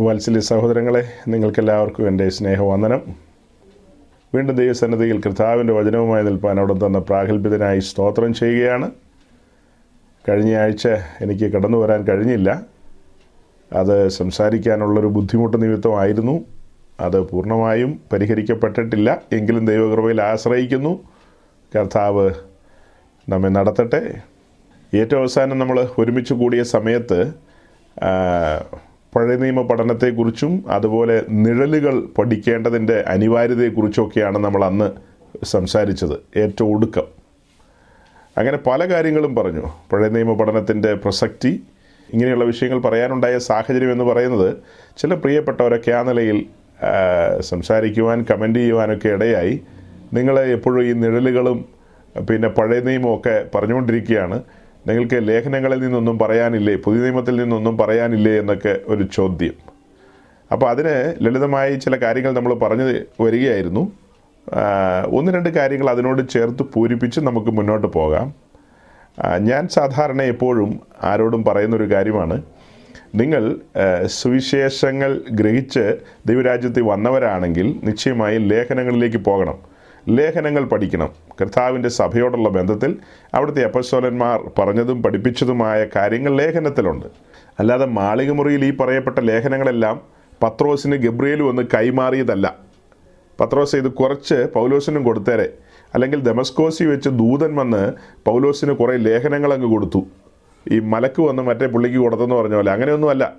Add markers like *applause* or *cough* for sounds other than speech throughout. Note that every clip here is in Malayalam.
വാത്സല്യ സഹോദരങ്ങളെ നിങ്ങൾക്കെല്ലാവർക്കും എന്റെ സ്നേഹവന്ദനം. വീണ്ടും ദൈവസന്നദ്ധിയിൽ കർത്താവിന്റെ വചനവുമായി നിൽപ്പാൻ അവിടെ തന്ന പ്രാഗൽഭ്യതനായി സ്തോത്രം ചെയ്യുകയാണ്. കഴിഞ്ഞ ആഴ്ച എനിക്ക് കടന്നു വരാൻ കഴിഞ്ഞില്ല. അത് സംസാരിക്കാനുള്ളൊരു ബുദ്ധിമുട്ട് നിമിത്തമായിരുന്നു. അത് പൂർണമായും പരിഹരിക്കപ്പെട്ടിട്ടില്ല. എങ്കിലും ദൈവകൃപയിൽ ആശ്രയിക്കുന്നു. കർത്താവ് നമ്മെ നടത്തട്ടെ. ഏറ്റവും അവസാനം നമ്മൾ ഒരുമിച്ച് കൂടിയ സമയത്ത് പഴയ നിയമ പഠനത്തെക്കുറിച്ചും അതുപോലെ നിഴലുകൾ പഠിക്കേണ്ടതിന്റെ അനിവാര്യതയെക്കുറിച്ചൊക്കെയാണ് നമ്മൾ അന്ന് സംസാരിച്ചത്. ഏറ്റവും ഒടുക്കം. അങ്ങനെ പല കാര്യങ്ങളും പറഞ്ഞു. പഴയ നിയമ പഠനത്തിന്റെ പ്രസക്തി ഇങ്ങനെയുള്ള വിഷയങ്ങൾ പറയാനുണ്ടായ സാഹചര്യം എന്ന് പറയുന്നത് ചില പ്രിയപ്പെട്ടവരൊക്കെ ആ നിലയിൽ സംസാരിക്കുവാൻ കമന്റ് ചെയ്യുവാനൊക്കെ ഇടയായി. നിങ്ങൾ എപ്പോഴും ഈ നിഴലുകളും പിന്നെ പഴയ നിയമമൊക്കെ പറഞ്ഞുകൊണ്ടിരിക്കുകയാണ്. നിങ്ങൾക്ക് ലേഖനങ്ങളിൽ നിന്നൊന്നും പറയാനില്ലേ? പുതിയ നിയമത്തിൽ നിന്നൊന്നും പറയാനില്ലേ എന്നൊക്കെ ഒരു ചോദ്യം. അപ്പോൾ അതിന് ലളിതമായി ചില കാര്യങ്ങൾ നമ്മൾ പറഞ്ഞു വരികയായിരുന്നു. ഒന്ന് രണ്ട് കാര്യങ്ങൾ അതിനോട് ചേർത്ത് പൂരിപ്പിച്ച് നമുക്ക് മുന്നോട്ട് പോകാം. ഞാൻ സാധാരണ എപ്പോഴും ആരോടും പറയുന്നൊരു കാര്യമാണ്. നിങ്ങൾ സുവിശേഷങ്ങൾ ഗ്രഹിച്ച് ദൈവരാജ്യത്തിൽ വന്നവരാണെങ്കിൽ നിശ്ചയമായും ലേഖനങ്ങളിലേക്ക് പോകണം. ലേഖനങ്ങൾ പഠിക്കണം. കർത്താവിന്റെ സഭയോടുള്ള ബന്ധത്തിൽ അവിടുത്തെ അപ്പസ്വലന്മാർ പറഞ്ഞതും പഠിപ്പിച്ചതുമായ കാര്യങ്ങൾ ലേഖനത്തിലുണ്ട്. അല്ലാതെ മാളികമുറിയിൽ ഈ പറയപ്പെട്ട ലേഖനങ്ങളെല്ലാം പത്രോസിന് ഗബ്രിയേലും ഒന്ന് കൈമാറിയതല്ല. പത്രോസ് ഇത് കുറച്ച് പൗലോസിനും കൊടുത്തേരെ. അല്ലെങ്കിൽ ദമസ്കോസി വെച്ച് ദൂതൻ വന്ന് പൗലോസിന് കുറേ ലേഖനങ്ങൾ അങ്ങ് കൊടുത്തു. ഈ മലക്ക് വന്ന് മറ്റേ പുള്ളിക്ക് കൊടുത്തെന്ന് പറഞ്ഞ പോലെ അങ്ങനെയൊന്നുമല്ല.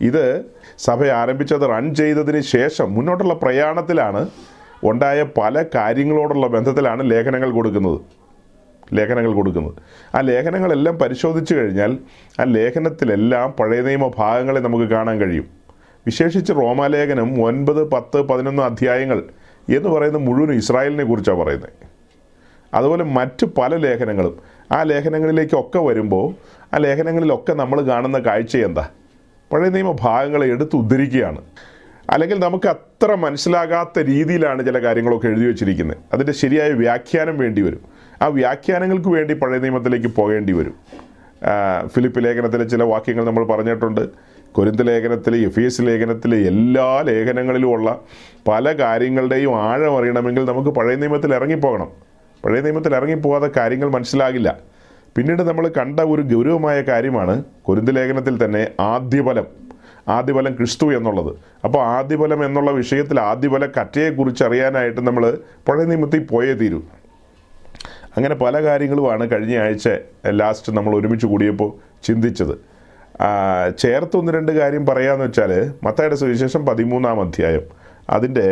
ഇത് സഭ ആരംഭിച്ചത് റൺ ചെയ്തതിന് ശേഷം മുന്നോട്ടുള്ള പ്രയാണത്തിലാണ് ഉണ്ടായ പല കാര്യങ്ങളോടുള്ള ബന്ധത്തിലാണ് ലേഖനങ്ങൾ കൊടുക്കുന്നത്. ലേഖനങ്ങൾ കൊടുക്കുന്നത്. ആ ലേഖനങ്ങളെല്ലാം പരിശോധിച്ചു കഴിഞ്ഞാൽ ആ ലേഖനത്തിലെല്ലാം പഴയ നിയമ ഭാഗങ്ങളെ നമുക്ക് കാണാൻ കഴിയും. വിശേഷിച്ച് റോമാലേഖനം ഒൻപത് പത്ത് പതിനൊന്ന് അധ്യായങ്ങൾ എന്ന് പറയുന്നത് മുഴുവൻ ഇസ്രായേലിനെ കുറിച്ചാണ് പറയുന്നത് അതുപോലെ മറ്റ് പല ലേഖനങ്ങളും. ആ ലേഖനങ്ങളിലേക്കൊക്കെ വരുമ്പോൾ ആ ലേഖനങ്ങളിലൊക്കെ നമ്മൾ കാണുന്ന കാഴ്ച എന്താ? പഴയ നിയമ ഭാഗങ്ങളെ എടുത്ത് ഉദ്ധരിക്കുകയാണ്. അല്ലെങ്കിൽ നമുക്ക് അത്ര മനസ്സിലാകാത്ത രീതിയിലാണ് ചില കാര്യങ്ങളൊക്കെ എഴുതി വെച്ചിരിക്കുന്നത് അതിന്റെ ശരിയായ വ്യാഖ്യാനം വേണ്ടി വരും. ആ വ്യാഖ്യാനങ്ങൾക്ക് വേണ്ടി പഴയ നിയമത്തിലേക്ക് പോകേണ്ടി വരും. ഫിലിപ്പ് ലേഖനത്തിലെ ചില വാക്യങ്ങൾ നമ്മൾ പറഞ്ഞിട്ടുണ്ട്. കൊരിന്ത ലേഖനത്തിൽ എഫ് എസ് ലേഖനത്തിലെ എല്ലാ ലേഖനങ്ങളിലുമുള്ള പല കാര്യങ്ങളുടെയും ആഴം അറിയണമെങ്കിൽ നമുക്ക് പഴയ നിയമത്തിൽ ഇറങ്ങിപ്പോകണം. പഴയ നിയമത്തിൽ ഇറങ്ങിപ്പോകാതെ കാര്യങ്ങൾ മനസ്സിലാകില്ല. പിന്നീട് നമ്മൾ കണ്ട ഒരു ഗൗരവമായ കാര്യമാണ് കൊരിന്ത ലേഖനത്തിൽ തന്നെ ആദ്യഫലം ആദ്യഫലം ക്രിസ്തു എന്നുള്ളത്. അപ്പോൾ ആദ്യഫലം എന്നുള്ള വിഷയത്തിൽ ആദ്യഫല കറ്റയെക്കുറിച്ച് അറിയാനായിട്ട് നമ്മൾ പഴയ നിയമത്തിൽ പോയേ തീരൂ. അങ്ങനെ പല കാര്യങ്ങളുമാണ് കഴിഞ്ഞ ആഴ്ച ലാസ്റ്റ് നമ്മൾ ഒരുമിച്ച് കൂടിയപ്പോൾ ചിന്തിച്ചത്. ചേർത്ത് ഒന്ന് രണ്ട് കാര്യം പറയാന്ന് വെച്ചാൽ മത്തയുടെ സുവിശേഷം പതിമൂന്നാം അധ്യായം അതിന്റെ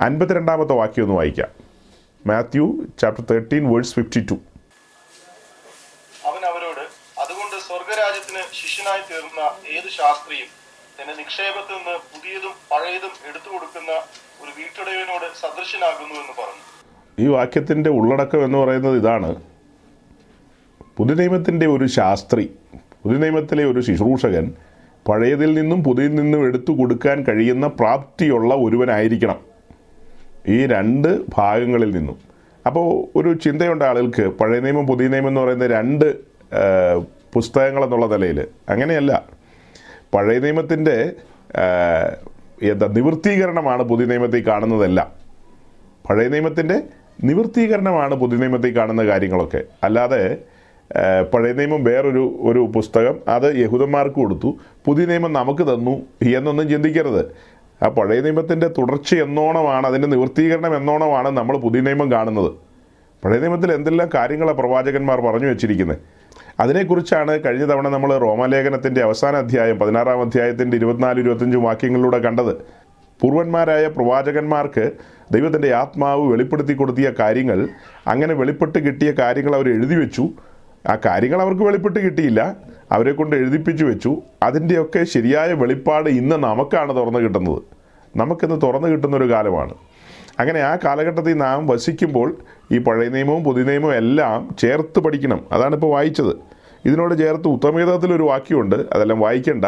അൻപത്തിരണ്ടാമത്തെ വാക്യം ഒന്ന് വായിക്കാം. Matthew chapter thirteen verse fifty two അവൻ അവരോട് അതുകൊണ്ട് സ്വർഗരാജ്യത്തിന് ശിഷ്യനായി തീർന്ന ഏത് ശാസ്ത്രിയും തന്റെ നിക്ഷേപത്തിൽ നിന്ന് പുതിയതും പഴയതും എടുത്തു കൊടുക്കുന്ന ഒരു വീട്ടുടയവനോട് സദൃശനാകുന്നു എന്ന് പറഞ്ഞു. ഈ വാക്യത്തിന്റെ ഉള്ളടക്കം എന്ന് പറയുന്നത് ഇതാണ്. പുതിയ നിയമത്തിന്റെ ഒരു ശാസ്ത്രി പുതുനിയമത്തിലെ ഒരു ശുശ്രൂഷകൻ പഴയതിൽ നിന്നും പുതിയതിൽ നിന്നും എടുത്തു കൊടുക്കാൻ കഴിയുന്ന പ്രാപ്തിയുള്ള ഒരുവനായിരിക്കണം ഈ രണ്ട് ഭാഗങ്ങളിൽ നിന്നും. അപ്പോൾ ഒരു ചിന്തയുണ്ട് ആളുകൾക്ക് പഴയ നിയമം പുതിയ നിയമം എന്ന് പറയുന്ന രണ്ട് പുസ്തകങ്ങളെന്നുള്ള നിലയിൽ അങ്ങനെയല്ല. പഴയ നിയമത്തിന്റെ എന്താ നിവൃത്തീകരണമാണ് പുതിയ നിയമത്തിൽ കാണുന്നതെല്ലാം. പഴയ നിയമത്തിന്റെ നിവൃത്തീകരണമാണ് പുതിയ നിയമത്തിൽ കാണുന്ന കാര്യങ്ങളൊക്കെ. അല്ലാതെ പഴയ നിയമം വേറൊരു ഒരു പുസ്തകം അത് യഹൂദന്മാർക്ക് കൊടുത്തു. പുതിയ നിയമം നമുക്ക് തന്നു എന്നൊന്നും ചിന്തിക്കരുത്. ആ പഴയ നിയമത്തിന്റെ തുടർച്ച എന്നോണമാണ് അതിന്റെ നിവൃത്തീകരണം എന്നോണമാണ് നമ്മൾ പുതിയ നിയമം കാണുന്നത്. പഴയ നിയമത്തിൽ എന്തെല്ലാം കാര്യങ്ങളാണ് പ്രവാചകന്മാർ പറഞ്ഞു വെച്ചിരിക്കുന്നത് അതിനെക്കുറിച്ചാണ് കഴിഞ്ഞ തവണ നമ്മൾ റോമാലേഖനത്തിന്റെ അവസാന അധ്യായം പതിനാറാം അധ്യായത്തിന്റെ ഇരുപത്തിനാല് ഇരുപത്തഞ്ച് വാക്യങ്ങളിലൂടെ കണ്ടത്. പൂർവന്മാരായ പ്രവാചകന്മാർക്ക് ദൈവത്തിന്റെ ആത്മാവ് വെളിപ്പെടുത്തി കൊടുത്തിയ കാര്യങ്ങൾ അങ്ങനെ വെളിപ്പെട്ട് കിട്ടിയ കാര്യങ്ങൾ അവർ എഴുതി വെച്ചു. ആ കാര്യങ്ങൾ അവർക്ക് വെളിപ്പെട്ട് കിട്ടിയില്ല. അവരെ കൊണ്ട് എഴുതിപ്പിച്ചു വെച്ചു. അതിന്റെയൊക്കെ ശരിയായ വെളിപ്പാട് ഇന്ന് നമുക്കാണ് തുറന്നു കിട്ടുന്നത്. നമുക്കിന്ന് തുറന്നു കിട്ടുന്നൊരു കാലമാണ്. അങ്ങനെ ആ കാലഘട്ടത്തിൽ നാം വസിക്കുമ്പോൾ ഈ പഴയ നിയമവും പുതിയ നിയമവും എല്ലാം ചേർത്ത് പഠിക്കണം. അതാണ് ഇപ്പോൾ വായിച്ചത്. ഇതിനോട് ചേർത്ത് ഉത്തമഗീതത്തിലൊരു വാക്യമുണ്ട്. അതെല്ലാം വായിക്കണ്ട.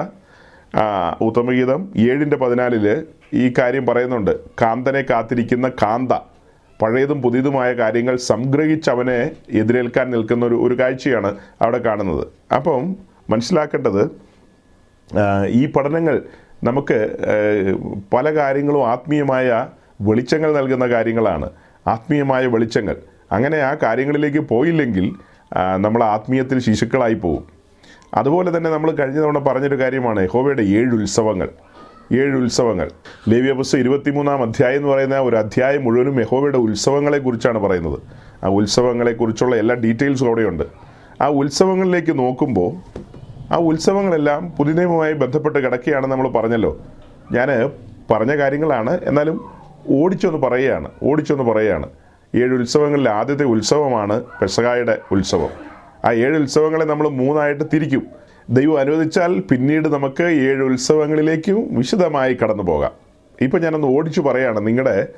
ഉത്തമഗീതം ഏഴിന്റെ പതിനാലിൽ ഈ കാര്യം പറയുന്നുണ്ട്. കാന്തനെ കാത്തിരിക്കുന്ന കാന്ത. പഴയതും പുതിയതുമായ കാര്യങ്ങൾ സംഗ്രഹിച്ച് അവനെ എതിരേൽക്കാൻ നിൽക്കുന്ന ഒരു ഒരു കാഴ്ചയാണ് അവിടെ കാണുന്നത്. അപ്പം മനസ്സിലാക്കേണ്ടത് ഈ പഠനങ്ങൾ നമുക്ക് പല കാര്യങ്ങളും ആത്മീയമായ വെളിച്ചങ്ങൾ നൽകുന്ന കാര്യങ്ങളാണ്. ആത്മീയമായ വെളിച്ചങ്ങൾ. അങ്ങനെ ആ കാര്യങ്ങളിലേക്ക് പോയില്ലെങ്കിൽ നമ്മൾ ആത്മീയത്തിൽ ശിശുക്കളായി പോകും അതുപോലെ തന്നെ നമ്മൾ കഴിഞ്ഞ തവണ പറഞ്ഞൊരു കാര്യമാണ് യഹോവയുടെ ഏഴ് ഉത്സവങ്ങൾ. ഏഴ് ഉത്സവങ്ങൾ. ലേവ്യ പുസ്തകം ഇരുപത്തിമൂന്നാം അധ്യായം എന്ന് പറയുന്ന ഒരു അധ്യായം മുഴുവനും യഹോവയുടെ ഉത്സവങ്ങളെക്കുറിച്ചാണ് പറയുന്നത്. ആ ഉത്സവങ്ങളെക്കുറിച്ചുള്ള എല്ലാ ഡീറ്റെയിൽസും അവിടെയുണ്ട്. ആ ഉത്സവങ്ങളിലേക്ക് നോക്കുമ്പോൾ ആ ഉത്സവങ്ങളെല്ലാം പുതുനിയമവുമായി ബന്ധപ്പെട്ട് കിടക്കുകയാണ് നമ്മൾ പറഞ്ഞല്ലോ. ഞാൻ പറഞ്ഞ കാര്യങ്ങളാണ്. എന്നാലും ഓടിച്ചൊന്ന് പറയുകയാണ് ഓടിച്ചൊന്ന് പറയുകയാണ്. ഏഴ് ഉത്സവങ്ങളിൽ ആദ്യത്തെ ഉത്സവമാണ് പെസകായുടെ ഉത്സവം. ആ ഏഴ് ഉത്സവങ്ങളെ നമ്മൾ മൂന്നായിട്ട് തിരിക്കും. ദൈവം അനുവദിച്ചാൽ പിന്നീട് നമുക്ക് ഏഴ് ഉത്സവങ്ങളിലേക്കും വിശദമായി കടന്നു പോകാം. ഇപ്പം ഞാനൊന്ന് ഓടിച്ചു പറയുകയാണ് നിങ്ങളുടെ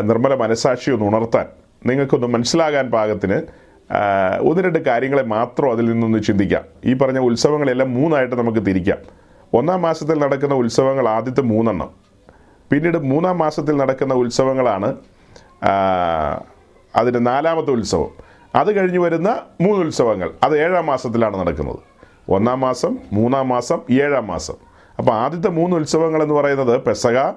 നിർമ്മല മനസാക്ഷി ഒന്ന് ഉണർത്താൻ. നിങ്ങൾക്കൊന്ന് മനസ്സിലാകാൻ പാകത്തിന് ഒന്ന് രണ്ട് കാര്യങ്ങളെ മാത്രം അതിൽ നിന്നൊന്ന് ചിന്തിക്കാം. ഈ പറഞ്ഞ ഉത്സവങ്ങളെല്ലാം മൂന്നായിട്ട് നമുക്ക് തിരിക്കാം. ഒന്നാം മാസത്തിൽ നടക്കുന്ന ഉത്സവങ്ങൾ ആദ്യത്തെ മൂന്നെണ്ണം. പിന്നീട് മൂന്നാം മാസത്തിൽ നടക്കുന്ന ഉത്സവങ്ങളാണ് അതിന്റെ നാലാമത്തെ ഉത്സവം. അത് കഴിഞ്ഞ് വരുന്ന മൂന്ന് ഉത്സവങ്ങൾ. അത് ഏഴാം മാസത്തിലാണ് നടക്കുന്നത്. ഒന്നാം മാസം മൂന്നാം മാസം ഏഴാം മാസം. അപ്പോൾ ആദ്യത്തെ മൂന്ന് ഉത്സവങ്ങൾ എന്ന് പറയുന്നത് പെസക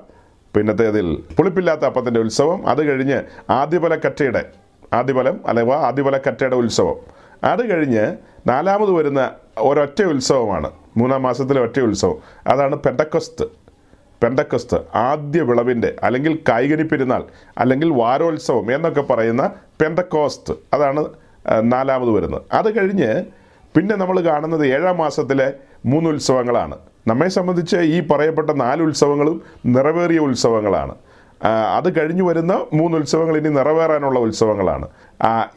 പിന്നത്തേതിൽ പുളിപ്പില്ലാത്ത അപ്പത്തിന്റെ ഉത്സവം അത് കഴിഞ്ഞ് ആദ്യഫലക്കറ്റയുടെ ആദ്യപലം അഥവാ കറ്റയുടെ ഉത്സവം. അത് കഴിഞ്ഞ് നാലാമത് വരുന്ന ഒരൊറ്റ ഉത്സവമാണ് മൂന്നാം മാസത്തിലെ ഒറ്റ ഉത്സവം. അതാണ് പെൻഡക്കസ്ത് പെന്തക്കസ്ത് ആദ്യ വിളവിന്റെ അല്ലെങ്കിൽ കായികനി പെരുന്നാൾ അല്ലെങ്കിൽ വാരോത്സവം എന്നൊക്കെ പറയുന്ന പെന്തക്കോസ്ത്. അതാണ് നാലാമത് വരുന്നത്. അത് കഴിഞ്ഞ് പിന്നെ നമ്മൾ കാണുന്നത് ഏഴാം മാസത്തിലെ മൂന്ന് ഉത്സവങ്ങളാണ്. നമ്മെ സംബന്ധിച്ച് ഈ പറയപ്പെട്ട നാല് ഉത്സവങ്ങളും നിറവേറിയ ഉത്സവങ്ങളാണ്. അത് കഴിഞ്ഞു വരുന്ന മൂന്ന് ഉത്സവങ്ങൾ ഇനി നിറവേറാനുള്ള ഉത്സവങ്ങളാണ്.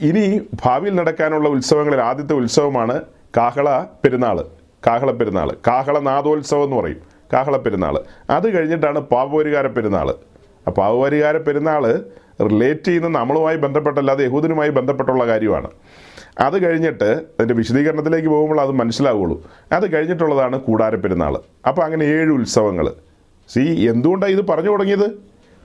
ഇനി ഭാവിയിൽ നടക്കാനുള്ള ഉത്സവങ്ങളിൽ ആദ്യത്തെ ഉത്സവമാണ് കാഹള പെരുന്നാൾ കാഹള പെരുന്നാൾ കാഹള നാദോത്സവം എന്ന് പറയും. കാഹള പെരുന്നാൾ അത് കഴിഞ്ഞിട്ടാണ് പാവപരികാര പെരുന്നാൾ ആ പാവപരികാര പെരുന്നാൾ റിലേറ്റ് ചെയ്യുന്ന നമ്മളുമായി ബന്ധപ്പെട്ടല്ലാതെ യഹൂദനുമായി ബന്ധപ്പെട്ടുള്ള കാര്യമാണ്. അത് കഴിഞ്ഞിട്ട് അതിന്റെ വിശദീകരണത്തിലേക്ക് പോകുമ്പോൾ അത് മനസ്സിലാവുള്ളൂ. അത് കഴിഞ്ഞിട്ടുള്ളതാണ് കൂടാര പെരുന്നാൾ അപ്പോൾ അങ്ങനെ ഏഴ് ഉത്സവങ്ങൾ സി എന്തുകൊണ്ടാണ് ഇത് പറഞ്ഞു തുടങ്ങിയത്?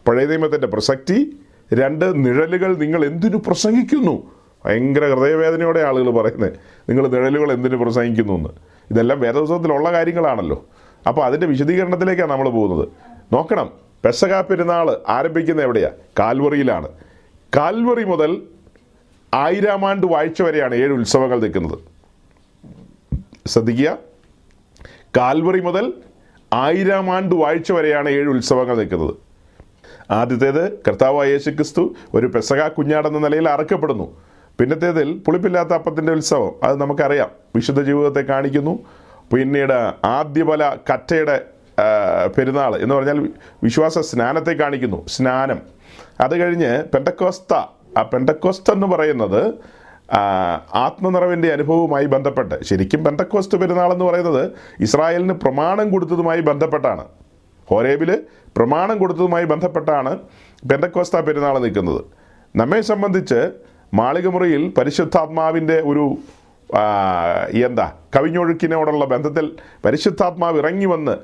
പഴയ നിയമത്തിന്റെ പ്രസക്തി രണ്ട് നിഴലുകൾ നിങ്ങൾ എന്തിനു പ്രസംഗിക്കുന്നു? ഭയങ്കര ഹൃദയവേദനയോടെ ആളുകൾ പറയുന്നത് നിങ്ങൾ നിഴലുകൾ എന്തിനു പ്രസംഗിക്കുന്നു എന്ന് ഇതെല്ലാം വേദപുസ്തകത്തിലുള്ള കാര്യങ്ങളാണല്ലോ. അപ്പോൾ അതിന്റെ വിശദീകരണത്തിലേക്കാണ് നമ്മൾ പോകുന്നത്. നോക്കണം. പെസക പെരുന്നാൾ ആരംഭിക്കുന്ന എവിടെയാ? കാൽവറിയിലാണ്. കാൽവറി മുതൽ ആയിരം ആണ്ട് വാഴ്ച വരെയാണ് ഏഴ് ഉത്സവങ്ങൾ നിൽക്കുന്നത്. ശ്രദ്ധിക്കുക. കാൽവറി മുതൽ ആയിരം ആണ്ട് വാഴ്ച വരെയാണ് ഏഴ് ഉത്സവങ്ങൾ നിൽക്കുന്നത്. ആദ്യത്തേത് കർത്താവ് യേശു ക്രിസ്തു ഒരു പെസക കുഞ്ഞാടെന്ന നിലയിൽ അറക്കപ്പെടുന്നു. പിന്നത്തേതിൽ പുളിപ്പില്ലാത്ത അപ്പത്തിന്റെ ഉത്സവം. അത് നമുക്കറിയാം. വിശുദ്ധ ജീവിതത്തെ കാണിക്കുന്നു. പിന്നീട് ആദ്യപല കറ്റയുടെ പെരുന്നാൾ എന്ന് പറഞ്ഞാൽ വിശ്വാസ സ്നാനത്തെ കാണിക്കുന്നു സ്നാനം. അത് കഴിഞ്ഞ് പെൻഡക്കോസ്ത ആ പെൻഡക്കോസ്ത എന്ന് പറയുന്നത് ആത്മനിറവിന്റെ അനുഭവവുമായി ബന്ധപ്പെട്ട് ശരിക്കും പെന്തക്കോസ്റ്റ് പെരുന്നാൾ എന്ന് പറയുന്നത് ഇസ്രായേലിന് പ്രമാണം കൊടുത്തതുമായി ബന്ധപ്പെട്ടാണ്. ഹോരേബിൽ പ്രമാണം കൊടുത്തതുമായി ബന്ധപ്പെട്ടാണ് പെന്തക്കോസ്ത പെരുന്നാൾ നിൽക്കുന്നത്. നമ്മെ സംബന്ധിച്ച് മാളികമുറിയിൽ പരിശുദ്ധാത്മാവിന്റെ ഒരു എന്താ കവിഞ്ഞൊഴുക്കിനോടുള്ള ബന്ധത്തിൽ പരിശുദ്ധാത്മാവ് ഇറങ്ങി വന്ന്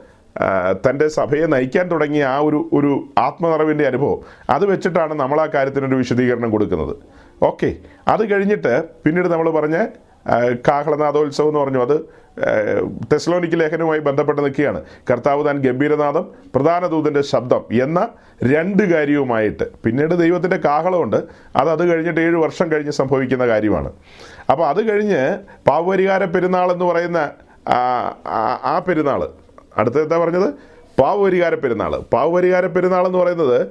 തന്റെ സഭയെ നയിക്കാൻ തുടങ്ങിയ ആ ഒരു ഒരു ആത്മനിറവിന്റെ അനുഭവം അത് വെച്ചിട്ടാണ് നമ്മൾ ആ കാര്യത്തിനൊരു വിശദീകരണം കൊടുക്കുന്നത്. ഓക്കെ അത് കഴിഞ്ഞിട്ട് പിന്നീട് നമ്മൾ പറഞ്ഞ കാഹളനാഥോത്സവം എന്ന് പറഞ്ഞു അത് ആ, തെസ്ലോനിക്ക് ലേഖനവുമായി ബന്ധപ്പെട്ട് നിൽക്കുകയാണ്. കർത്താവ് താൻ ഗംഭീരനാഥം പ്രധാന ദൂതന്റെ ശബ്ദം എന്ന രണ്ട് കാര്യവുമായിട്ട്. പിന്നീട് ദൈവത്തിന്റെ കാഹളമുണ്ട് അത് അത് കഴിഞ്ഞിട്ട് ഏഴ് വർഷം കഴിഞ്ഞ് സംഭവിക്കുന്ന കാര്യമാണ്. അപ്പോൾ അത് കഴിഞ്ഞ് പാവപരിഹാര പെരുന്നാൾ എന്ന് പറയുന്ന ആ, പെരുന്നാൾ. അടുത്ത എന്താ പറഞ്ഞത്? പാവപരിഹാര പെരുന്നാൾ. പാവപരിഹാര പെരുന്നാൾ എന്ന് പറയുന്നത്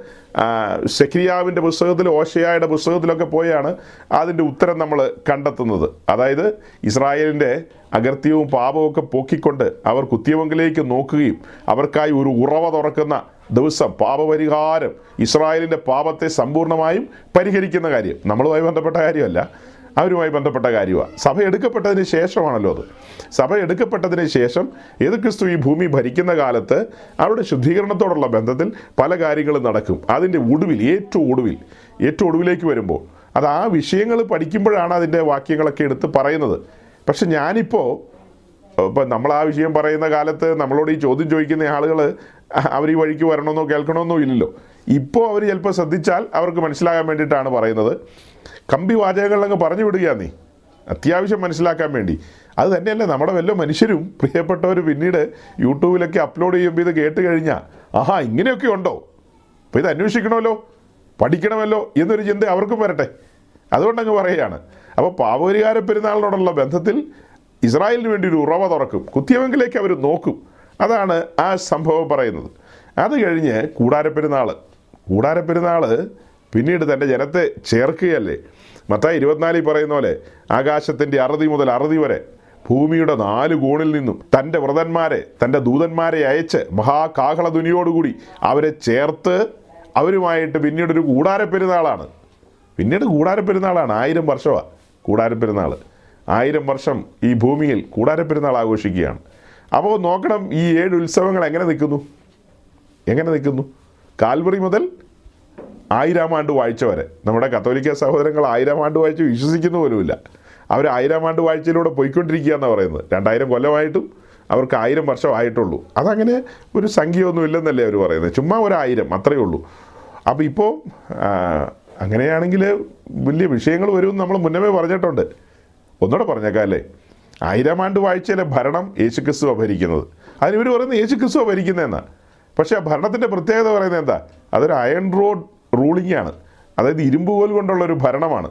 സെക്രിയാവിന്റെ പുസ്തകത്തിൽ ഓഷയായുടെ പുസ്തകത്തിലൊക്കെ പോയാണ് അതിന്റെ ഉത്തരം നമ്മൾ കണ്ടെത്തുന്നത്. അതായത് ഇസ്രായേലിന്റെ അകൃത്യവും പാപവും ഒക്കെ പോക്കിക്കൊണ്ട് അവർ കുത്തിയവങ്കിലേക്ക് നോക്കുകയും അവർക്കായി ഒരു ഉറവ തുറക്കുന്ന ദിവസം പാപപരിഹാരം ഇസ്രായേലിന്റെ പാപത്തെ സമ്പൂർണമായും പരിഹരിക്കുന്ന കാര്യം. നമ്മളുമായി ബന്ധപ്പെട്ട കാര്യമല്ല. അവരുമായി ബന്ധപ്പെട്ട കാര്യമാണ് സഭ എടുക്കപ്പെട്ടതിന് ശേഷമാണല്ലോ അത്. സഭ എടുക്കപ്പെട്ടതിന് ശേഷം ഏത് ക്രിസ്തു ഈ ഭൂമി ഭരിക്കുന്ന കാലത്ത് അവരുടെ ശുദ്ധീകരണത്തോടുള്ള ബന്ധത്തിൽ പല കാര്യങ്ങളും നടക്കും. അതിന്റെ ഒടുവിൽ ഏറ്റവും ഒടുവിൽ ഏറ്റവും ഒടുവിലേക്ക് വരുമ്പോൾ അത് ആ വിഷയങ്ങൾ പഠിക്കുമ്പോഴാണ് അതിന്റെ വാക്യങ്ങളൊക്കെ എടുത്ത് പറയുന്നത്. പക്ഷെ ഞാനിപ്പോൾ ഇപ്പം നമ്മൾ ആ വിഷയം പറയുന്ന കാലത്ത് നമ്മളോട് ഈ ചോദ്യം ചോദിക്കുന്ന ആളുകൾ അവർ ഈ വഴിക്ക് വരണമെന്നോ കേൾക്കണമെന്നോ ഇല്ലല്ലോ. ഇപ്പോൾ അവർ ചിലപ്പോൾ ശ്രദ്ധിച്ചാൽ അവർക്ക് മനസ്സിലാകാൻ വേണ്ടിയിട്ടാണ് പറയുന്നത്. കമ്പി വാചകങ്ങളിലങ്ങ് പറഞ്ഞു വിടുക നീ. അത്യാവശ്യം മനസ്സിലാക്കാൻ വേണ്ടി. അത് തന്നെയല്ല നമ്മുടെ വല്ല മനുഷ്യരും പ്രിയപ്പെട്ടവർ പിന്നീട് യൂട്യൂബിലൊക്കെ അപ്ലോഡ് ചെയ്യുമ്പോൾ ഇത് കേട്ട് കഴിഞ്ഞാൽ ആഹാ ഇങ്ങനെയൊക്കെ ഉണ്ടോ? അപ്പോൾ ഇത് അന്വേഷിക്കണമല്ലോ? പഠിക്കണമല്ലോ? എന്നൊരു ചിന്ത അവർക്കും വരട്ടെ. അതുകൊണ്ടങ്ങ് പറയുകയാണ്. അപ്പോൾ പാവപരിഹാര പെരുന്നാളിനോടുള്ള ബന്ധത്തിൽ ഇസ്രായേലിന് വേണ്ടി ഒരു ഉറവ തുറക്കും. കുത്തിയവെങ്കിലേക്ക് അവർ നോക്കും. അതാണ് ആ സംഭവം പറയുന്നത്. അത് കഴിഞ്ഞ് കൂടാരപ്പെരുന്നാൾ കൂടാരപ്പെരുന്നാൾ പിന്നീട് തന്റെ ജനത്തെ ചേർക്കുകയല്ലേ? മത്തായി ഇരുപത്തിനാലിൽ പറയുന്ന പോലെ ആകാശത്തിന്റെ അറുതി മുതൽ അറുതി വരെ ഭൂമിയുടെ നാല് കോണിൽ നിന്നും തന്റെ വ്രതന്മാരെ തന്റെ ദൂതന്മാരെ അയച്ച് മഹാകാഹള ധുനിയോടുകൂടി അവരെ ചേർത്ത് അവരുമായിട്ട് പിന്നീട് ഒരു കൂടാരപ്പെരുന്നാളാണ്. പിന്നീട് കൂടാരപ്പെരുന്നാളാണ്. ആയിരം വർഷമാണ് കൂടാരപ്പെരുന്നാൾ ആയിരം വർഷം ഈ ഭൂമിയിൽ കൂടാരപ്പെരുന്നാൾ ആഘോഷിക്കുകയാണ്. അപ്പോൾ നോക്കണം ഈ ഏഴ് ഉത്സവങ്ങൾ എങ്ങനെ നിൽക്കുന്നു? എങ്ങനെ നിൽക്കുന്നു? കാൽവറി മുതൽ ആയിരം ആണ്ട് വാഴ്ച വരെ നമ്മുടെ കത്തോലിക്ക സഹോദരങ്ങൾ ആയിരം ആണ്ട് വായിച്ച് വിശ്വസിക്കുന്ന പോലുമില്ല. അവർ ആയിരം ആണ്ട് വായിച്ചയിലൂടെ പോയിക്കൊണ്ടിരിക്കുക എന്നാണ് പറയുന്നത്. രണ്ടായിരം കൊല്ലമായിട്ടും അവർക്ക് ആയിരം വർഷമായിട്ടുള്ളൂ. അതങ്ങനെ ഒരു സംഖ്യയൊന്നും ഇല്ലെന്നല്ലേ അവർ പറയുന്നത്. ചുമ്മാ ഒരായിരം അത്രയേ ഉള്ളൂ. അപ്പോൾ ഇപ്പോൾ അങ്ങനെയാണെങ്കിൽ വലിയ വിഷയങ്ങൾ വരുമെന്ന് നമ്മൾ മുന്നമേ പറഞ്ഞിട്ടുണ്ട്. ഒന്നുകൂടെ പറഞ്ഞേക്കാം അല്ലേ ആയിരം ആണ്ട് വാഴ്ചയിലെ ഭരണം യേശുക്രിസ്തുവാണ് ഭരിക്കുന്നത്. അതിന് ഇവർ പറയുന്നത് യേശുക്രിസ്തുവാണ് ഭരിക്കുന്നതെന്നാണ് പക്ഷേ ആ ഭരണത്തിന്റെ പ്രത്യേകത പറയുന്നത് എന്താ? അതൊരു അയൺ റോഡ് റൂളിംഗ് ആണ് അതായത് ഇരുമ്പ് കോൽ കൊണ്ടുള്ള ഒരു ഭരണമാണ്.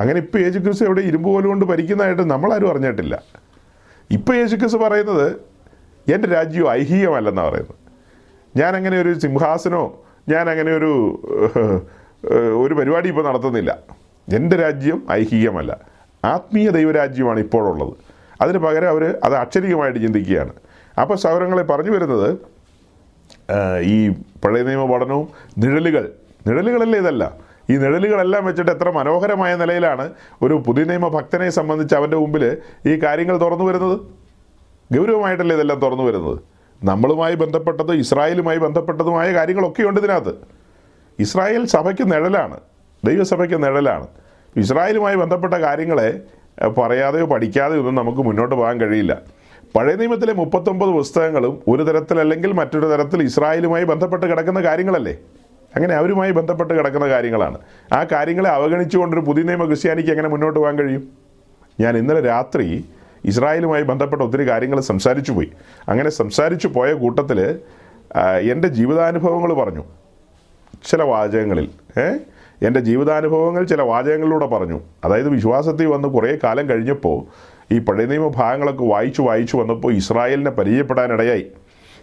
അങ്ങനെ ഇപ്പോൾ യേശുക്രിസ്തു എവിടെ ഇരുമ്പ് കോൽ കൊണ്ട് ഭരിക്കുന്നതായിട്ട് നമ്മളാരും അറിഞ്ഞിട്ടില്ല. ഇപ്പോൾ യേശുക്രിസ്തു പറയുന്നത് എന്റെ രാജ്യം ഐഹികമല്ലെന്നാണ് പറയുന്നത്. ഞാനങ്ങനെ ഒരു സിംഹാസനോ ഞാനങ്ങനെ ഒരു ഒരു പരിപാടി ഇപ്പോൾ നടത്തുന്നില്ല. എന്റെ രാജ്യം ഐഹികമല്ല. ആത്മീയ ദൈവരാജ്യമാണ് ഇപ്പോഴുള്ളത്. അതിന് പകരം അവർ അത് അക്ഷരികമായിട്ട് ചിന്തിക്കുകയാണ്. അപ്പോൾ സൗരങ്ങളെ പറഞ്ഞു വരുന്നത് ഈ പഴയ നിയമ പഠനവും നിഴലുകൾ നിഴലുകളല്ലേ ഇതല്ല? ഈ നിഴലുകളെല്ലാം വെച്ചിട്ട് എത്ര മനോഹരമായ നിലയിലാണ് ഒരു പുതിയ നിയമ ഭക്തനെ സംബന്ധിച്ച് അവന്റെ മുമ്പിൽ ഈ കാര്യങ്ങൾ തുറന്നു വരുന്നത്. ഗൗരവമായിട്ടല്ലേ ഇതെല്ലാം തുറന്നു വരുന്നത്? നമ്മളുമായി ബന്ധപ്പെട്ടതും ഇസ്രായേലുമായി ബന്ധപ്പെട്ടതുമായ കാര്യങ്ങളൊക്കെയുണ്ട് ഇതിനകത്ത്. ഇസ്രായേൽ സഭയ്ക്ക് നിഴലാണ്. ദൈവസഭയ്ക്ക് നിഴലാണ്. ഇസ്രായേലുമായി ബന്ധപ്പെട്ട കാര്യങ്ങളെ പറയാതെയോ പഠിക്കാതെയോ ഒന്നും നമുക്ക് മുന്നോട്ട് പോകാൻ കഴിയില്ല. പഴയ നിയമത്തിലെ മുപ്പത്തൊമ്പത് പുസ്തകങ്ങളും ഒരു തരത്തിലല്ലെങ്കിൽ മറ്റൊരു തരത്തിൽ ഇസ്രായേലുമായി ബന്ധപ്പെട്ട് കിടക്കുന്ന കാര്യങ്ങളല്ലേ? അങ്ങനെ അവരുമായി ബന്ധപ്പെട്ട് കിടക്കുന്ന കാര്യങ്ങളാണ്. ആ കാര്യങ്ങളെ അവഗണിച്ചുകൊണ്ടൊരു പുതിയ നിയമ ക്രിസ്ത്യാനിക്ക് എങ്ങനെ മുന്നോട്ട് പോകാൻ കഴിയും? ഞാൻ ഇന്നലെ രാത്രി ഇസ്രായേലുമായി ബന്ധപ്പെട്ട ഒത്തിരി കാര്യങ്ങൾ സംസാരിച്ചു പോയി. അങ്ങനെ സംസാരിച്ചു പോയ കൂട്ടത്തിൽ എന്റെ ജീവിതാനുഭവങ്ങൾ പറഞ്ഞു. ചില വാചകങ്ങളിൽ എന്റെ ജീവിതാനുഭവങ്ങൾ ചില വാചകങ്ങളിലൂടെ പറഞ്ഞു. അതായത് വിശ്വാസത്തിൽ വന്ന് കുറേ കാലം കഴിഞ്ഞപ്പോൾ ഈ പഴയ നിയമ ഭാഗങ്ങളൊക്കെ വായിച്ചു വായിച്ചു വന്നപ്പോൾ ഇസ്രായേലിനെ പരിചയപ്പെടാനിടയായി.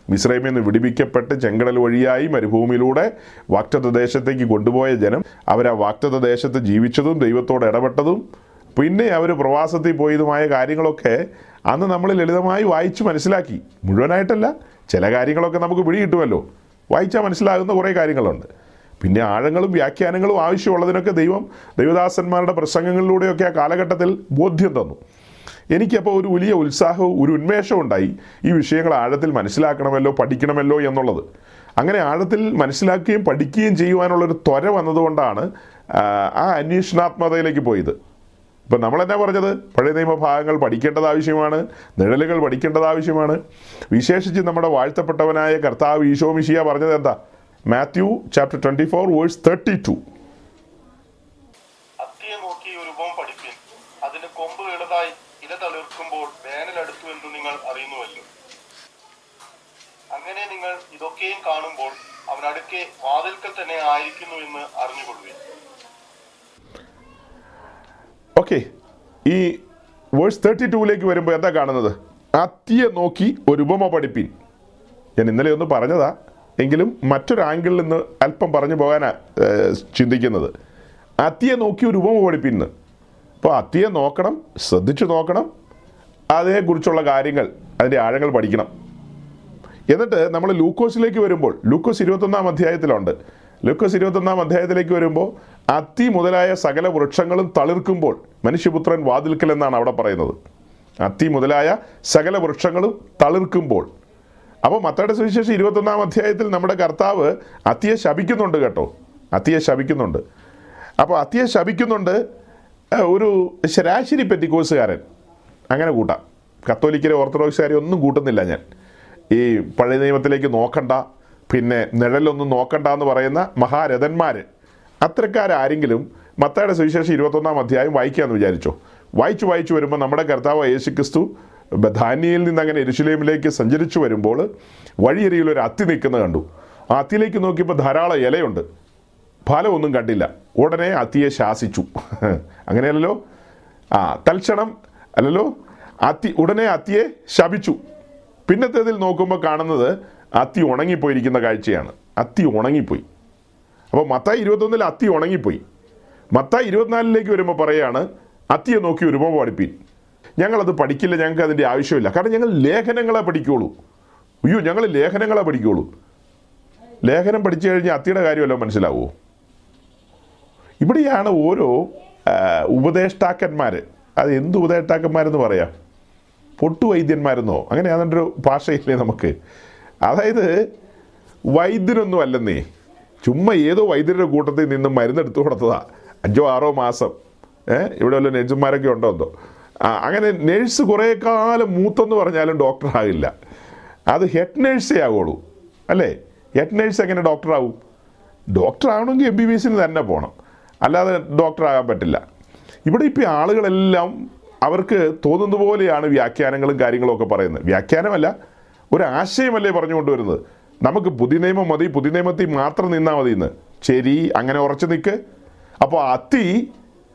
മിസ്രൈമിൽ നിന്ന് വിടിവിക്കപ്പെട്ട് ചെങ്കടൽ വഴിയായി മരുഭൂമിയിലൂടെ വാക്തത്വ ദേശത്തേക്ക് കൊണ്ടുപോയ ജനം അവർ ആ ദേശത്ത് ജീവിച്ചതും ദൈവത്തോട് ഇടപെട്ടതും പിന്നെ അവർ പ്രവാസത്തിൽ പോയതുമായ കാര്യങ്ങളൊക്കെ അന്ന് നമ്മൾ ലളിതമായി വായിച്ച് മനസ്സിലാക്കി. മുഴുവനായിട്ടല്ല ചില കാര്യങ്ങളൊക്കെ നമുക്ക് പിടി കിട്ടുമല്ലോ വായിച്ചാൽ മനസ്സിലാകുന്ന കുറേ കാര്യങ്ങളുണ്ട്. പിന്നെ ആഴങ്ങളും വ്യാഖ്യാനങ്ങളും ആവശ്യമുള്ളതിനൊക്കെ ദൈവം ദൈവദാസന്മാരുടെ പ്രസംഗങ്ങളിലൂടെയൊക്കെ ആ കാലഘട്ടത്തിൽ ബോധ്യം തന്നു. എനിക്കപ്പോൾ ഒരു വലിയ ഉത്സാഹവും ഒരു ഉന്മേഷവും ഉണ്ടായി. ഈ വിഷയങ്ങൾ ആഴത്തിൽ മനസ്സിലാക്കണമല്ലോ പഠിക്കണമല്ലോ എന്നുള്ളത്. അങ്ങനെ ആഴത്തിൽ മനസ്സിലാക്കുകയും പഠിക്കുകയും ചെയ്യുവാനുള്ളൊരു ത്വര വന്നതുകൊണ്ടാണ് ആ, അന്വേഷണാത്മകതയിലേക്ക് പോയത്. ഇപ്പം നമ്മളെന്നാ പറഞ്ഞത്? പഴയ നിയമ ഭാഗങ്ങൾ പഠിക്കേണ്ടത് ആവശ്യമാണ് നിഴലുകൾ പഠിക്കേണ്ടത് ആവശ്യമാണ് വിശേഷിച്ച് നമ്മുടെ വാഴ്ത്തപ്പെട്ടവനായ കർത്താവ് ഈശോ മിഷിയ പറഞ്ഞത് എന്താ? Matthew chapter twenty four verse thirty two അത്തിയെ നോക്കി ഒരു ഉപമ പഠിപ്പിൻ അതിന് കൊമ്പ് ഇളതായി ഇല തളിർക്കുമ്പോൾ വേനൽ അടുത്തു എന്ന് നിങ്ങൾ അറിയുന്നുവല്ലോ അങ്ങനെ ഇതൊക്കെയും കാണുമ്പോൾ അവൻ വാതിൽക്കൽ തന്നെ ആയിരിക്കുന്നു എന്ന് അറിഞ്ഞുകൊള്ളുവിൻ. ഓക്കെ ഈ വേഴ്സ് തേർട്ടി ടൂവിലേക്ക് വരുമ്പോൾ എന്താ കാണുന്നത്? അത്തിയെ നോക്കി ഒരു ഉപമ പഠിപ്പിൻ. ഞാൻ ഇന്നലെ ഒന്ന് പറഞ്ഞതാ എങ്കിലും മറ്റൊരു ആംഗിളിൽ നിന്ന് അല്പം പറഞ്ഞു പോകാനാ ചിന്തിക്കുന്നത്. അത്തിയെ നോക്കി ഒരു ഉപമ പഠിപ്പിന്ന്. അപ്പോൾ അത്തിയെ നോക്കണം ശ്രദ്ധിച്ചു നോക്കണം അതിനെക്കുറിച്ചുള്ള കാര്യങ്ങൾ അതിന്റെ ആഴങ്ങൾ പഠിക്കണം. എന്നിട്ട് നമ്മൾ ലൂക്കോസിലേക്ക് വരുമ്പോൾ ലൂക്കോസ് ഇരുപത്തൊന്നാം അധ്യായത്തിലുണ്ട്. ലൂക്കോസ് ഇരുപത്തൊന്നാം അധ്യായത്തിലേക്ക് വരുമ്പോൾ അത്തി മുതലായ സകല വൃക്ഷങ്ങളും തളിർക്കുമ്പോൾ മനുഷ്യപുത്രൻ വാതിൽക്കൽ എന്നാണ് അവിടെ പറയുന്നത്. അത്തി മുതലായ സകല വൃക്ഷങ്ങളും തളിർക്കുമ്പോൾ. അപ്പോൾ മത്തയുടെ സുവിശേഷം ഇരുപത്തൊന്നാം അധ്യായത്തിൽ നമ്മുടെ കർത്താവ് അത്തിയെ ശപിക്കുന്നുണ്ട് കേട്ടോ. അത്തിയെ ശപിക്കുന്നുണ്ട്. അപ്പോൾ അത്തിയെ ശപിക്കുന്നുണ്ട് ഒരു ശരാശരി പെറ്റിക്കോസുകാരൻ അങ്ങനെ കൂട്ടാം. കത്തോലിക്കരെ ഓർത്തഡോക്സുകാരെ ഒന്നും കൂട്ടുന്നില്ല ഞാൻ. ഈ പഴയ നിയമത്തിലേക്ക് നോക്കണ്ട പിന്നെ നിഴലൊന്നും നോക്കണ്ട എന്ന് പറയുന്ന മഹാരഥന്മാർ അത്തരക്കാരാരെങ്കിലും മത്തയുടെ സുവിശേഷം ഇരുപത്തൊന്നാം അധ്യായം വായിക്കാമെന്ന് വിചാരിച്ചോ? വായിച്ചു വായിച്ചു വരുമ്പോൾ നമ്മുടെ കർത്താവ് യേശു ക്രിസ്തു ധാന്യയിൽ നിന്ന് അങ്ങനെ എരുശലേമിലേക്ക് സഞ്ചരിച്ചു വരുമ്പോൾ വഴിയരിയിൽ ഒരു അത്തി നിൽക്കുന്നത് കണ്ടു. ആ അത്തിയിലേക്ക് നോക്കിയപ്പോൾ ധാരാളം ഇലയുണ്ട്. ഫലമൊന്നും കണ്ടില്ല. ഉടനെ അത്തിയെ ശാസിച്ചു. *laughs* അങ്ങനെയല്ലല്ലോ? ആ തൽക്ഷണം അല്ലല്ലോ? അത്തി ഉടനെ അത്തിയെ ശപിച്ചു. പിന്നത്തേതിൽ നോക്കുമ്പോൾ കാണുന്നത് അത്തി ഉണങ്ങിപ്പോയിരിക്കുന്ന കാഴ്ചയാണ്. അത്തി ഉണങ്ങിപ്പോയി. അപ്പോൾ മത്തായി ഇരുപത്തൊന്നിൽ അത്തി ഉണങ്ങിപ്പോയി. മത്തായി ഇരുപത്തിനാലിലേക്ക് വരുമ്പോൾ പറയുകയാണ് അത്തിയെ നോക്കി ഒരു ഉപമ പഠിപ്പീൻ. ഞങ്ങളത് പഠിക്കില്ല ഞങ്ങൾക്ക് അതിന്റെ ആവശ്യമില്ല. കാരണം ഞങ്ങൾ ലേഖനങ്ങളെ പഠിക്കുള്ളൂ. അയ്യോ ഞങ്ങൾ ലേഖനങ്ങളെ പഠിക്കുള്ളൂ. ലേഖനം പഠിച്ചു കഴിഞ്ഞാൽ അത്തിയുടെ കാര്യമല്ലോ മനസ്സിലാവുമോ ഇവിടെയാണ് ഓരോ ഉപദേഷ്ടാക്കന്മാർ അത് എന്ത് ഉപദേഷ്ടാക്കന്മാരെന്ന് പറയാം? പൊട്ടുവൈദ്യന്മാരെന്നോ? അങ്ങനെ അതൊരു ഭാഷയില്ലേ നമുക്ക്? അതായത് വൈദ്യനൊന്നും അല്ലെന്നേ. ചുമ്മാ ഏതോ വൈദ്യരുടെ കൂട്ടത്തിൽ നിന്ന് മരുന്നെടുത്തു കൊടുത്തതാ. അഞ്ചോ ആറോ മാസം. ഏഹ് ഇവിടെ വല്ല നഴ്സുമാരൊക്കെ ഉണ്ടോ എന്തോ. അങ്ങനെ നേഴ്സ് കുറേ കാലം മൂത്തെന്ന് പറഞ്ഞാലും ഡോക്ടർ ആകില്ല അത് ഹെഡ് നേഴ്സേ ആവുള്ളൂ. അല്ലേ? ഹെഡ് നേഴ്സ് എങ്ങനെ ഡോക്ടർ ആവും ഡോക്ടർ ആവണമെങ്കിൽ എം ബി ബി എസിന് തന്നെ പോകണം അല്ലാതെ ഡോക്ടർ ആകാൻ പറ്റില്ല. ഇവിടെ ഇപ്പോൾ ആളുകളെല്ലാം അവർക്ക് തോന്നുന്ന പോലെയാണ് വ്യാഖ്യാനങ്ങളും കാര്യങ്ങളും ഒക്കെ പറയുന്നത്. വ്യാഖ്യാനമല്ല ഒരു ആശയമല്ലേ പറഞ്ഞു കൊണ്ടുവരുന്നത് നമുക്ക് പുതിയ നിയമം മതി പുതിയ നിയമത്തിൽ മാത്രം നിന്നാൽ മതി ഇന്ന് ശരി അങ്ങനെ ഉറച്ചു നിൽക്ക് അപ്പോൾ അത്തി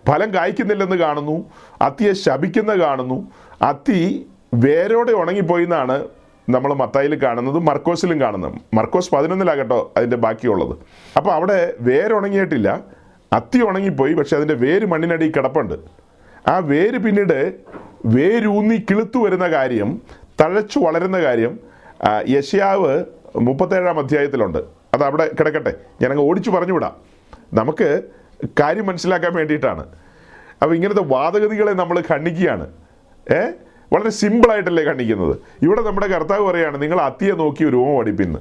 ഫലം കായ്ക്കുന്നില്ലെന്ന് കാണുന്നു അത്തിയെ ശപിക്കുന്ന കാണുന്നു അത്തി വേരോടെ ഉണങ്ങിപ്പോയി എന്നാണ് നമ്മൾ മത്തായിൽ കാണുന്നത് മർക്കോസിലും കാണുന്നത്. മർക്കോസ് പതിനൊന്നിലാകട്ടോ അതിന്റെ ബാക്കിയുള്ളത്. അപ്പോൾ അവിടെ വേരുണങ്ങിയിട്ടില്ല അത്തി ഉണങ്ങിപ്പോയി പക്ഷേ അതിന്റെ വേര് മണ്ണിനടിയിൽ കിടപ്പുണ്ട്. ആ വേര് പിന്നീട് വേരൂന്നി കിളുത്തു വരുന്ന കാര്യം തഴച്ചു വളരുന്ന കാര്യം യശയാവ് മുപ്പത്തേഴാം അധ്യായത്തിലുണ്ട്. അത് അവിടെ കിടക്കട്ടെ. ഞാനങ്ങ് ഓടിച്ചു പറഞ്ഞു വിടാം നമുക്ക് കാര്യം മനസ്സിലാക്കാൻ വേണ്ടിയിട്ടാണ്. അപ്പോൾ ഇങ്ങനത്തെ വാദഗതികളെ നമ്മൾ ഖണ്ഡിക്കുകയാണ്. ഏ? വളരെ സിമ്പിളായിട്ടല്ലേ ഖണ്ഡിക്കുന്നത്. ഇവിടെ നമ്മുടെ കർത്താവ് പറയുകയാണ് നിങ്ങൾ അത്തിയെ നോക്കി ഒരു ഓമ പഠിപ്പിന്ന്.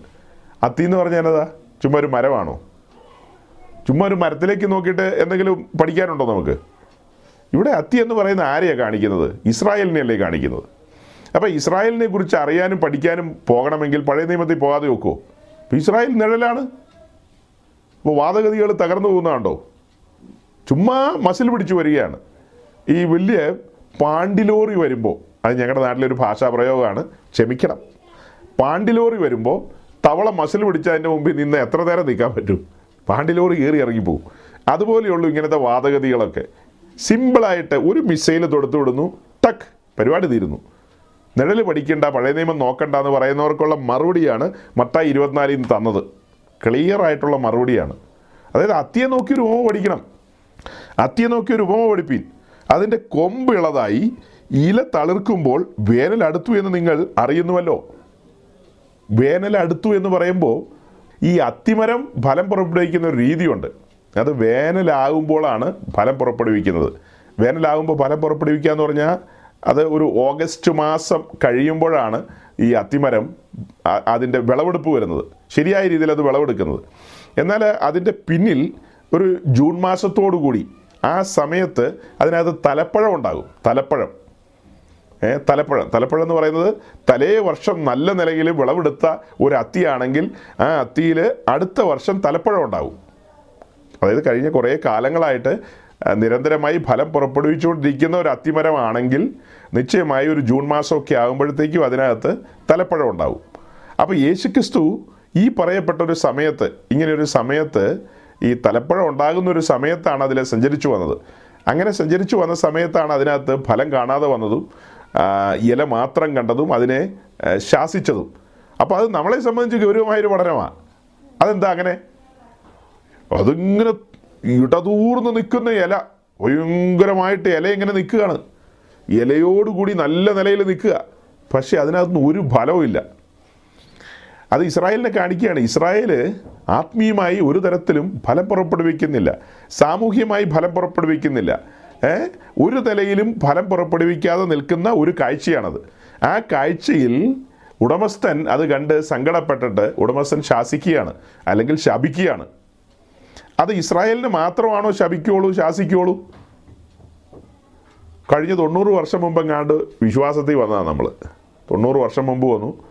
അത്തി എന്ന് പറഞ്ഞാൽ എന്നതാ ചുമ്മാ ഒരു മരമാണോ? ചുമ്മാ ഒരു മരത്തിലേക്ക് നോക്കിയിട്ട് എന്തെങ്കിലും പഠിക്കാനുണ്ടോ നമുക്ക്? ഇവിടെ അത്തി എന്ന് പറയുന്ന ആരെയാണ് കാണിക്കുന്നത്? ഇസ്രായേലിനെയല്ലേ കാണിക്കുന്നത്? അപ്പോൾ ഇസ്രായേലിനെ കുറിച്ച് അറിയാനും പഠിക്കാനും പോകണമെങ്കിൽ പഴയ നിയമത്തിൽ പോകാതെ നോക്കുമോ അപ്പോൾ ഇസ്രായേൽ നിഴലാണ്. അപ്പോൾ വാദഗതികൾ തകർന്നു പോകുന്നതാണ്ടോ ചുമ്മാ മസിൽ പിടിച്ചു വരികയാണ്. ഈ വലിയ പാണ്ടിലോറി വരുമ്പോൾ അത് ഞങ്ങളുടെ നാട്ടിലൊരു ഭാഷാ പ്രയോഗമാണ് ക്ഷമിക്കണം. പാണ്ടിലോറി വരുമ്പോൾ തവള മസിൽ പിടിച്ചതിന്റെ മുമ്പിൽ നിന്ന് എത്ര നേരം നിൽക്കാൻ പറ്റും? പാണ്ടിലോറി കയറി ഇറങ്ങിപ്പോവും അതുപോലെയുള്ളൂ ഇങ്ങനത്തെ വാദഗതികളൊക്കെ. സിമ്പിളായിട്ട് ഒരു മിസൈൽ തൊടുത്തു വിടുന്നു. ടക്ക്. പരിപാടി തീരുന്നു. നിഴൽ പഠിക്കേണ്ട പഴയ നിയമം നോക്കണ്ട എന്ന് പറയുന്നവർക്കുള്ള മറുപടിയാണ് മത്തായി ഇരുപത്തിനാലിൽ നിന്ന് തന്നത്. ക്ലിയർ ആയിട്ടുള്ള മറുപടിയാണ്. അതായത് അത്തിയെ നോക്കി ഒരു ഉപമ പഠിക്കണം. അത്തിയെ നോക്കി ഒരു ഉപമ പഠിപ്പിൻ. അതിന്റെ കൊമ്പ് ഇളതായി ഇല തളിർക്കുമ്പോൾ വേനൽ അടുത്തു എന്ന് നിങ്ങൾ അറിയുന്നുവല്ലോ. വേനൽ അടുത്തു എന്ന് പറയുമ്പോൾ ഈ അത്തിമരം ഫലം പുറപ്പെടുവിക്കുന്ന ഒരു രീതിയുണ്ട്. അത് വേനലാകുമ്പോഴാണ് ഫലം പുറപ്പെടുവിക്കുന്നത്. വേനലാകുമ്പോൾ ഫലം പുറപ്പെടുവിക്കുക എന്ന് പറഞ്ഞാൽ അത് ഒരു ഓഗസ്റ്റ് മാസം കഴിയുമ്പോഴാണ് ഈ അത്തിമരം അതിന്റെ വിളവെടുപ്പ് വരുന്നത്. ശരിയായ രീതിയിൽ അത് വിളവെടുക്കുന്നത്. എന്നാൽ അതിന്റെ പിന്നിൽ ഒരു ജൂൺ മാസത്തോടു കൂടി ആ സമയത്ത് അതിനകത്ത് തലപ്പഴം ഉണ്ടാകും. തലപ്പഴം. ഏ, തലപ്പഴം. തലപ്പഴം എന്ന് പറയുന്നത് തലേ വർഷം നല്ല നിലയിൽ വിളവെടുത്ത ഒരു അത്തിയാണെങ്കിൽ ആ അത്തിയിൽ അടുത്ത വർഷം തലപ്പഴം ഉണ്ടാവും അതായത് കഴിഞ്ഞ കുറേ കാലങ്ങളായിട്ട് നിരന്തരമായി ഫലം പുറപ്പെടുവിച്ചുകൊണ്ടിരിക്കുന്ന ഒരു അത്തിമരമാണെങ്കിൽ നിശ്ചയമായി ഒരു ജൂൺ മാസമൊക്കെ ആകുമ്പോഴത്തേക്കും അതിനകത്ത് തലപ്പഴം ഉണ്ടാവും. അപ്പോൾ യേശുക്രിസ്തു ഈ പറയപ്പെട്ട ഒരു സമയത്ത് ഇങ്ങനെയൊരു സമയത്ത് ഈ തലപ്പഴം ഉണ്ടാകുന്ന ഒരു സമയത്താണ് അതിൽ സഞ്ചരിച്ചു വന്നത്. അങ്ങനെ സഞ്ചരിച്ചു വന്ന സമയത്താണ് അതിനകത്ത് ഫലം കാണാതെ വന്നതും ഇല മാത്രം കണ്ടതും അതിനെ ശാസിച്ചതും. അപ്പോൾ അത് നമ്മളെ സംബന്ധിച്ച് ഗൗരവമായൊരു പഠനമാണ് അതെന്താ അങ്ങനെ? അതിങ്ങനെ ഇടതൂർന്ന് നിൽക്കുന്ന ഇല ഭയങ്കരമായിട്ട് ഇല ഇങ്ങനെ നിൽക്കുകയാണ്. ഇലയോടുകൂടി നല്ല നിലയിൽ നിൽക്കുക. പക്ഷേ അതിനകത്തുനിന്ന് ഒരു ഫലവുമില്ല അത് ഇസ്രായേലിനെ കാണിക്കുകയാണ്. ഇസ്രായേൽ ആത്മീയമായി ഒരു തരത്തിലും ഫലം പുറപ്പെടുവിക്കുന്നില്ല. സാമൂഹ്യമായി ഫലം പുറപ്പെടുവിക്കുന്നില്ല. ഒരു നിലയിലും ഫലം പുറപ്പെടുവിക്കാതെ നിൽക്കുന്ന ഒരു കാഴ്ചയാണത്. ആ കാഴ്ചയിൽ ഉടമസ്ഥൻ അത് കണ്ട് സങ്കടപ്പെട്ടിട്ട് ഉടമസ്ഥൻ ശാസിക്കുകയാണ്. അല്ലെങ്കിൽ ശപിക്കുകയാണ്. അത് ഇസ്രായേലിന് മാത്രമാണോ ശപിക്കുള്ളൂ ശാസിക്കുള്ളൂ? കഴിഞ്ഞ തൊണ്ണൂറ് വർഷം മുമ്പെങ്ങാണ്ട് വിശ്വാസത്തിൽ വന്നതാണ് നമ്മൾ തൊണ്ണൂറ് വർഷം മുമ്പ് വന്നു.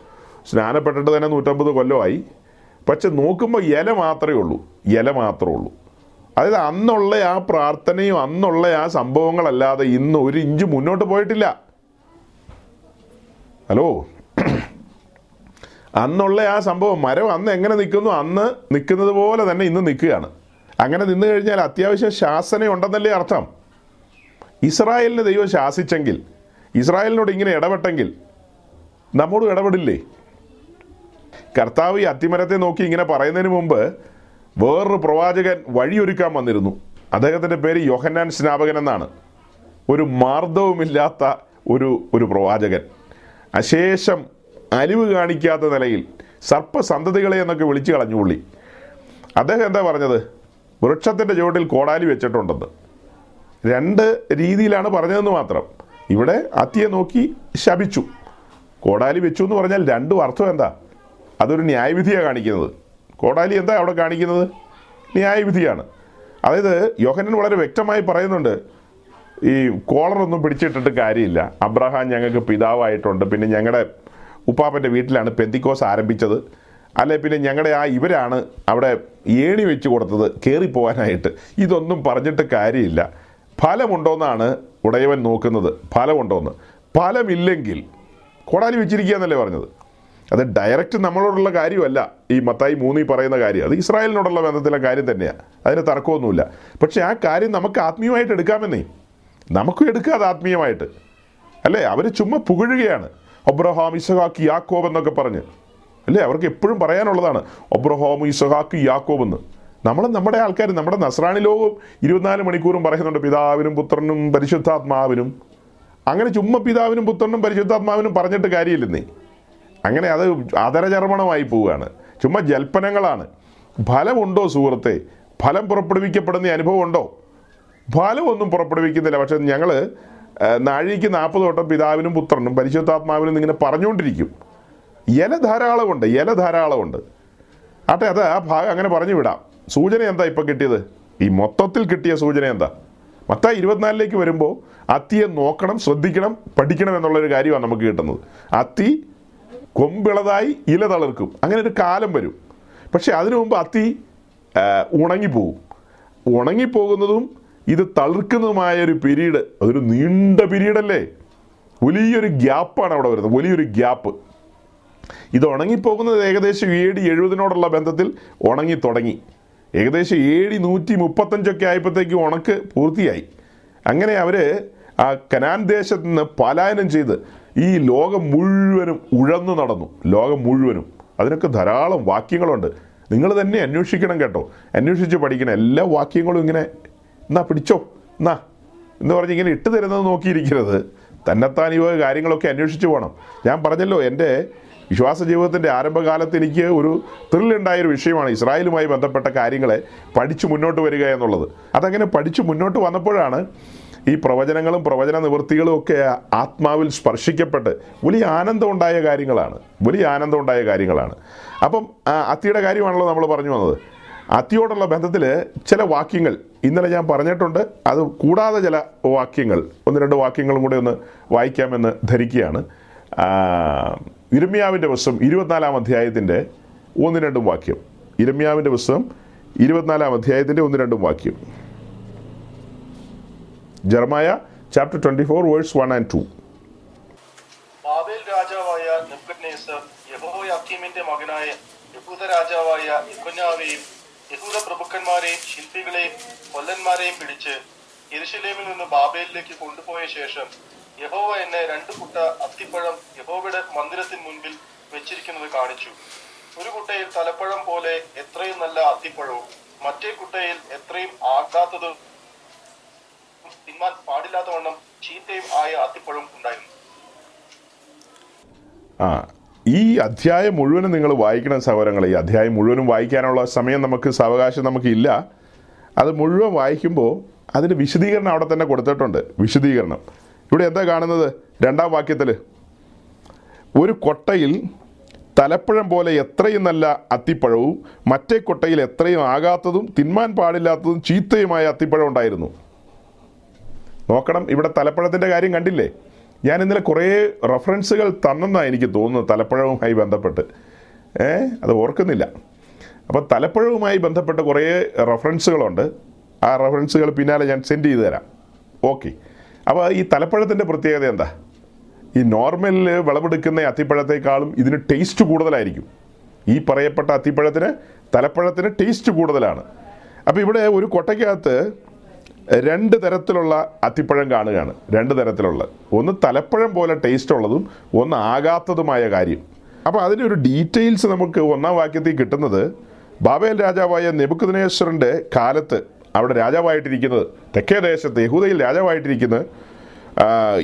സ്നാനപ്പെട്ടിട്ട് തന്നെ നൂറ്റമ്പത് കൊല്ലമായി. പക്ഷെ നോക്കുമ്പോൾ ഇല മാത്രമേ ഉള്ളൂ. ഇല മാത്രമേ ഉള്ളൂ. അതായത് അന്നുള്ള ആ പ്രാർത്ഥനയും അന്നുള്ള ആ സംഭവങ്ങളല്ലാതെ ഇന്ന് ഒരു ഇഞ്ച് മുന്നോട്ട് പോയിട്ടില്ല. ഹലോ? അന്നുള്ള ആ സംഭവം മരം അന്ന് എങ്ങനെ നിൽക്കുന്നു? അന്ന് നിൽക്കുന്നത് പോലെ തന്നെ ഇന്ന് നിൽക്കുകയാണ്. അങ്ങനെ നിന്നു കഴിഞ്ഞാൽ അത്യാവശ്യം ശാസന ഉണ്ടെന്നല്ലേ അർത്ഥം. ഇസ്രായേലിന് ദൈവം ശാസിച്ചെങ്കിൽ ഇസ്രായേലിനോട് ഇങ്ങനെ ഇടപെട്ടെങ്കിൽ നമ്മോട് ഇടപെടില്ലേ? കർത്താവ് ഈ അത്തിമരത്തെ നോക്കി ഇങ്ങനെ പറയുന്നതിന് മുമ്പ് വേറൊരു പ്രവാചകൻ വഴിയൊരുക്കാൻ വന്നിരുന്നു. അദ്ദേഹത്തിന്റെ പേര് യോഹന്നാൻ സ്നാപകൻ എന്നാണ്. ഒരു മാർദ്ദവുമില്ലാത്ത ഒരു ഒരു പ്രവാചകൻ. അശേഷം അലിവ് കാണിക്കാത്ത നിലയിൽ സർപ്പസന്തതികളെ എന്നൊക്കെ വിളിച്ചു കളഞ്ഞു പുള്ളി. അദ്ദേഹം എന്താ പറഞ്ഞത്? വൃക്ഷത്തിന്റെ ചുവട്ടിൽ കോടാലി വെച്ചിട്ടുണ്ടെന്ന്. രണ്ട് രീതിയിലാണ് പറഞ്ഞതെന്ന് മാത്രം. ഇവിടെ അത്തിയെ നോക്കി ശപിച്ചു. കോടാലി വെച്ചു എന്ന് പറഞ്ഞാൽ രണ്ടും അർത്ഥം എന്താ? അതൊരു ന്യായവിധിയാണ് കാണിക്കുന്നത്. കോടാലി എന്താ അവിടെ കാണിക്കുന്നത്? ന്യായവിധിയാണ്. അതായത് യോഹനൻ വളരെ വ്യക്തമായി പറയുന്നുണ്ട് ഈ കോളറൊന്നും പിടിച്ചിട്ടിട്ട് കാര്യമില്ല. അബ്രഹാം ഞങ്ങൾക്ക് പിതാവായിട്ടുണ്ട്. പിന്നെ ഞങ്ങളുടെ ഉപ്പാപ്പന്റെ വീട്ടിലാണ് പെന്തിക്കോസ് ആരംഭിച്ചത്. അല്ലെ പിന്നെ ഞങ്ങളുടെ ആ ഇവരാണ് അവിടെ ഏണി വെച്ച് കൊടുത്തത് കയറിപ്പോവാനായിട്ട് ഇതൊന്നും പറഞ്ഞിട്ട് കാര്യമില്ല. ഫലമുണ്ടോയെന്നാണ് ഉടയവൻ നോക്കുന്നത്. ഫലമുണ്ടോയെന്ന് ഫലമില്ലെങ്കിൽ കോടാലി വെച്ചിരിക്കുക എന്നല്ലേ പറഞ്ഞത്? അത് ഡയറക്റ്റ് നമ്മളോടുള്ള കാര്യമല്ല. ഈ മത്തായി മൂന്നി പറയുന്ന കാര്യം. അത് ഇസ്രായേലിനോടുള്ള ബന്ധത്തിലെ കാര്യം തന്നെയാണ് അതിന് തർക്കമൊന്നുമില്ല. പക്ഷേ ആ കാര്യം നമുക്ക് ആത്മീയമായിട്ട് എടുക്കാമെന്നേ. നമുക്കും എടുക്കാതെ ആത്മീയമായിട്ട്. അല്ലേ? അവർ ചുമ്മാ പുകഴുകയാണ്. അബ്രഹാം ഇസഹാക്ക് യാക്കോബ് എന്നൊക്കെ പറഞ്ഞ്. അല്ലേ? അവർക്ക് എപ്പോഴും പറയാനുള്ളതാണ് ഒബ്രഹാം ഇസഹാക്ക് യാക്കോബ് എന്ന്. നമ്മൾ നമ്മുടെ ആൾക്കാർ നമ്മുടെ നസ്രാണി ലോകവും ഇരുപത്തിനാല് മണിക്കൂറും പറയുന്നുണ്ട് പിതാവിനും പുത്രനും പരിശുദ്ധാത്മാവിനും. അങ്ങനെ ചുമ്മാ പിതാവിനും പുത്രനും പരിശുദ്ധാത്മാവിനും പറഞ്ഞിട്ട് കാര്യമില്ലെന്നേ. അങ്ങനെ അത് ആദരചർമ്മണമായി പോവുകയാണ്. ചുമ്മാ ജൽപ്പനങ്ങളാണ്. ഫലമുണ്ടോ സുഹൃത്തെ? ഫലം പുറപ്പെടുവിക്കപ്പെടുന്ന അനുഭവം ഉണ്ടോ? ഫലമൊന്നും പുറപ്പെടുവിക്കുന്നില്ല. പക്ഷെ ഞങ്ങൾ നാഴിക്ക് നാൽപ്പത് വട്ടം പിതാവിനും പുത്രനും പരിശുദ്ധാത്മാവിനും ഇങ്ങനെ പറഞ്ഞുകൊണ്ടിരിക്കും. ഇല ധാരാളമുണ്ട് ഇല ധാരാളമുണ്ട്. ആട്ടെ അത് ആ ഭാഗം അങ്ങനെ പറഞ്ഞു വിടാം. സൂചന എന്താ ഇപ്പം കിട്ടിയത്? ഈ മൊത്തത്തിൽ കിട്ടിയ സൂചന എന്താ? മൊത്തം ഇരുപത്തിനാലിലേക്ക് വരുമ്പോൾ അത്തിയെ നോക്കണം ശ്രദ്ധിക്കണം പഠിക്കണം എന്നുള്ളൊരു കാര്യമാണ് നമുക്ക് കിട്ടുന്നത്. അത്തി കൊമ്പിളതായി ഇല തളിർക്കും. അങ്ങനെ ഒരു കാലം വരും. പക്ഷേ അതിനു മുമ്പ് അത്തി ഉണങ്ങിപ്പോവും. ഉണങ്ങിപ്പോകുന്നതും ഇത് തളിർക്കുന്നതുമായ ഒരു പിരീഡ് അതൊരു നീണ്ട പീരീഡല്ലേ? വലിയൊരു ഗ്യാപ്പാണ് അവിടെ വരുന്നത് വലിയൊരു ഗ്യാപ്പ്. ഇത് ഉണങ്ങിപ്പോകുന്നത് ഏകദേശം ഡി എഴുപതിനോടുള്ള ബന്ധത്തിൽ ഉണങ്ങി തുടങ്ങി. ഏകദേശം ഡി നൂറ്റി മുപ്പത്തഞ്ചൊക്കെ ആയപ്പോഴത്തേക്ക് ഉണക്ക് പൂർത്തിയായി. അങ്ങനെ അവർ ആ കനാൻ ദേശത്ത് നിന്ന് പലായനം ചെയ്ത് ഈ ലോകം മുഴുവനും ഉഴന്നു നടന്നു. ലോകം മുഴുവനും. അതിനൊക്കെ ധാരാളം വാക്യങ്ങളുണ്ട്. നിങ്ങൾ തന്നെ അന്വേഷിക്കണം കേട്ടോ. അന്വേഷിച്ച് പഠിക്കണം. എല്ലാ വാക്യങ്ങളും ഇങ്ങനെ എന്നാ പിടിച്ചോ. എന്നാ എന്ന് പറഞ്ഞ് ഇങ്ങനെ ഇട്ട് തരുന്നത് നോക്കിയിരിക്കരുത്. തന്നെത്താൻ ഈ കാര്യങ്ങളൊക്കെ അന്വേഷിച്ച് പോകണം ഞാൻ പറഞ്ഞല്ലോ എന്റെ വിശ്വാസ ജീവിതത്തിന്റെ ആരംഭകാലത്ത് എനിക്ക് ഒരു ത്രില്ലുണ്ടായൊരു വിഷയമാണ് ഇസ്രായേലുമായി ബന്ധപ്പെട്ട കാര്യങ്ങളെ പഠിച്ചു മുന്നോട്ട് വരിക എന്നുള്ളത്. അതങ്ങനെ പഠിച്ചു മുന്നോട്ട് വന്നപ്പോഴാണ് ഈ പ്രവചനങ്ങളും പ്രവചന നിവൃത്തികളും ഒക്കെ ആത്മാവിൽ സ്പർശിക്കപ്പെട്ട് വലിയ ആനന്ദം ഉണ്ടായ കാര്യങ്ങളാണ്. വലിയ ആനന്ദം ഉണ്ടായ കാര്യങ്ങളാണ്. അപ്പം അത്തിയുടെ കാര്യമാണല്ലോ നമ്മൾ പറഞ്ഞു വന്നത്. അത്തിയോടുള്ള ബന്ധത്തിൽ ചില വാക്യങ്ങൾ ഇന്നലെ ഞാൻ പറഞ്ഞിട്ടുണ്ട്. അത് കൂടാതെ ചില വാക്യങ്ങൾ ഒന്ന് രണ്ട് വാക്യങ്ങളും കൂടി ഒന്ന് വായിക്കാമെന്ന് ധരിക്കുകയാണ്. ഇരമ്യാവിന്റെ പുസ്തകം ഇരുപത്തിനാലാം അധ്യായത്തിന്റെ ഒന്ന് രണ്ടും വാക്യം. ഇരമ്യാവിന്റെ പുസ്തകം ഇരുപത്തിനാലാം അധ്യായത്തിന്റെ ഒന്ന് രണ്ടും വാക്യം. Jeremiah chapter twenty four verse one and two. Babel രാജാവായ യഹോയാക്കീമിന്റെ യഹൂദ യഹൂദ പ്രഭുക്കന്മാരെയും ശില്പികളെയും കൊല്ലന്മാരെയും പിടിച്ച് യെരുശലേമിൽ നിന്ന് ബാബേലിലേക്ക് കൊണ്ടുപോയ ശേഷം യഹോവ എന്നെ രണ്ടു കുട്ട അത്തിപ്പഴം യഹോവയുടെ മന്ദിരത്തിന് മുൻപിൽ വെച്ചിരിക്കുന്നത് കാണിച്ചു. ഒരു കുട്ടയിൽ തലപ്പഴം പോലെ എത്രയും നല്ല അത്തിപ്പഴവും മറ്റേ കുട്ടയിൽ എത്രയും ആകാത്തതും തിന്മാൻ പാടില്ലാത്തവണ്ണം ചീത്തയും ആയ അത്തിപ്പഴം ഉണ്ടായിരുന്നു. ആ ഈ അധ്യായം മുഴുവനും നിങ്ങൾ വായിക്കണം സഹോദരങ്ങളെ ഈ അധ്യായം മുഴുവനും വായിക്കാനുള്ള സമയം നമുക്ക് സാവകാശം നമുക്കില്ല. അത് മുഴുവൻ വായിക്കുമ്പോൾ അതിന്റെ വിശദീകരണം അവിടെ തന്നെ കൊടുത്തിട്ടുണ്ട്. വിശദീകരണം. ഇവിടെ എന്താ കാണുന്നത്? രണ്ടാം വാക്യത്തിൽ ഒരു കൊട്ടയിൽ തലപ്പഴം പോലെ എത്രയും നല്ല അത്തിപ്പഴവും മറ്റേ കൊട്ടയിൽ എത്രയും ആകാത്തതും തിന്മാൻ പാടില്ലാത്തതും ചീത്തയുമായ അത്തിപ്പഴം ഉണ്ടായിരുന്നു. നോക്കണം ഇവിടെ തലപ്പഴത്തിന്റെ കാര്യം കണ്ടില്ലേ? ഞാൻ ഇന്നലെ കുറേ റെഫറൻസുകൾ തന്നെന്നാണ് എനിക്ക് തോന്നുന്നത് തലപ്പഴവുമായി ബന്ധപ്പെട്ട്. ഏ അത് ഓർക്കുന്നില്ല. അപ്പോൾ തലപ്പഴവുമായി ബന്ധപ്പെട്ട് കുറേ റെഫറൻസുകളുണ്ട്. ആ റെഫറൻസുകൾ പിന്നാലെ ഞാൻ സെൻഡ് ചെയ്ത് തരാം. ഓക്കെ. അപ്പോൾ ഈ തലപ്പഴത്തിന്റെ പ്രത്യേകത എന്താ? ഈ നോർമലിൽ വിളവെടുക്കുന്ന അത്തിപ്പഴത്തേക്കാളും ഇതിന് ടേസ്റ്റ് കൂടുതലായിരിക്കും. ഈ പറയപ്പെട്ട അത്തിപ്പഴത്തിന് തലപ്പഴത്തിന് ടേസ്റ്റ് കൂടുതലാണ്. അപ്പോൾ ഇവിടെ ഒരു കൊട്ടയ്ക്കകത്ത് രണ്ട് തരത്തിലുള്ള അത്തിപ്പഴം കാണുകയാണ്. രണ്ട് തരത്തിലുള്ള. ഒന്ന് തലപ്പഴം പോലെ ടേസ്റ്റ് ഉള്ളതും ഒന്ന് ആകാത്തതുമായ കാര്യം. അപ്പോൾ അതിന്റെ ഒരു ഡീറ്റെയിൽസ് നമുക്ക് ഒന്നാം വാക്യത്തിൽ കിട്ടുന്നത് ബാബേൽ രാജാവായ നെബുക്കുദിനേശ്വറിന്റെ കാലത്ത് അവിടെ രാജാവായിട്ടിരിക്കുന്നത് തെക്കേ ദേശത്ത് യഹൂദയിൽ രാജാവായിട്ടിരിക്കുന്നത്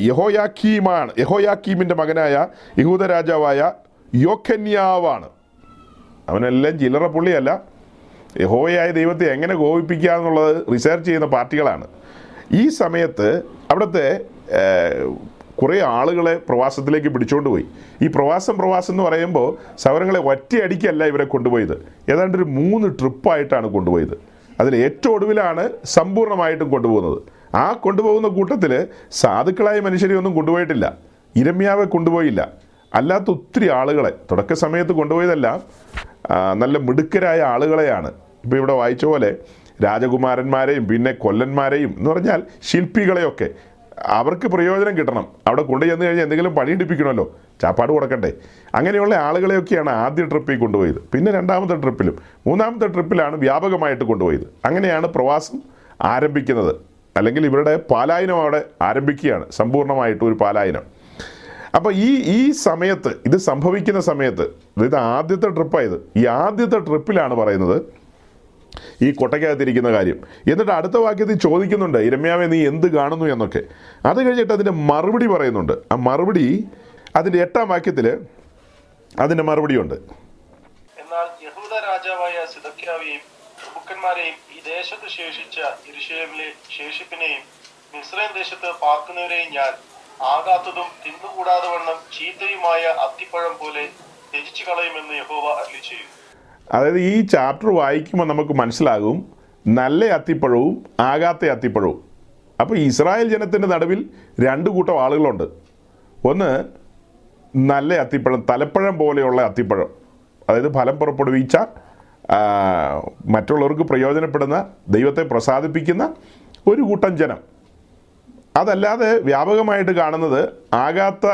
യഹോയാക്കീമാണ് യഹോയാക്കീമിന്റെ മകനായ യഹൂദ രാജാവായ യോഖന്യാവാണ്. അവനെല്ലാം ചില്ലറ പുള്ളിയല്ല. യഹോയായ ദൈവത്തെ എങ്ങനെ കോപിപ്പിക്കുക എന്നുള്ളത് റിസർച്ച് ചെയ്യുന്ന പാർട്ടികളാണ്. ഈ സമയത്ത് അവിടുത്തെ കുറേ ആളുകളെ പ്രവാസത്തിലേക്ക് പിടിച്ചുകൊണ്ട് പോയി. ഈ പ്രവാസം പ്രവാസം എന്ന് പറയുമ്പോൾ സൗരങ്ങളെ ഒറ്റയടിക്കല്ല ഇവരെ കൊണ്ടുപോയത്. ഏതാണ്ട് ഒരു മൂന്ന് ട്രിപ്പായിട്ടാണ് കൊണ്ടുപോയത്. അതിൽ ഏറ്റവും ഒടുവിലാണ് സമ്പൂർണമായിട്ടും കൊണ്ടുപോകുന്നത്. ആ കൊണ്ടുപോകുന്ന കൂട്ടത്തിൽ സാധുക്കളായ മനുഷ്യരെ ഒന്നും കൊണ്ടുപോയിട്ടില്ല. ഇരമ്യാവെ കൊണ്ടുപോയില്ല. അല്ലാത്ത ഒത്തിരി ആളുകളെ തുടക്ക സമയത്ത് കൊണ്ടുപോയതല്ല നല്ല മിടുക്കരായ ആളുകളെയാണ്. ഇപ്പോൾ ഇവിടെ വായിച്ച പോലെ രാജകുമാരന്മാരെയും പിന്നെ കൊല്ലന്മാരെയും എന്ന് പറഞ്ഞാൽ ശില്പികളെയൊക്കെ. അവർക്ക് പ്രയോജനം കിട്ടണം. അവിടെ കൊണ്ടു ചെന്ന് കഴിഞ്ഞാൽ എന്തെങ്കിലും പണിയെടുപ്പിക്കണമല്ലോ ചാപ്പാട് കൊടുക്കണ്ടേ. അങ്ങനെയുള്ള ആളുകളെയൊക്കെയാണ് ആദ്യ ട്രിപ്പിൽ കൊണ്ടുപോയത്. പിന്നെ രണ്ടാമത്തെ ട്രിപ്പിലും മൂന്നാമത്തെ ട്രിപ്പിലാണ് വ്യാപകമായിട്ട് കൊണ്ടുപോയത്. അങ്ങനെയാണ് പ്രവാസം ആരംഭിക്കുന്നത്. അല്ലെങ്കിൽ ഇവരുടെ പാലായനം അവിടെ ആരംഭിക്കുകയാണ്. സമ്പൂർണമായിട്ട് ഒരു പാലായനം. അപ്പോൾ ഈ ഈ സമയത്ത് ഇത് സംഭവിക്കുന്ന സമയത്ത് ഇത് ആദ്യത്തെ ട്രിപ്പായത് ഈ ആദ്യത്തെ ട്രിപ്പിലാണ് പറയുന്നത് ഈ കൊട്ടയ്ക്കകത്തിരിക്കുന്ന കാര്യം. എന്നിട്ട് അടുത്ത വാക്യത്തിൽ ചോദിക്കുന്നുണ്ട് ഇരമ്യാവെ നീ എന്ത് കാണുന്നു? എന്നൊക്കെ. അത് കഴിഞ്ഞിട്ട് അതിന്റെ മറുപടി പറയുന്നുണ്ട്. ആ മറുപടി അതിന്റെ എട്ടാം വാക്യത്തിൽ അതിന്റെ മറുപടിയുണ്ട്. എന്നാൽ യഹൂദ രാജാവായ സിദക്യാവെയും പ്രഭുക്കന്മാരെയും ഈ ദേശത്ത് ശേഷിച്ച ഇരിശേമിലെ ശേഷിപ്പിനെയും മിസ്രൈം ദേശത്ത് പാർക്കുന്നവരെയും ഞാൻ ആകാത്തതും തിന്നുകൂടാതെ വണ്ണം ചീത്തയുമായ അത്തിപ്പഴം പോലെ ത്യജിച്ചു കളയുമെന്ന് യഹോവ അരുളി ചെയ്യും അതായത് ഈ ചാപ്റ്റർ വായിക്കുമ്പോൾ നമുക്ക് മനസ്സിലാകും നല്ല അത്തിപ്പഴവും ആകാത്ത അത്തിപ്പഴവും. അപ്പോൾ ഇസ്രായേൽ ജനത്തിന്റെ നടുവിൽ രണ്ട് കൂട്ടം ആളുകളുണ്ട്. ഒന്ന് നല്ല അത്തിപ്പഴം തലപ്പഴം പോലെയുള്ള അത്തിപ്പഴം. അതായത് ഫലം പുറപ്പെടുവിച്ച മറ്റുള്ളവർക്ക് പ്രയോജനപ്പെടുന്ന ദൈവത്തെ പ്രസാദിപ്പിക്കുന്ന ഒരു കൂട്ടം ജനം. അതല്ലാതെ വ്യാപകമായിട്ട് കാണുന്നത് ആകാത്ത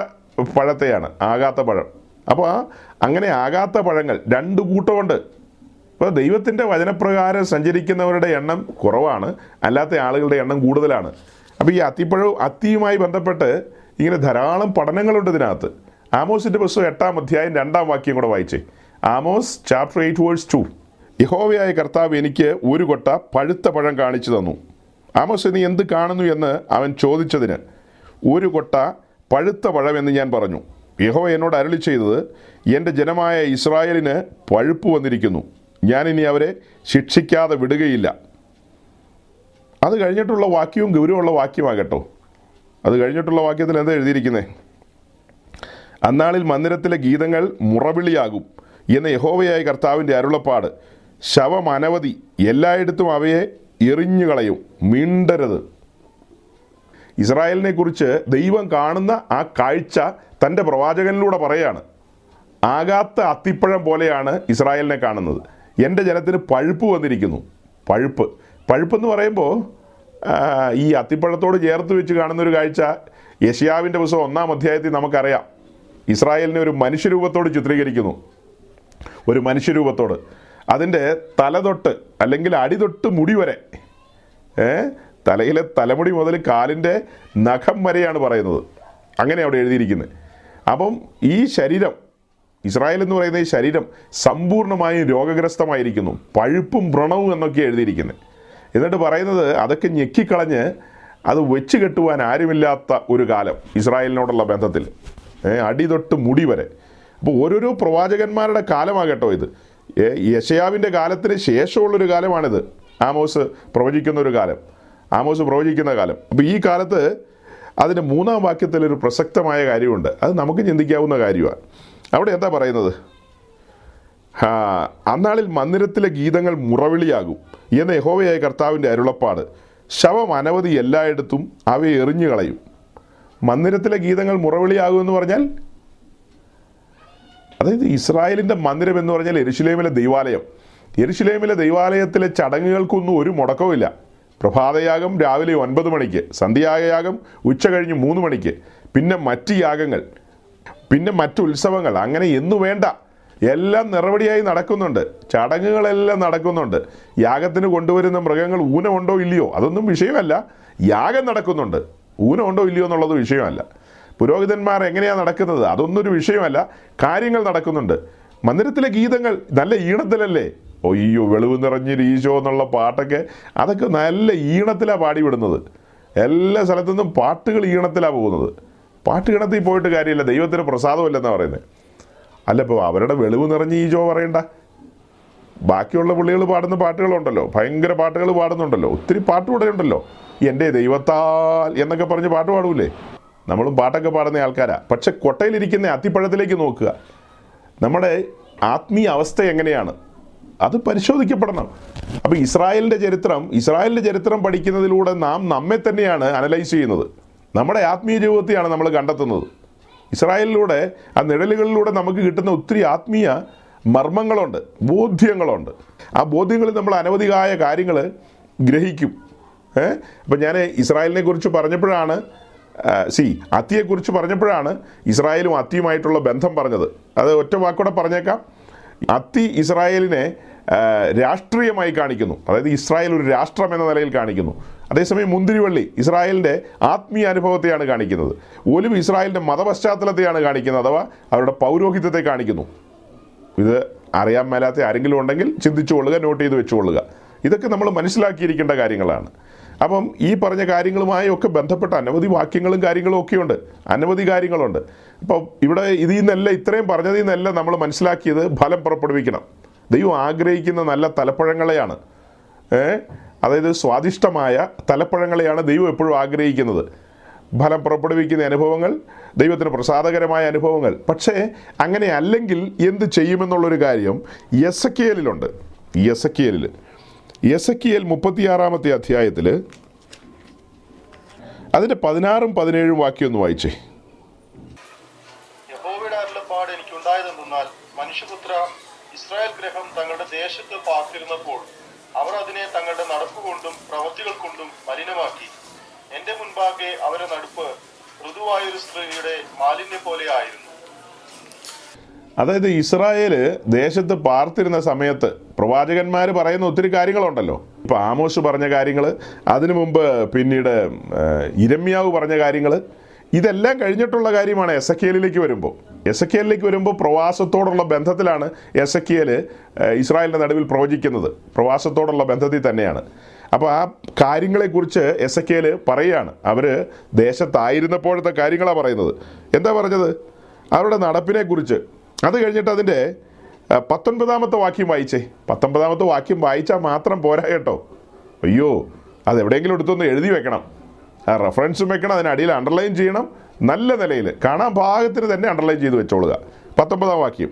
പഴത്തെയാണ് ആകാത്ത പഴം. അപ്പോൾ അങ്ങനെ ആകാത്ത പഴങ്ങൾ രണ്ട് കൂട്ടമുണ്ട്. അപ്പോൾ ദൈവത്തിന്റെ വചനപ്രകാരം സഞ്ചരിക്കുന്നവരുടെ എണ്ണം കുറവാണ്. അല്ലാത്ത ആളുകളുടെ എണ്ണം കൂടുതലാണ്. അപ്പോൾ ഈ അത്തിപ്പഴവും അത്തിയുമായി ബന്ധപ്പെട്ട് ഇങ്ങനെ ധാരാളം പഠനങ്ങളുണ്ട് ഇതിനകത്ത്. ആമോസിന്റെ പുസ്തകം എട്ടാം അധ്യായം രണ്ടാം വാക്യം കൂടെ വായിച്ചേ. Amos chapter eight verse two യഹോവയായ കർത്താവ് എനിക്ക് ഒരു കൊട്ട പഴുത്ത പഴം കാണിച്ചു തന്നു. ആമോസ് നീ എന്ത് കാണുന്നു എന്ന് അവൻ ചോദിച്ചതിന് ഒരു കൊട്ട പഴുത്ത പഴം എന്ന് ഞാൻ പറഞ്ഞു. യഹോവ എന്നോട് അരളി ചെയ്തത് എന്റെ ജനമായ ഇസ്രായേലിന് പഴുപ്പ് വന്നിരിക്കുന്നു. ഞാനിനി അവരെ ശിക്ഷിക്കാതെ വിടുകയില്ല. അത് കഴിഞ്ഞിട്ടുള്ള വാക്യവും ഗൗരവമുള്ള വാക്യമാകട്ടോ. അത് കഴിഞ്ഞിട്ടുള്ള വാക്യത്തിൽ എന്താ എഴുതിയിരിക്കുന്നത് അന്നാളിൽ മന്ദിരത്തിലെ ഗീതങ്ങൾ മുറവിളിയാകും എന്ന യഹോവയായ കർത്താവിന്റെ അരുളപ്പാട്. ശവം അനവധി എല്ലായിടത്തും അവയെ എറിഞ്ഞു കളയും മിണ്ടരുത്. ഇസ്രായേലിനെ കുറിച്ച് ദൈവം കാണുന്ന ആ കാഴ്ച തന്റെ പ്രവാചകനിലൂടെ പറയാണ്. ആകാത്ത അത്തിപ്പഴം പോലെയാണ് ഇസ്രായേലിനെ കാണുന്നത്. എന്റെ ജനത്തിന് പഴുപ്പ് വന്നിരിക്കുന്നു. പഴുപ്പ്. പഴുപ്പെന്ന് പറയുമ്പോൾ ഈ അത്തിപ്പഴത്തോട് ചേർത്ത് വെച്ച് കാണുന്ന ഒരു കാഴ്ച യഷ്യാവിന്റെ പുസ്തകം ഒന്നാം അധ്യായത്തിൽ നമുക്കറിയാം. ഇസ്രായേലിനെ ഒരു മനുഷ്യരൂപത്തോട് ചിത്രീകരിക്കുന്നു. ഒരു മനുഷ്യരൂപത്തോട്. അതിന്റെ തലതൊട്ട് അല്ലെങ്കിൽ അടിതൊട്ട് മുടി വരെ തലയിലെ തലമുടി മുതൽ കാലിന്റെ നഖം വരെയാണ് പറയുന്നത്. അങ്ങനെ അവിടെ എഴുതിയിരിക്കുന്നത് അപ്പം ഈ ശരീരം ഇസ്രായേൽ എന്ന് പറയുന്ന ഈ ശരീരം സമ്പൂർണമായും രോഗഗ്രസ്തമായിരിക്കുന്നു. പഴുപ്പും വ്രണവും എന്നൊക്കെ എഴുതിയിരിക്കുന്നത് എന്നിട്ട് പറയുന്നത് അതൊക്കെ ഞെക്കിക്കളഞ്ഞ് അത് വെച്ച് കെട്ടുവാൻ ആരുമില്ലാത്ത ഒരു കാലം ഇസ്രായേലിനോടുള്ള ബന്ധത്തിൽ. അടി തൊട്ട് മുടി വരെ. അപ്പോൾ ഓരോരോ പ്രവാചകന്മാരുടെ കാലമാകട്ടോ ഇത്. യശയാവിന്റെ കാലത്തിന് ശേഷമുള്ളൊരു കാലമാണിത്. ആമോസ് പ്രവചിക്കുന്ന ഒരു കാലം. ആമോസ് പ്രവചിക്കുന്ന കാലം. അപ്പോൾ ഈ കാലത്ത് അതിന്റെ മൂന്നാം വാക്യത്തിൽ ഒരു പ്രസക്തമായ കാര്യമുണ്ട്. അത് നമുക്ക് ചിന്തിക്കാവുന്ന കാര്യമാണ്. അവിടെ എന്താ പറയുന്നത്? അന്നാളിൽ മന്ദിരത്തിലെ ഗീതങ്ങൾ മുറവിളിയാകും എന്ന യഹോവയായ കർത്താവിന്റെ അരുളപ്പാട്. ശവം അനവധി എല്ലായിടത്തും അവയെ എറിഞ്ഞു കളയും. മന്ദിരത്തിലെ ഗീതങ്ങൾ മുറവിളിയാകും എന്ന് പറഞ്ഞാൽ? അതായത് ഇസ്രായേലിന്റെ മന്ദിരം എന്ന് പറഞ്ഞാൽ എരുശിലേമിലെ ദൈവാലയം. എരുശിലേമിലെ ദൈവാലയത്തിലെ ചടങ്ങുകൾക്കൊന്നും ഒരു മുടക്കവുമില്ല. പ്രഭാതയാഗം രാവിലെ ഒൻപത് മണിക്ക് സന്ധ്യായാഗം ഉച്ച കഴിഞ്ഞ് മൂന്ന് മണിക്ക്. പിന്നെ മറ്റ് യാഗങ്ങൾ പിന്നെ മറ്റു ഉത്സവങ്ങൾ. അങ്ങനെ എന്നു വേണ്ട. എല്ലാം നിറവടിയായി നടക്കുന്നുണ്ട്. ചടങ്ങുകളെല്ലാം നടക്കുന്നുണ്ട്. യാഗത്തിന് കൊണ്ടുവരുന്ന മൃഗങ്ങൾ ഊനമുണ്ടോ ഇല്ലയോ? അതൊന്നും വിഷയമല്ല. യാഗം നടക്കുന്നുണ്ട്. ഊനമുണ്ടോ ഇല്ലയോ എന്നുള്ളത് വിഷയമല്ല. പുരോഹിതന്മാർ എങ്ങനെയാണ് നടക്കുന്നത്? അതൊന്നൊരു വിഷയമല്ല. കാര്യങ്ങൾ നടക്കുന്നുണ്ട്. മന്ദിരത്തിലെ ഗീതങ്ങൾ നല്ല ഈണത്തിലല്ലേ? ഒയ്യോ വെളിവ് നിറഞ്ഞൊരു ഈശോ എന്നുള്ള പാട്ടൊക്കെ അതൊക്കെ നല്ല ഈണത്തിലാണ് പാടിവിടുന്നത്. എല്ലാ സ്ഥലത്തുനിന്നും പാട്ടുകൾ ഈണത്തിലാണ് പോകുന്നത്. പാട്ട് ഈണത്തിൽ പോയിട്ട് കാര്യമില്ല ദൈവത്തിന് പ്രസാദമില്ലെന്നാണ് പറയുന്നത്. അല്ല ഇപ്പോൾ അവരുടെ വെളിവ് നിറഞ്ഞ ഈശോ പറയണ്ട. ബാക്കിയുള്ള പുള്ളികൾ പാടുന്ന പാട്ടുകളുണ്ടല്ലോ ഭയങ്കര പാട്ടുകൾ പാടുന്നുണ്ടല്ലോ ഒത്തിരി പാട്ട് ഇവിടെ ഉണ്ടല്ലോ. എന്റെ ദൈവത്താൽ എന്നൊക്കെ പറഞ്ഞ് പാട്ട് പാടൂലേ? നമ്മളും പാട്ടൊക്കെ പാടുന്ന ആൾക്കാരാ. പക്ഷെ കൊട്ടയിലിരിക്കുന്ന അത്തിപ്പഴത്തിലേക്ക് നോക്കുക. നമ്മുടെ ആത്മീയ അവസ്ഥ എങ്ങനെയാണ്? അത് പരിശോധിക്കപ്പെടണം. അപ്പോൾ ഇസ്രായേലിന്റെ ചരിത്രം ഇസ്രായേലിന്റെ ചരിത്രം പഠിക്കുന്നതിലൂടെ നാം നമ്മെ തന്നെയാണ് അനലൈസ് ചെയ്യുന്നത്. നമ്മുടെ ആത്മീയ ജീവിതത്തെയാണ് നമ്മൾ കണ്ടെത്തുന്നത്. ഇസ്രായേലിലൂടെ ആ നിഴലുകളിലൂടെ നമുക്ക് കിട്ടുന്ന ഒത്തിരി ആത്മീയ മർമ്മങ്ങളുണ്ട് ബോധ്യങ്ങളുണ്ട്. ആ ബോധ്യങ്ങളിൽ നമ്മൾ അനവധികായ കാര്യങ്ങൾ ഗ്രഹിക്കും. ഏഹ് അപ്പം ഞാൻ ഇസ്രായേലിനെ കുറിച്ച് പറഞ്ഞപ്പോഴാണ് സി അത്തിയെക്കുറിച്ച് പറഞ്ഞപ്പോഴാണ് ഇസ്രായേലും അത്തിയുമായിട്ടുള്ള ബന്ധം പറഞ്ഞത്. അത് ഒറ്റ വാക്കൂടെ പറഞ്ഞേക്കാം. അത്തി ഇസ്രായേലിനെ രാഷ്ട്രീയമായി കാണിക്കുന്നു. അതായത് ഇസ്രായേൽ ഒരു രാഷ്ട്രം എന്ന നിലയിൽ കാണിക്കുന്നു. അതേസമയം മുന്തിരിവള്ളി ഇസ്രായേലിന്റെ ആത്മീയ അനുഭവത്തെയാണ് കാണിക്കുന്നത്. ഒലിവ് ഇസ്രായേലിന്റെ മതപശ്ചാത്തലത്തെയാണ് കാണിക്കുന്നത് അഥവാ അവരുടെ പൗരോഹിത്യത്തെ കാണിക്കുന്നു. ഇത് അറിയാൻ മേലാത്ത ആരെങ്കിലും ഉണ്ടെങ്കിൽ ചിന്തിച്ചു കൊള്ളുക നോട്ട് ചെയ്ത് വെച്ചുകൊള്ളുക. ഇതൊക്കെ നമ്മൾ മനസ്സിലാക്കിയിരിക്കേണ്ട കാര്യങ്ങളാണ്. അപ്പം ഈ പറഞ്ഞ കാര്യങ്ങളുമായി ഒക്കെ ബന്ധപ്പെട്ട അനവധി വാക്യങ്ങളും കാര്യങ്ങളും ഒക്കെയുണ്ട്. അനവധി കാര്യങ്ങളുണ്ട്. അപ്പോൾ ഇവിടെ ഇതിൽ നിന്നല്ല ഇത്രയും പറഞ്ഞതിൽ നിന്നല്ല നമ്മൾ മനസ്സിലാക്കിയത് ഫലം പുറപ്പെടുവിക്കണം. ദൈവം ആഗ്രഹിക്കുന്ന നല്ല തലപ്പഴങ്ങളെയാണ്. അതായത് സ്വാദിഷ്ടമായ തലപ്പഴങ്ങളെയാണ് ദൈവം എപ്പോഴും ആഗ്രഹിക്കുന്നത്. ഫലം പുറപ്പെടുവിക്കുന്ന അനുഭവങ്ങൾ ദൈവത്തിന് പ്രസാദകരമായ അനുഭവങ്ങൾ. പക്ഷേ അങ്ങനെ അല്ലെങ്കിൽ എന്ത് ചെയ്യുമെന്നുള്ളൊരു കാര്യം യസക്കിയലിലുണ്ട്. യസക്കിയലിൽ യസക്കിയൽ മുപ്പത്തിയാറാമത്തെ അധ്യായത്തിൽ അതിന്റെ പതിനാറും പതിനേഴും വാക്യം ഒന്ന് വായിച്ചേ. യഹോവയുടെ മനുഷ്യപുത്ര ഇസ്രായേൽ ഗ്രഹം തങ്ങളുടെ ദേശത്ത് പാർത്തിരുന്നപ്പോൾ അവർ അതിനെ തങ്ങളുടെ നടപ്പ് കൊണ്ടും പ്രവൃത്തികൾ കൊണ്ടും മലിനമാക്കി. എന്റെ മുൻപാകെ അവരുടെ നടുപ്പ് ഋതുവായൊരു സ്ത്രീയുടെ മാലിന്യം പോലെ ആയിരുന്നു. അതായത് ഇസ്രായേൽ ദേശത്ത് പാർത്തിരുന്ന സമയത്ത് പ്രവാചകന്മാർ പറയുന്ന ഒത്തിരി കാര്യങ്ങളുണ്ടല്ലോ. ഇപ്പം ആമോസ് പറഞ്ഞ കാര്യങ്ങൾ അതിനു മുമ്പ് പിന്നീട് ഇരമ്യാവ് പറഞ്ഞ കാര്യങ്ങൾ ഇതെല്ലാം കഴിഞ്ഞിട്ടുള്ള കാര്യമാണ് എസ് എ വരുമ്പോൾ എസ് എ വരുമ്പോൾ പ്രവാസത്തോടുള്ള ബന്ധത്തിലാണ് എസ് എ ഇസ്രായേലിന്റെ നടുവിൽ പ്രവചിക്കുന്നത്. പ്രവാസത്തോടുള്ള ബന്ധത്തിൽ തന്നെയാണ്. അപ്പോൾ ആ കാര്യങ്ങളെക്കുറിച്ച് എസ് എ കെയിൽ പറയുകയാണ് അവർ ദേശത്തായിരുന്നപ്പോഴത്തെ കാര്യങ്ങളാണ് പറയുന്നത്. എന്താ പറഞ്ഞത്? അവരുടെ നടപ്പിനെക്കുറിച്ച്. അത് കഴിഞ്ഞിട്ട് അതിന്റെ പത്തൊൻപതാമത്തെ വാക്യം വായിച്ചേ. പത്തൊൻപതാമത്തെ വാക്യം വായിച്ചാൽ മാത്രം പോരാ കേട്ടോ. അയ്യോ അത് എവിടെയെങ്കിലും എടുത്തൊന്ന് എഴുതി വെക്കണം. ആ റെഫറൻസും വെക്കണം അതിനടിയിൽ അണ്ടർലൈൻ ചെയ്യണം. നല്ല നിലയിൽ കാണാൻ ഭാഗത്തിന് തന്നെ അണ്ടർലൈൻ ചെയ്ത് വെച്ചോളുക. പത്തൊമ്പതാം വാക്യം.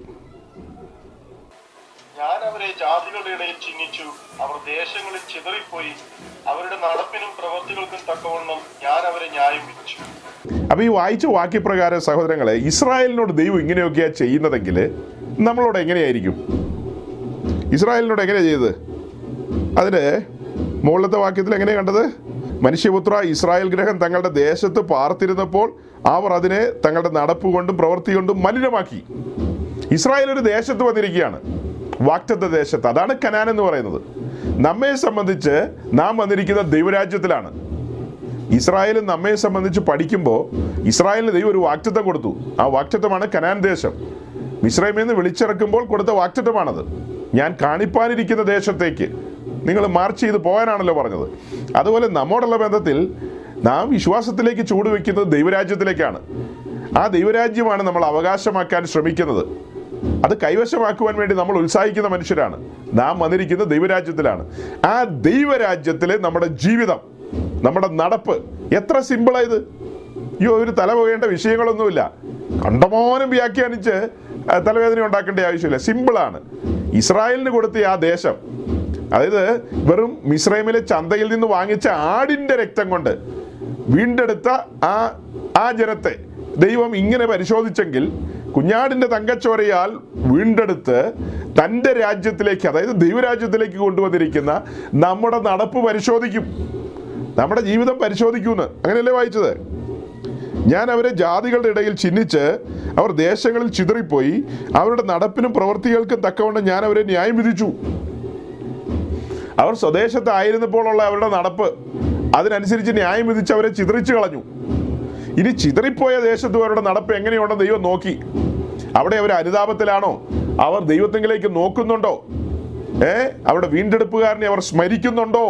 ഞാൻ അവരെ ജാതികളുടെ ഇടയിൽ ചിഹ്നിച്ചു അവർ ദേശങ്ങളിൽ ചിതറിപ്പോയി. അവരുടെ നടപ്പിനും പ്രവൃത്തികൾക്കും തക്കവണ്ണം ഞാൻ അവരെ ന്യായം വിധിച്ചു. അപ്പോൾ ഈ വായിച്ച വാക്യപ്രകാരം സഹോദരങ്ങളെ ഇസ്രായേലിനോട് ദൈവം ഇങ്ങനെയൊക്കെയാ ചെയ്യുന്നതെങ്കിൽ നമ്മളോട് എങ്ങനെയായിരിക്കും? ഇസ്രായേലിനോട് എങ്ങനെയാ ചെയ്തത്? അതിന് മുകളിലത്തെ വാക്യത്തിൽ എങ്ങനെ കണ്ടത്? മനുഷ്യപുത്ര ഇസ്രായേൽ ഗ്രഹം തങ്ങളുടെ ദേശത്ത് പാർത്തിരുന്നപ്പോൾ അവർ അതിനെ തങ്ങളുടെ നടപ്പ് കൊണ്ടും പ്രവൃത്തി കൊണ്ടും മലിനമാക്കി. ഇസ്രായേൽ ഒരു ദേശത്ത് വന്നിരിക്കുകയാണ്. വാക്റ്റത്തെ ദേശത്ത്. അതാണ് കനാൻ എന്ന് പറയുന്നത്. നമ്മെ സംബന്ധിച്ച് നാം വന്നിരിക്കുന്ന ദൈവരാജ്യത്തിലാണ്. ഇസ്രായേൽ നമ്മെ സംബന്ധിച്ച് പഠിക്കുമ്പോൾ ഇസ്രായേലിന് ദൈവം ഒരു വാക്റ്റത്വം കൊടുത്തു. ആ വാക്റ്റത്വമാണ് കനാൻ ദേശം. മിശ്രമിൽ നിന്ന് വിളിച്ചിറക്കുമ്പോൾ കൊടുത്ത വാക്റ്റത്വമാണത് ഞാൻ കാണിപ്പാനിരിക്കുന്ന ദേശത്തേക്ക്. നിങ്ങൾ മാർച്ച് ചെയ്ത് പോകാനാണല്ലോ പറഞ്ഞത്. അതുപോലെ നമ്മോടുള്ള ബന്ധത്തിൽ നാം വിശ്വാസത്തിലേക്ക് ചൂടുവെക്കുന്നത് ദൈവരാജ്യത്തിലേക്കാണ്. ആ ദൈവരാജ്യമാണ് നമ്മൾ അവകാശമാക്കാൻ ശ്രമിക്കുന്നത്. അത് കൈവശമാക്കുവാൻ വേണ്ടി നമ്മൾ ഉത്സാഹിക്കുന്ന മനുഷ്യരാണ്. നാം വന്നിരിക്കുന്ന ദൈവരാജ്യത്തിലാണ്. ആ ദൈവരാജ്യത്തിലെ നമ്മുടെ ജീവിതം നമ്മുടെ നടപ്പ് എത്ര സിമ്പിളായത് അയ്യോ ഒരു തല പോകേണ്ട വിഷയങ്ങളൊന്നുമില്ല. കണ്ടമാനം വ്യാഖ്യാനിച്ച് തലവേദന ഉണ്ടാക്കേണ്ട ആവശ്യമില്ല. സിമ്പിളാണ് ഇസ്രായേലിന് കൊടുത്ത ആ ദേശം അതായത് വെറും മിശ്രൈമിലെ ചന്തയിൽ നിന്ന് വാങ്ങിച്ച ആടിന്റെ രക്തം കൊണ്ട് വീണ്ടെടുത്ത ആ ആ ജനത്തെ ദൈവം ഇങ്ങനെ പരിശോധിച്ചെങ്കിൽ കുഞ്ഞാടിന്റെ തങ്കച്ചോരയാൽ വീണ്ടെടുത്ത് തന്റെ രാജ്യത്തിലേക്ക് അതായത് ദൈവരാജ്യത്തിലേക്ക് കൊണ്ടുവന്നിരിക്കുന്ന നമ്മുടെ നടപ്പ് പരിശോധിക്കും. നമ്മുടെ ജീവിതം പരിശോധിക്കുമെന്ന് അങ്ങനെയല്ലേ വായിച്ചത്? ഞാൻ അവരെ ജാതികളുടെ ഇടയിൽ ചിഹ്നിച്ച് അവർ ദേശങ്ങളിൽ ചിതറിപ്പോയി. അവരുടെ നടപ്പിനും പ്രവൃത്തികൾക്കും തക്കവണ്ണം ഞാൻ അവരെ ന്യായം വിധിച്ചു. അവർ സ്വദേശത്തായിരുന്നപ്പോഴുള്ള അവരുടെ നടപ്പ്. അതിനനുസരിച്ച് ന്യായം വിധിച്ച് അവരെ ചിതറിച്ചു കളഞ്ഞു. ഇനി ചിതറിപ്പോയ ദേശത്ത് അവരുടെ നടപ്പ് എങ്ങനെയുണ്ടെന്ന് ദൈവം നോക്കി. അവിടെ അവർ അനുതാപത്തിലാണോ? അവർ ദൈവത്തെങ്കിലേക്ക് നോക്കുന്നുണ്ടോ? ഏ? അവരുടെ വീണ്ടെടുപ്പുകാരനെ അവർ സ്മരിക്കുന്നുണ്ടോ?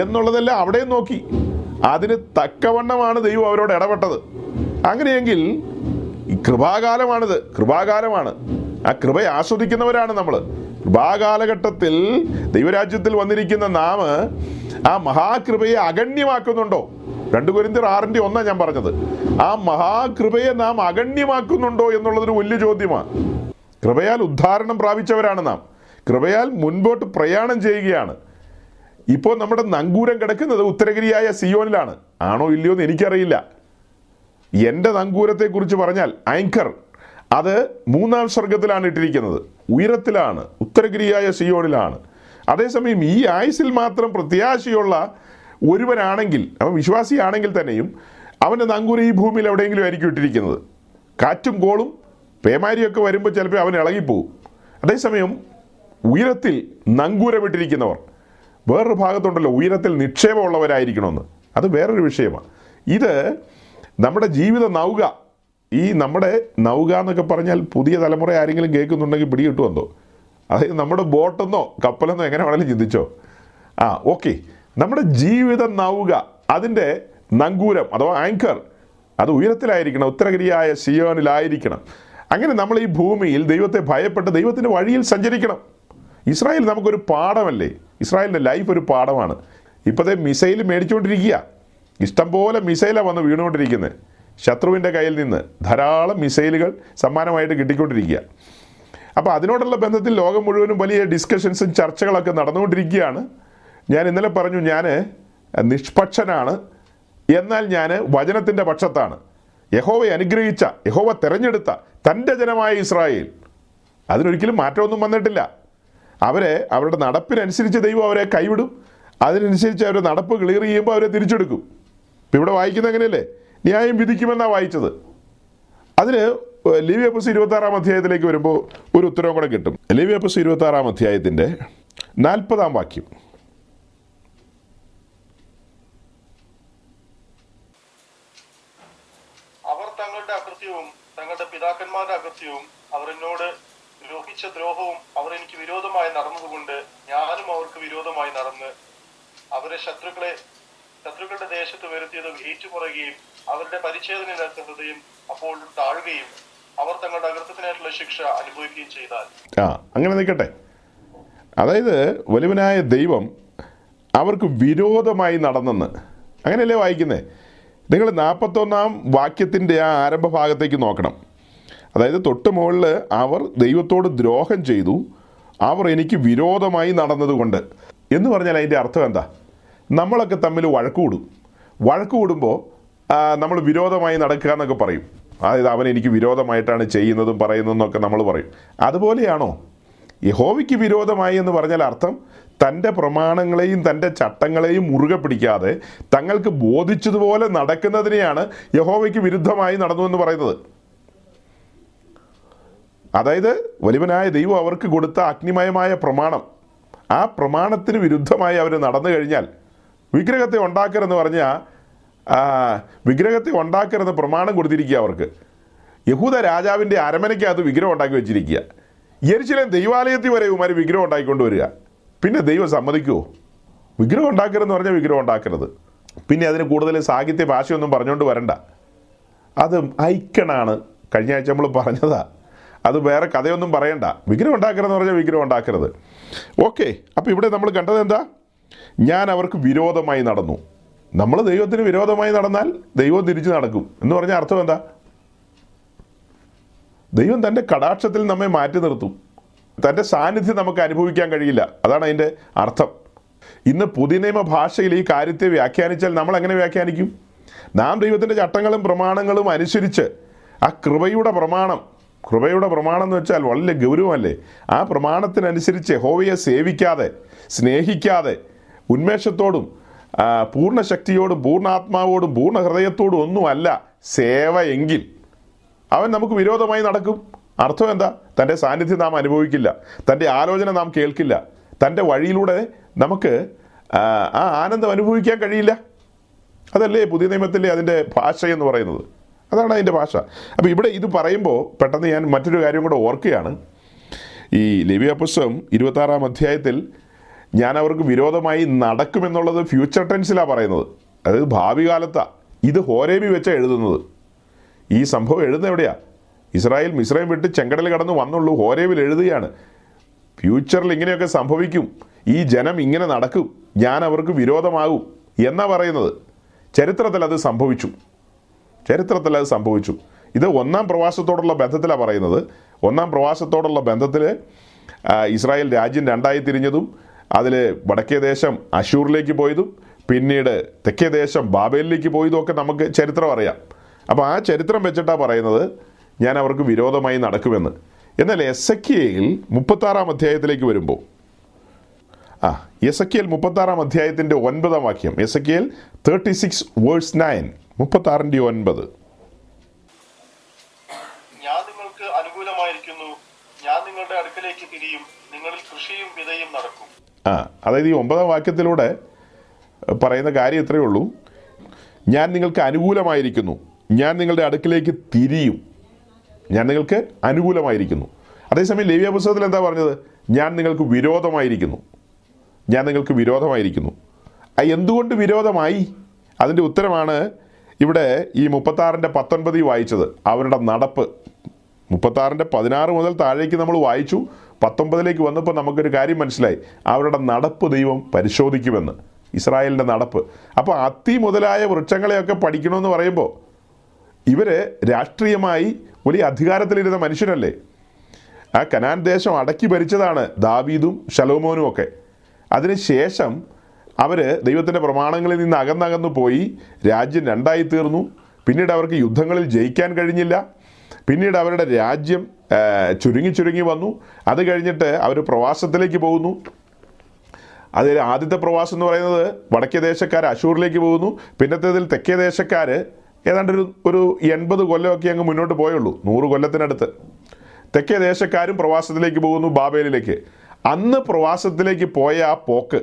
എന്നുള്ളതെല്ലാം അവിടെയും നോക്കി. അതിന് തക്കവണ്ണമാണ് ദൈവം അവരോട് ഇടപെട്ടത്. അങ്ങനെയെങ്കിൽ കൃപാകാലമാണിത്. കൃപാകാലമാണ്. ആ കൃപയെ ആസ്വദിക്കുന്നവരാണ് നമ്മൾ കൃപാകാലഘട്ടത്തിൽ ദൈവരാജ്യത്തിൽ വന്നിരിക്കുന്ന നാം ആ മഹാകൃപയെ അഗണ്യമാക്കുന്നുണ്ടോ? രണ്ടു കുരിന്തിർ ആറിന്റെ ഒന്നാ ഞാൻ പറഞ്ഞത്. ആ മഹാകൃപയെ നാം അഗണ്യമാക്കുന്നുണ്ടോ എന്നുള്ളതൊരു വലിയ ചോദ്യമാണ് കൃപയാൽ ഉദ്ധാരണം പ്രാപിച്ചവരാണ് നാം. കൃപയാൽ മുൻപോട്ട് പ്രയാണം ചെയ്യുകയാണ്. ഇപ്പോൾ നമ്മുടെ നങ്കൂരം കിടക്കുന്നത് ഉത്തരഗിരിയായ സിയോനിലാണ്. ആണോ ഇല്ലയോ എന്ന് എനിക്കറിയില്ല. എന്റെ നങ്കൂരത്തെക്കുറിച്ച് പറഞ്ഞാൽ ആങ്കർ അത് മൂന്നാം സ്വർഗത്തിലാണ് ഇട്ടിരിക്കുന്നത്. ഉയരത്തിലാണ്. ഉത്തരഗിരിയായ സിയോണിലാണ്. അതേസമയം ഈ ആയുസിൽ മാത്രം പ്രത്യാശയുള്ള ഒരുവനാണെങ്കിൽ അവൻ വിശ്വാസിയാണെങ്കിൽ തന്നെയും അവന്റെ നങ്കൂരി ഈ ഭൂമിയിൽ എവിടെയെങ്കിലും ആയിരിക്കും ഇട്ടിരിക്കുന്നത്. കാറ്റും കോളും പേമാരിയൊക്കെ വരുമ്പോൾ ചിലപ്പോൾ അവൻ ഇളകിപ്പോവും. അതേസമയം ഉയരത്തിൽ നങ്കൂരമിട്ടിരിക്കുന്നവർ വേറൊരു ഭാഗത്തുണ്ടല്ലോ ഉയരത്തിൽ നിക്ഷേപമുള്ളവരായിരിക്കണമെന്ന്. അത് വേറൊരു വിഷയമാണ്. ഇത് നമ്മുടെ ജീവിത നൗക ഈ നമ്മുടെ നൗക എന്നൊക്കെ പറഞ്ഞാൽ പുതിയ തലമുറ ആരെങ്കിലും കേൾക്കുന്നുണ്ടെങ്കിൽ പിടികിട്ടുമെന്തോ? അതായത് നമ്മുടെ ബോട്ടെന്നോ കപ്പലെന്നോ എങ്ങനെ വേണമെങ്കിലും ചിന്തിച്ചോ. ആ ഓക്കെ നമ്മുടെ ജീവിത നൗക അതിന്റെ നങ്കൂരം അഥവാ ആങ്കർ അത് ഉയരത്തിലായിരിക്കണം ഉത്തരഗിരിയായ സിയോനിലായിരിക്കണം. അങ്ങനെ നമ്മൾ ഈ ഭൂമിയിൽ ദൈവത്തെ ഭയപ്പെട്ട് ദൈവത്തിന്റെ വഴിയിൽ സഞ്ചരിക്കണം. ഇസ്രായേൽ നമുക്കൊരു പാഠമല്ലേ? ഇസ്രായേലിന്റെ ലൈഫ് ഒരു പാഠമാണ്. ഇപ്പോഴത്തെ മിസൈൽ മേടിച്ചുകൊണ്ടിരിക്കുക. ഇഷ്ടംപോലെ മിസൈലാണ് വന്ന് വീണുകൊണ്ടിരിക്കുന്നത് ശത്രുവിന്റെ കയ്യിൽ നിന്ന് ധാരാളം മിസൈലുകൾ സമ്മാനമായിട്ട് കിട്ടിക്കൊണ്ടിരിക്കുക. അപ്പോൾ അതിനോടുള്ള ബന്ധത്തിൽ ലോകം മുഴുവനും വലിയ ഡിസ്കഷൻസും ചർച്ചകളൊക്കെ നടന്നുകൊണ്ടിരിക്കുകയാണ്. ഞാൻ ഇന്നലെ പറഞ്ഞു ഞാൻ നിഷ്പക്ഷനാണ്. എന്നാൽ ഞാൻ വചനത്തിന്റെ പക്ഷത്താണ്. യഹോവയെ അനുഗ്രഹിച്ച യഹോവ തെരഞ്ഞെടുത്ത തന്റെ ജനമായ ഇസ്രായേൽ. അതിനൊരിക്കലും മാറ്റമൊന്നും വന്നിട്ടില്ല. അവരെ അവരുടെ നടപ്പിനനുസരിച്ച് ദൈവം അവരെ കൈവിടും. അതിനനുസരിച്ച് അവരുടെ നടപ്പ് ക്ലിയർ ചെയ്യുമ്പോൾ അവരെ തിരിച്ചെടുക്കും. ഇപ്പം ഇവിടെ വായിക്കുന്നത് അങ്ങനെയല്ലേ ന്യായം വിധിക്കുമെന്നാണ് വായിച്ചത്. അതിന് ലിവിയപ്പസ് ഇരുപത്തി ആറാം അധ്യായത്തിലേക്ക് വരുമ്പോൾ ഒരു ഉത്തരവും കൂടെ കിട്ടും. ലിവി അപ്പസ് ഇരുപത്തി ആറാം അധ്യായത്തിന്റെ നാൽപ്പതാം വാക്യം. പിതാക്കന്മാരുടെ ദ്രോഹവും അവർ എനിക്ക് നടന്നതുകൊണ്ട് അവർക്ക് നടന്ന് അവരെ ശത്രുക്കളെ ശത്രുക്കളുടെ ദേശത്ത് വരുത്തിയത് ഏറ്റുപറയുകയും അവരുടെ പരിച്ഛേദന ഹൃദയം അപ്പോൾ താഴുകയും അവർ തങ്ങളുടെ അകൃത്യത്തിനായിട്ടുള്ള ശിക്ഷ അനുഭവിക്കുകയും ചെയ്താൽ. ആ അങ്ങനെ നിൽക്കട്ടെ. അതായത് വലുവനായ ദൈവം അവർക്ക് വിരോധമായി നടന്നെന്ന്. അങ്ങനെയല്ലേ വായിക്കുന്നേ? നിങ്ങൾ നാൽപ്പത്തൊന്നാം വാക്യത്തിന്റെ ആ ആരംഭ ഭാഗത്തേക്ക് നോക്കണം. അതായത് തൊട്ട് മുകളിൽ അവർ ദൈവത്തോട് ദ്രോഹം ചെയ്തു. അവർ എനിക്ക് വിരോധമായി നടന്നതുകൊണ്ട് എന്ന് പറഞ്ഞാൽ അതിന്റെ അർത്ഥം എന്താ? നമ്മളൊക്കെ തമ്മിൽ വഴക്ക് കൂടും. വഴക്ക് കൂടുമ്പോൾ നമ്മൾ വിരോധമായി നടക്കുക എന്നൊക്കെ പറയും. അതായത് അവൻ എനിക്ക് വിരോധമായിട്ടാണ് ചെയ്യുന്നതും പറയുന്നതെന്നൊക്കെ നമ്മൾ പറയും. അതുപോലെയാണോ? യഹോവയ്ക്ക് വിരോധമായി എന്ന് പറഞ്ഞാൽ അർത്ഥം തന്റെ പ്രമാണങ്ങളെയും തന്റെ ചട്ടങ്ങളെയും മുറുകെ പിടിക്കാതെ തങ്ങൾക്ക് ബോധിച്ചതുപോലെ നടക്കുന്നതിനെയാണ് യഹോവയ്ക്ക് വിരുദ്ധമായി നടന്നു എന്ന് പറയുന്നത്. അതായത് വലിവനായ ദൈവം അവർക്ക് കൊടുത്ത അഗ്നിമയമായ പ്രമാണം. ആ പ്രമാണത്തിന് വിരുദ്ധമായി അവർ നടന്നു കഴിഞ്ഞാൽ വിഗ്രഹത്തെ ഉണ്ടാക്കരുതെന്ന് പറഞ്ഞാൽ വിഗ്രഹത്തെ ഉണ്ടാക്കരുത് പ്രമാണം കൊടുത്തിരിക്കുക അവർക്ക്. യഹൂദ രാജാവിന്റെ അരമനയ്ക്കകത്ത് വിഗ്രഹം ഉണ്ടാക്കി വെച്ചിരിക്കുക. യെരുശലേം ദൈവാലയത്തിൽ വരെ ഇവന്മാർ വിഗ്രഹം ഉണ്ടാക്കിക്കൊണ്ട് വരിക. പിന്നെ ദൈവം സമ്മതിക്കുമോ വിഗ്രഹം ഉണ്ടാക്കരുതെന്ന് പറഞ്ഞാൽ വിഗ്രഹം ഉണ്ടാക്കരുത്. പിന്നെ അതിന് കൂടുതൽ സാഹിത്യ ഭാഷയൊന്നും പറഞ്ഞുകൊണ്ട് വരണ്ട. അത് ഐക്കണാണ് കഴിഞ്ഞ ആഴ്ച നമ്മൾ പറഞ്ഞതാ. അത് വേറെ കഥയൊന്നും പറയണ്ട. വിഗ്രഹം ഉണ്ടാക്കരുതെന്ന് പറഞ്ഞാൽ വിഗ്രഹം ഉണ്ടാക്കരുത്. ഓക്കെ അപ്പോൾ ഇവിടെ നമ്മൾ കണ്ടത് എന്താ? ഞാൻ അവർക്ക് വിരോധമായി നടന്നു. നമ്മൾ ദൈവത്തിന് വിരോധമായി നടന്നാൽ ദൈവം തിരിച്ചു നടക്കും. എന്ന് പറഞ്ഞ അർത്ഥം എന്താ? ദൈവം തന്റെ കടാക്ഷത്തിൽ നമ്മെ മാറ്റി നിർത്തും. തന്റെ സാന്നിധ്യം നമുക്ക് അനുഭവിക്കാൻ കഴിയില്ല. അതാണ് അതിന്റെ അർത്ഥം. ഇന്ന് പുതിയനിയമ ഭാഷയിൽ ഈ കാര്യത്തെ വ്യാഖ്യാനിച്ചാൽ നമ്മൾ എങ്ങനെ വ്യാഖ്യാനിക്കും? നാം ദൈവത്തിന്റെ ചട്ടങ്ങളും പ്രമാണങ്ങളും അനുസരിച്ച് ആ കൃപയുടെ പ്രമാണം കൃപയുടെ പ്രമാണം എന്ന് വെച്ചാൽ വളരെ ഗൗരവമല്ലേ? ആ പ്രമാണത്തിനനുസരിച്ച് ഹോവയെ സേവിക്കാതെ സ്നേഹിക്കാതെ ഉന്മേഷത്തോടും പൂർണ ശക്തിയോടും പൂർണാത്മാവോടും പൂർണ ഹൃദയത്തോടും ഒന്നുമല്ല സേവ എങ്കിൽ. അവൻ നമുക്ക് വിരോധമായി നടക്കും. അർത്ഥം എന്താ? തന്റെ സാന്നിധ്യം നാം അനുഭവിക്കില്ല. തന്റെ ആലോചന നാം കേൾക്കില്ല. തന്റെ വഴിയിലൂടെ നമുക്ക് ആ ആനന്ദം അനുഭവിക്കാൻ കഴിയില്ല. അതല്ലേ പുതിയ നിയമത്തിലെ അതിന്റെ ഭാഷ എന്ന് പറയുന്നത്? അതാണ് അതിന്റെ ഭാഷ. അപ്പോൾ ഇവിടെ ഇത് പറയുമ്പോൾ പെട്ടെന്ന് ഞാൻ മറ്റൊരു കാര്യം കൂടെ ഓർക്കുകയാണ്. ഈ ലിവിയ പുസ്തകം ഇരുപത്താറാം അധ്യായത്തിൽ ഞാൻ അവർക്ക് വിരോധമായി നടക്കുമെന്നുള്ളത് ഫ്യൂച്ചർ ടെൻസിലാണ് പറയുന്നത്. അതായത് ഭാവി കാലത്താണ് ഇത് ഹോരേബി വെച്ചാണ് എഴുതുന്നത്. ഈ സംഭവം എഴുതുന്നത് എവിടെയാണ് ഇസ്രായേൽ മിസ്രൈം വിട്ട് ചെങ്കടൽ കടന്ന് വന്നുള്ളൂ. ഹോരേബിൽ എഴുതുകയാണ്. ഫ്യൂച്ചറിൽ ഇങ്ങനെയൊക്കെ സംഭവിക്കും. ഈ ജനം ഇങ്ങനെ നടക്കും. ഞാൻ അവർക്ക് വിരോധമാകും. എന്നാ പറയുന്നത്? ചരിത്രത്തിൽ അത് സംഭവിച്ചു. ചരിത്രത്തിൽ അത് സംഭവിച്ചു. ഇത് ഒന്നാം പ്രവാസത്തോടുള്ള ബന്ധത്തിലാണ് പറയുന്നത്. ഒന്നാം പ്രവാസത്തോടുള്ള ബന്ധത്തിൽ ഇസ്രായേൽ രാജ്യം രണ്ടായി തിരിഞ്ഞതും അതിൽ വടക്കേ ദേശം അഷൂറിലേക്ക് പോയതും പിന്നീട് തെക്കേ ദേശം ബാബേലിലേക്ക് പോയതുമൊക്കെ നമുക്ക് ചരിത്രം അറിയാം. അപ്പോൾ ആ ചരിത്രം വെച്ചിട്ടാണ് പറയുന്നത് ഞാൻ അവർക്ക് വിരോധമായി നടക്കുമെന്ന്. എന്നാൽ എസ് എ മുപ്പത്താറാം അധ്യായത്തിലേക്ക് വരുമ്പോൾ ആ എസ് എക്കിയൽ മുപ്പത്താറാം അധ്യായത്തിന്റെ ഒൻപതാം വാക്യം Ezekiel thirty six verse nine മുപ്പത്താറിന്റെ ഒൻപത് ഞാൻ ഞാൻ നിങ്ങളുടെ അടുക്കലേക്ക് തിരിയും നിങ്ങളിൽ കൃഷിയും വിതയും നടക്കും. ആ അതായത് ഈ ഒമ്പതാം വാക്യത്തിലൂടെ പറയുന്ന കാര്യം ഇത്രയേ ഉള്ളൂ. ഞാൻ നിങ്ങൾക്ക് അനുകൂലമായിരിക്കുന്നു. ഞാൻ നിങ്ങളുടെ അടുക്കിലേക്ക് തിരിയും. ഞാൻ നിങ്ങൾക്ക് അനുകൂലമായിരിക്കുന്നു. അതേസമയം ലേവ്യ പുസ്തകത്തിൽ എന്താ പറഞ്ഞത്? ഞാൻ നിങ്ങൾക്ക് വിരോധമായിരിക്കുന്നു. ഞാൻ നിങ്ങൾക്ക് വിരോധമായിരിക്കുന്നു. എന്തുകൊണ്ട് വിരോധമായി? അതിന്റെ ഉത്തരമാണ് ഇവിടെ ഈ മുപ്പത്താറിന്റെ പത്തൊൻപതിൽ വായിച്ചത്. അവരുടെ നടപ്പ്. മുപ്പത്താറിന്റെ പതിനാറ് മുതൽ താഴേക്ക് നമ്മൾ വായിച്ചു. പത്തൊമ്പതിലേക്ക് വന്നപ്പോൾ നമുക്കൊരു കാര്യം മനസ്സിലായി. അവരുടെ നടപ്പ് ദൈവം പരിശോധിക്കുമെന്ന്. ഇസ്രായേലിന്റെ നടപ്പ്. അപ്പോൾ അത്തി മുതലായ വൃക്ഷങ്ങളെയൊക്കെ പഠിക്കണമെന്ന് പറയുമ്പോൾ ഇവർ രാഷ്ട്രീയമായി വലിയ അധികാരത്തിലിരുന്ന മനുഷ്യരല്ലേ? ആ കനാൻ ദേശം അടക്കി ഭരിച്ചതാണ് ദാവീദും ശലോമോനും ഒക്കെ. അതിനുശേഷം അവർ ദൈവത്തിന്റെ പ്രമാണങ്ങളിൽ നിന്ന് അകന്നകന്നു പോയി. രാജ്യം രണ്ടായി തീർന്നു. പിന്നീട് അവർക്ക് യുദ്ധങ്ങളിൽ ജയിക്കാൻ കഴിഞ്ഞില്ല. പിന്നീട് അവരുടെ രാജ്യം ചുരുങ്ങി ചുരുങ്ങി വന്നു. അത് കഴിഞ്ഞിട്ട് അവർ പ്രവാസത്തിലേക്ക് പോകുന്നു. അതിൽ ആദ്യത്തെ പ്രവാസം എന്ന് പറയുന്നത് വടക്കേ ദേശക്കാർ അശൂറിലേക്ക് പോകുന്നു. പിന്നത്തേതിൽ തെക്കേ ദേശക്കാർ ഏതാണ്ട് ഒരു ഒരു എൺപത് കൊല്ലമൊക്കെ അങ്ങ് മുന്നോട്ട് പോയുള്ളൂ. നൂറ് കൊല്ലത്തിനടുത്ത്. തെക്കേ ദേശക്കാരും പ്രവാസത്തിലേക്ക് പോകുന്നു ബാബേലിലേക്ക്. അന്ന് പ്രവാസത്തിലേക്ക് പോയ ആ പോക്ക്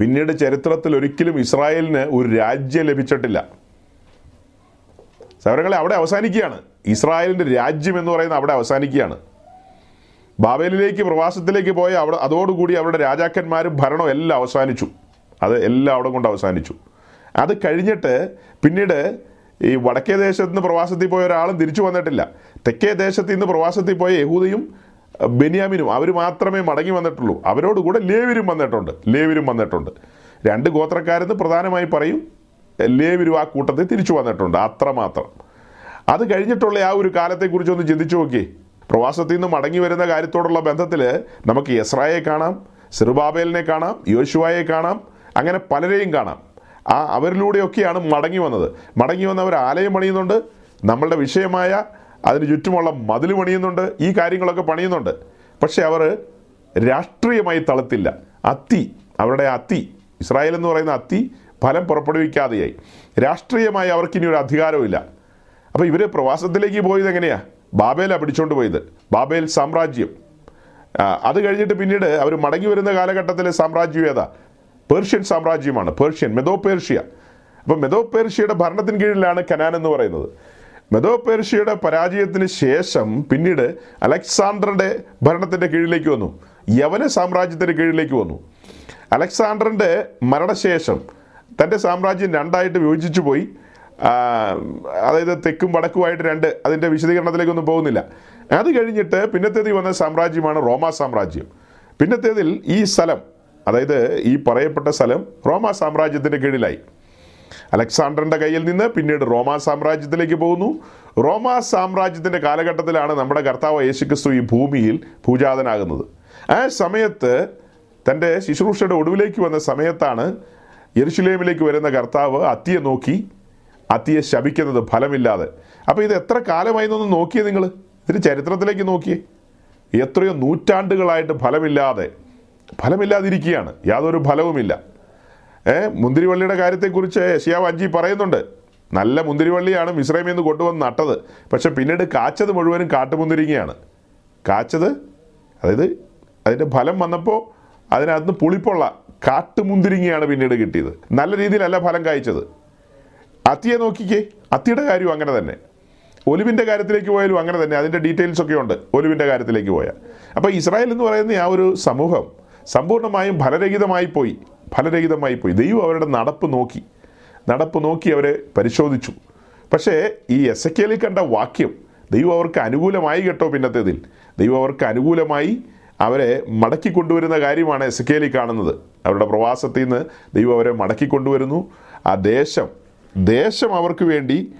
പിന്നീട് ചരിത്രത്തിൽ ഒരിക്കലും ഇസ്രായേലിന് ഒരു രാജ്യം ലഭിച്ചിട്ടില്ല. സൗരങ്ങളെ അവിടെ അവസാനിക്കുകയാണ്. ഇസ്രായേലിന്റെ രാജ്യം എന്ന് പറയുന്നത് അവിടെ അവസാനിക്കുകയാണ്. ബാബേലിലേക്ക് പ്രവാസത്തിലേക്ക് പോയ അവിടെ അതോടുകൂടി അവരുടെ രാജാക്കന്മാരും ഭരണവും എല്ലാം അവസാനിച്ചു. അത് എല്ലാം അവിടെ കൊണ്ട് അവസാനിച്ചു. അത് കഴിഞ്ഞിട്ട് പിന്നീട് ഈ വടക്കേ ദേശത്ത് നിന്ന് പ്രവാസത്തിൽ പോയ ഒരാളും തിരിച്ചു വന്നിട്ടില്ല. തെക്കേ ദേശത്ത് നിന്ന് പ്രവാസത്തിൽ പോയ യഹൂദയും ബെനിയാമിനും അവർ മാത്രമേ മടങ്ങി വന്നിട്ടുള്ളൂ. അവരോട് കൂടെ ലേവരും വന്നിട്ടുണ്ട്. ലേവിരും വന്നിട്ടുണ്ട്. രണ്ട് ഗോത്രക്കാരെന്ന് പ്രധാനമായി പറയും. ലേവിരും ആ കൂട്ടത്തിൽ തിരിച്ചു വന്നിട്ടുണ്ട്. അത്രമാത്രം. അത് കഴിഞ്ഞിട്ടുള്ള ആ ഒരു കാലത്തെക്കുറിച്ച് ഒന്ന് ചിന്തിച്ചു നോക്കി. പ്രവാസത്തിൽ നിന്ന് മടങ്ങി വരുന്ന കാര്യത്തോടുള്ള ബന്ധത്തിൽ നമുക്ക് യസ്രായെ കാണാം സിറുബാബേലിനെ കാണാം യോശുവായെ കാണാം അങ്ങനെ പലരെയും കാണാം. ആ അവരിലൂടെയൊക്കെയാണ് മടങ്ങി വന്നത്. മടങ്ങി വന്നവർ ആലയം പണിയുന്നുണ്ട് നമ്മളുടെ വിഷയമായ അതിന് ചുറ്റുമുള്ള മതിൽ പണിയുന്നുണ്ട് ഈ കാര്യങ്ങളൊക്കെ പണിയുന്നുണ്ട്. പക്ഷേ അവർ രാഷ്ട്രീയമായി തളത്തില്ല. അത്തി അവരുടെ അത്തി ഇസ്രായേൽ എന്ന് പറയുന്ന അത്തി ഫലം പുറപ്പെടുവിക്കാതെയായി. രാഷ്ട്രീയമായി അവർക്കിനി ഒരു അധികാരമില്ല അപ്പോൾ ഇവർ പ്രവാസത്തിലേക്ക് പോയത് എങ്ങനെയാ? ബാബേലാണ് പിടിച്ചോണ്ട് പോയത്. ബാബേൽ സാമ്രാജ്യം. അത് കഴിഞ്ഞിട്ട് പിന്നീട് അവർ മടങ്ങി വരുന്ന കാലഘട്ടത്തിലെ സാമ്രാജ്യം ഏതാ? പേർഷ്യൻ സാമ്രാജ്യമാണ്. പേർഷ്യൻ മെതോ പേർഷ്യ അപ്പം മെതോ പേർഷ്യയുടെ ഭരണത്തിന് കീഴിലാണ് കനാൻ എന്ന് പറയുന്നത്. മെതോ പേർഷ്യയുടെ പരാജയത്തിന് ശേഷം പിന്നീട് അലക്സാണ്ടറുടെ ഭരണത്തിന്റെ കീഴിലേക്ക് വന്നു. യവന സാമ്രാജ്യത്തിന്റെ കീഴിലേക്ക് വന്നു. അലക്സാണ്ടറിന്റെ മരണശേഷം തന്റെ സാമ്രാജ്യം രണ്ടായിട്ട് വിഭജിച്ചു പോയി. അതായത് തെക്കും വടക്കുമായിട്ട് രണ്ട് അതിന്റെ വിശദീകരണത്തിലേക്കൊന്നും പോകുന്നില്ല. അത് കഴിഞ്ഞിട്ട് പിന്നത്തേതിൽ വന്ന സാമ്രാജ്യമാണ് റോമാ സാമ്രാജ്യം. പിന്നത്തേതിൽ ഈ സ്ഥലം അതായത് ഈ പറയപ്പെട്ട സ്ഥലം റോമാ സാമ്രാജ്യത്തിന്റെ കീഴിലായി. അലക്സാണ്ടറിന്റെ കയ്യിൽ നിന്ന് പിന്നീട് റോമാ സാമ്രാജ്യത്തിലേക്ക് പോകുന്നു. റോമാ സാമ്രാജ്യത്തിന്റെ കാലഘട്ടത്തിലാണ് നമ്മുടെ കർത്താവ് യേശുക്രിസ്തു ഈ ഭൂമിയിൽ പൂജാതനാകുന്നത്. ആ സമയത്ത് തന്റെ ശുശ്രൂഷയുടെ ഒടുവിലേക്ക് വന്ന സമയത്താണ് യെരുഷലേമിലേക്ക് വരുന്ന കർത്താവ് അത്തിയെ നോക്കി അത്തിയെ ശപിക്കുന്നത് ഫലമില്ലാതെ. അപ്പോൾ ഇത് എത്ര കാലമായി എന്നൊന്ന് നോക്കിയേ നിങ്ങൾ? ഇതിന് ചരിത്രത്തിലേക്ക് നോക്കിയേ. എത്രയോ നൂറ്റാണ്ടുകളായിട്ട് ഫലമില്ലാതെ ഫലമില്ലാതിരിക്കുകയാണ്. യാതൊരു ഫലവുമില്ല. ഏ മുന്തിരിവള്ളിയുടെ കാര്യത്തെക്കുറിച്ച് ഷിയാവ് അഞ്ചി പറയുന്നുണ്ട്. നല്ല മുന്തിരിവള്ളിയാണ് മിശ്രമിൽ നിന്ന് കൊണ്ടുവന്ന് നട്ടത്. പക്ഷെ പിന്നീട് കാച്ചത് മുഴുവനും കാട്ടുമുന്തിരിങ്ങയാണ്. കാച്ചത്? അതായത് അതിന്റെ ഫലം വന്നപ്പോൾ അതിനകത്ത് പുളിപ്പുള്ള കാട്ടുമുന്തിരിങ്ങയാണ് പിന്നീട് കിട്ടിയത്. നല്ല രീതിയിലല്ല ഫലം കായ്ച്ചത്. അത്തിയെ നോക്കിക്കേ. അത്തിയുടെ കാര്യവും അങ്ങനെ തന്നെ. ഒലിവിന്റെ കാര്യത്തിലേക്ക് പോയാലും അങ്ങനെ തന്നെ. അതിന്റെ ഡീറ്റെയിൽസ് ഒക്കെ ഉണ്ട്. ഒലിവിന്റെ കാര്യത്തിലേക്ക് പോയാൽ. അപ്പോൾ ഇസ്രായേൽ എന്ന് പറയുന്ന ആ ഒരു സമൂഹം സമ്പൂർണമായും ഫലരഹിതമായി പോയി. ഫലരഹിതമായി പോയി. ദൈവം അവരുടെ നടപ്പ് നോക്കി. നടപ്പ് നോക്കി അവരെ പരിശോധിച്ചു. പക്ഷേ ഈ എസ് എ കെയിൽ കണ്ട വാക്യം ദൈവം അവർക്ക് അനുകൂലമായി കേട്ടോ പിന്നത്തേതിൽ ദൈവം അവർക്ക് അനുകൂലമായി അവരെ മടക്കി കൊണ്ടുവരുന്ന കാര്യമാണ് എസ് കെയിൽ കാണുന്നത്. അവരുടെ പ്രവാസത്തിൽ നിന്ന് ദൈവം അവരെ മടക്കി കൊണ്ടുവരുന്നു. ആ ദേശം ദേശം അവർക്ക് വേണ്ടി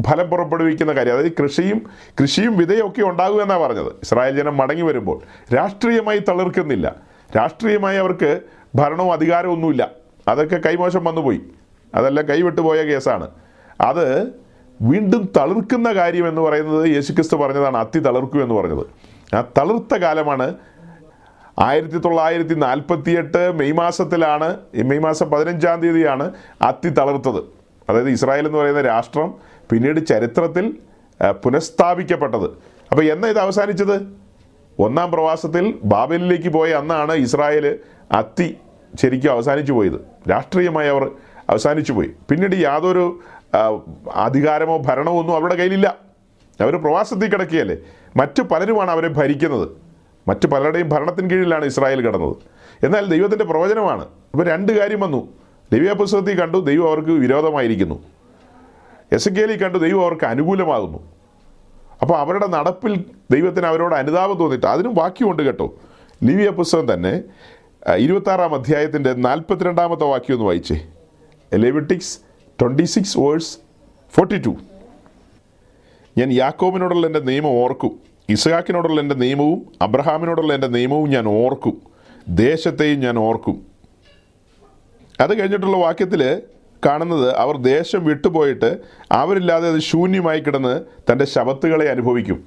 ഫലം പുറപ്പെടുവിക്കുന്ന കാര്യം അതായത് കൃഷിയും കൃഷിയും വിതയും ഒക്കെ ഉണ്ടാകുമെന്നാണ് പറഞ്ഞത്. ഇസ്രായേൽ ജനം മടങ്ങി വരുമ്പോൾ രാഷ്ട്രീയമായി തളിർക്കുന്നില്ല. രാഷ്ട്രീയമായി അവർക്ക് ഭരണവും അധികാരവും ഒന്നുമില്ല. അതൊക്കെ കൈമോശം വന്നുപോയി അതെല്ലാം കൈവിട്ടു പോയ കേസാണ്. അത് വീണ്ടും തളിർക്കുന്ന കാര്യം എന്ന് പറയുന്നത് യേശുക്രിസ്തു പറഞ്ഞതാണ് അത്തി തളിർക്കൂ എന്ന് പറഞ്ഞത്. ആ തളിർത്ത കാലമാണ് ആയിരത്തി തൊള്ളായിരത്തി നാൽപ്പത്തിയെട്ട് മെയ് മാസത്തിലാണ് മെയ് മാസം പതിനഞ്ചാം തീയതിയാണ് അത്തി തളർത്തത്. അതായത് ഇസ്രായേൽ എന്ന് പറയുന്ന രാഷ്ട്രം പിന്നീട് ചരിത്രത്തിൽ പുനഃസ്ഥാപിക്കപ്പെട്ടത്. അപ്പോൾ എന്നാ ഇത് അവസാനിച്ചത്? ഒന്നാം പ്രവാസത്തിൽ ബാബലിലേക്ക് പോയ അന്നാണ് ഇസ്രായേൽ അത്തി ശരിക്കും അവസാനിച്ചു പോയത്. രാഷ്ട്രീയമായി അവർ അവസാനിച്ചു പോയി. പിന്നീട് യാതൊരു അധികാരമോ ഭരണമോ ഒന്നും അവരുടെ കയ്യിലില്ല. അവർ പ്രവാസത്തിൽ കിടക്കുകയല്ലേ? മറ്റു പലരുമാണ് അവരെ ഭരിക്കുന്നത്. മറ്റു പലരുടെയും ഭരണത്തിന് കീഴിലാണ് ഇസ്രായേൽ കിടന്നത്. എന്നാൽ ദൈവത്തിന്റെ പ്രവചനമാണ്. അപ്പോൾ രണ്ട് കാര്യം വന്നു. ദിവ്യ പുസ്തകത്തിൽ കണ്ടു ദൈവം അവർക്ക് വിരോധമായിരിക്കുന്നു. എസ് കണ്ടു ദൈവം അവർക്ക് അനുകൂലമാകുന്നു. അപ്പോൾ അവരുടെ നടപ്പിൽ ദൈവത്തിന് അവരോട് അനുതാപം തോന്നിയിട്ട് അതിനും വാക്യമുണ്ട് കേട്ടോ. ലിവിയ പുസ്തകം തന്നെ ഇരുപത്താറാം അധ്യായത്തിന്റെ നാൽപ്പത്തിരണ്ടാമത്തെ വാക്യം ഒന്ന് വായിച്ചേ. Leviticus twenty six verse forty two ഞാൻ യാക്കോബിനോടുള്ള എന്റെ നിയമം ഓർക്കും. ഇസ്ഹാക്കിനോടുള്ള എന്റെ നിയമവും അബ്രഹാമിനോടുള്ള എന്റെ നിയമവും ഞാൻ ഓർക്കും. ദേശത്തെയും ഞാൻ ഓർക്കും. അത് കഴിഞ്ഞിട്ടുള്ള വാക്യത്തിൽ കാണുന്നത് അവർ ദേശം വിട്ടുപോയിട്ട് അവരില്ലാതെ അത് ശൂന്യമായി കിടന്ന് തന്റെ ശബത്തുകളെ അനുഭവിക്കും.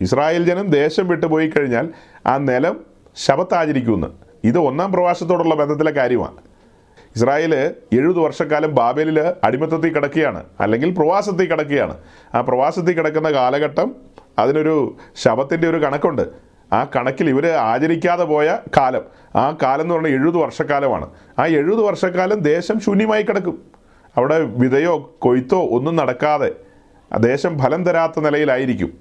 ഇസ്രായേൽ ജനം ദേശം വിട്ടുപോയി കഴിഞ്ഞാൽ ആ നിലം ശബത്താചരിക്കുമെന്ന്. ഇത് ഒന്നാം പ്രവാസത്തോടുള്ള ബന്ധത്തിലെ കാര്യമാണ്. ഇസ്രായേൽ എഴുപത് വർഷക്കാലം ബാബേലിൽ അടിമത്തത്തിൽ കിടക്കുകയാണ്. അല്ലെങ്കിൽ പ്രവാസത്തിൽ കിടക്കുകയാണ്. ആ പ്രവാസത്തിൽ കിടക്കുന്ന കാലഘട്ടം അതിനൊരു ശവത്തിന്റെ ഒരു കണക്കുണ്ട്. ആ കണക്കിൽ ഇവർ ആചരിക്കാതെ പോയ കാലം. ആ കാലം എന്ന് പറഞ്ഞാൽ എഴുപത് വർഷക്കാലമാണ്. ആ എഴുപത് വർഷക്കാലം ദേശം ശൂന്യമായി കിടക്കും. അവിടെ വിതയോ കൊയ്ത്തോ ഒന്നും നടക്കാതെ ദേശം ഫലം തരാത്ത നിലയിലായിരിക്കും.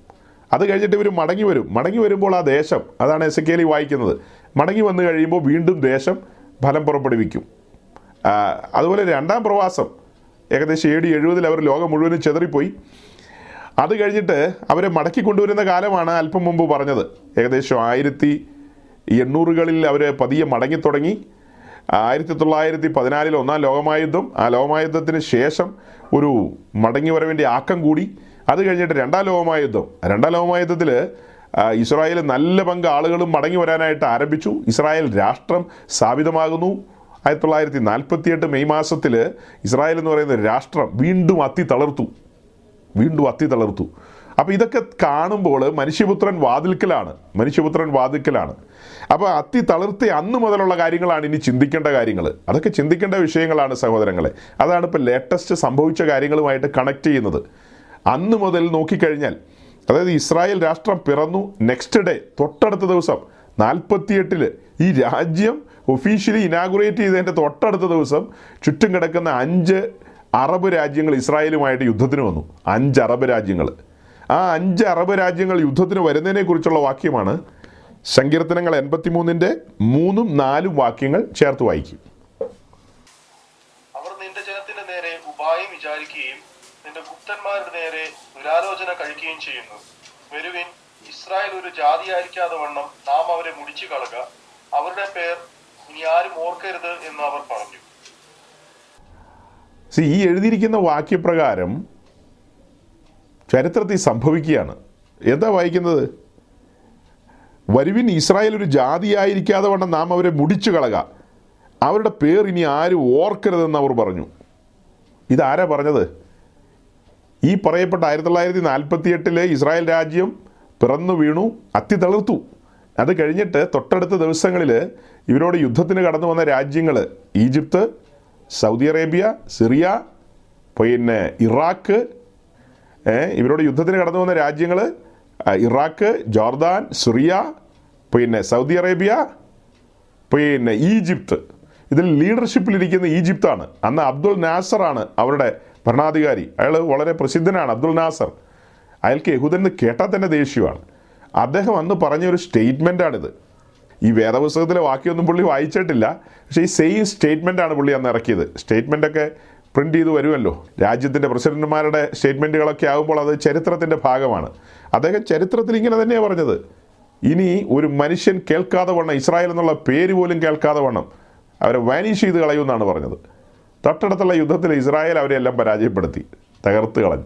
അത് കഴിഞ്ഞിട്ട് ഇവർ മടങ്ങി വരും. മടങ്ങി വരുമ്പോൾ ആ ദേശം അതാണ് എസ് കെ വായിക്കുന്നത് മടങ്ങി വന്നു കഴിയുമ്പോൾ വീണ്ടും ദേശം ഫലം പുറപ്പെടുവിക്കും. അതുപോലെ രണ്ടാം പ്രവാസം ഏകദേശം ഏഴ് എഴുപതിൽ അവർ ലോകം മുഴുവനും ചെതറിപ്പോയി. അത് കഴിഞ്ഞിട്ട് അവരെ മടക്കി കൊണ്ടുവരുന്ന കാലമാണ് അല്പം മുമ്പ് പറഞ്ഞത്. ഏകദേശം ആയിരത്തി എണ്ണൂറുകളിൽ അവർ പതിയെ മടങ്ങി തുടങ്ങി. ആയിരത്തി തൊള്ളായിരത്തി പതിനാലിൽ ഒന്നാം ലോകമായുദ്ധം ആ ലോകമായുദ്ധത്തിന് ശേഷം ഒരു മടങ്ങി വരവിന്റെ ആക്കം കൂടി. അത് കഴിഞ്ഞിട്ട് രണ്ടാം ലോകമായുദ്ധം രണ്ടാം ലോകമായുദ്ധത്തിൽ ഇസ്രായേൽ നല്ല പങ്ക് ആളുകളും മടങ്ങി വരാനായിട്ട് ആരംഭിച്ചു. ഇസ്രായേൽ രാഷ്ട്രം സ്ഥാപിതമാകുന്നു. ആയിരത്തി തൊള്ളായിരത്തി നാൽപ്പത്തിയെട്ട് മെയ് മാസത്തിൽ ഇസ്രായേൽ എന്ന് പറയുന്ന രാഷ്ട്രം വീണ്ടും അത്തി തളർത്തു. വീണ്ടും അത്തി തളർത്തു. അപ്പോൾ ഇതൊക്കെ കാണുമ്പോൾ മനുഷ്യപുത്രൻ വാതിൽക്കലാണ്. മനുഷ്യപുത്രൻ വാതിൽക്കലാണ്. അപ്പോൾ അത്തി തളിർത്തി അന്ന് മുതലുള്ള കാര്യങ്ങളാണ് ഇനി ചിന്തിക്കേണ്ട കാര്യങ്ങൾ. അതൊക്കെ ചിന്തിക്കേണ്ട വിഷയങ്ങളാണ് സഹോദരങ്ങളെ. അതാണ് ഇപ്പോൾ ലേറ്റസ്റ്റ് സംഭവിച്ച കാര്യങ്ങളുമായിട്ട് കണക്ട് ചെയ്യുന്നത്. അന്ന് മുതൽ നോക്കിക്കഴിഞ്ഞാൽ അതായത് ഇസ്രായേൽ രാഷ്ട്രം പിറന്നു നെക്സ്റ്റ് ഡേ തൊട്ടടുത്ത ദിവസം നാൽപ്പത്തിയെട്ടിൽ ഈ രാജ്യം ഒഫീഷ്യലി ഇനാഗുറേറ്റ് ചെയ്തതിന്റെ തൊട്ടടുത്ത ദിവസം ചുറ്റും കിടക്കുന്ന അഞ്ച് അറബ് രാജ്യങ്ങൾ ഇസ്രായേലുമായിട്ട് യുദ്ധത്തിന് വന്നു. അഞ്ച് അറബ് രാജ്യങ്ങൾ. ആ അഞ്ച് അറബ് രാജ്യങ്ങൾ യുദ്ധത്തിന് വരുന്നതിനെക്കുറിച്ചുള്ള വാക്യമാണ് സങ്കീർത്തനങ്ങൾ എൺപത്തിമൂന്നിന്റെ മൂന്നും നാലും വാക്യങ്ങൾ ചേർത്ത് വായിക്കും. അവർ നിന്റെ ജനത്തിന്റെ നേരെ ഉപായം വിചാരിക്കുകയും നിന്റെ ഗുപ്തന്മാരുടെ നേരെ ദുരാലോചന കഴിക്കുകയും ചെയ്യുന്നു. വരുവിൻ ഇസ്രായേൽ ഒരു ജാതിയായിരിക്കാതെ വണ്ണം നാം അവരെ മുടിച്ചു കളക അവരുടെ പേർ ഇനി ആരും ഓർക്കരുത് എന്ന് അവർ പറഞ്ഞു. സി ഈ എഴുതിയിരിക്കുന്ന വാക്യപ്രകാരം ചരിത്രത്തിൽ സംഭവിക്കുകയാണ്. എന്താ വായിക്കുന്നത്? വരുവിൻ ഇസ്രായേൽ ഒരു ജാതിയായിരിക്കാതെ വണ്ണം നാം അവരെ മുടിച്ചു കളക. അവരുടെ പേർ ഇനി ആരും ഓർക്കരുതെന്ന് അവർ പറഞ്ഞു. ഇതാരാ പറഞ്ഞത്? ഈ പറയപ്പെട്ട ആയിരത്തി തൊള്ളായിരത്തി നാൽപ്പത്തി എട്ടിലെ ഇസ്രായേൽ രാജ്യം പിറന്നു വീണു അത്തി തളിർത്തു. അത് കഴിഞ്ഞിട്ട് തൊട്ടടുത്ത ദിവസങ്ങളിൽ ഇവരോട് യുദ്ധത്തിന് കടന്നു വന്ന രാജ്യങ്ങൾ ഈജിപ്ത് സൗദി അറേബ്യ സിറിയ പിന്നെ ഇറാഖ് ഇവരോട് യുദ്ധത്തിന് കടന്നു വന്ന രാജ്യങ്ങൾ ഇറാഖ് ജോർദാൻ സിറിയ പിന്നെ സൗദി അറേബ്യ പിന്നെ ഈജിപ്ത്. ഇതിൽ ലീഡർഷിപ്പിലിരിക്കുന്ന ഈജിപ്താണ്. അന്ന് അബ്ദുൾ നാസറാണ് അവരുടെ ഭരണാധികാരി. അയാൾ വളരെ പ്രസിദ്ധനാണ് അബ്ദുൾ നാസർ. അയാൾക്ക് യഹൂദൻ എന്ന് കേട്ടാൽ തന്നെ ദേഷ്യമാണ്. അദ്ദേഹം അന്ന് പറഞ്ഞ പറഞ്ഞൊരു സ്റ്റേറ്റ്മെന്റാണിത് ഈ വേദപുസ്തകത്തിലെ വാക്യൊന്നും പുള്ളി വായിച്ചിട്ടില്ല. പക്ഷേ ഈ സെയിം ആണ് പുള്ളി അന്ന് ഇറക്കിയത്. സ്റ്റേറ്റ്മെന്റൊക്കെ പ്രിന്റ് ചെയ്ത് വരുമല്ലോ. രാജ്യത്തിന്റെ പ്രസിഡന്റുമാരുടെ സ്റ്റേറ്റ്മെന്റുകളൊക്കെ ആകുമ്പോൾ അത് ചരിത്രത്തിന്റെ ഭാഗമാണ്. അദ്ദേഹം ചരിത്രത്തിൽ ഇങ്ങനെ തന്നെയാണ് പറഞ്ഞത്. ഇനി ഒരു മനുഷ്യൻ കേൾക്കാതെ വണ്ണം ഇസ്രായേൽ എന്നുള്ള പേര് പോലും കേൾക്കാതെ വണ്ണം അവരെ വാനിഷ് ചെയ്ത് കളയുമെന്നാണ് പറഞ്ഞത്. തൊട്ടടുത്തുള്ള യുദ്ധത്തിൽ ഇസ്രായേൽ അവരെല്ലാം പരാജയപ്പെടുത്തി. തകർത്ത് കളഞ്ഞു.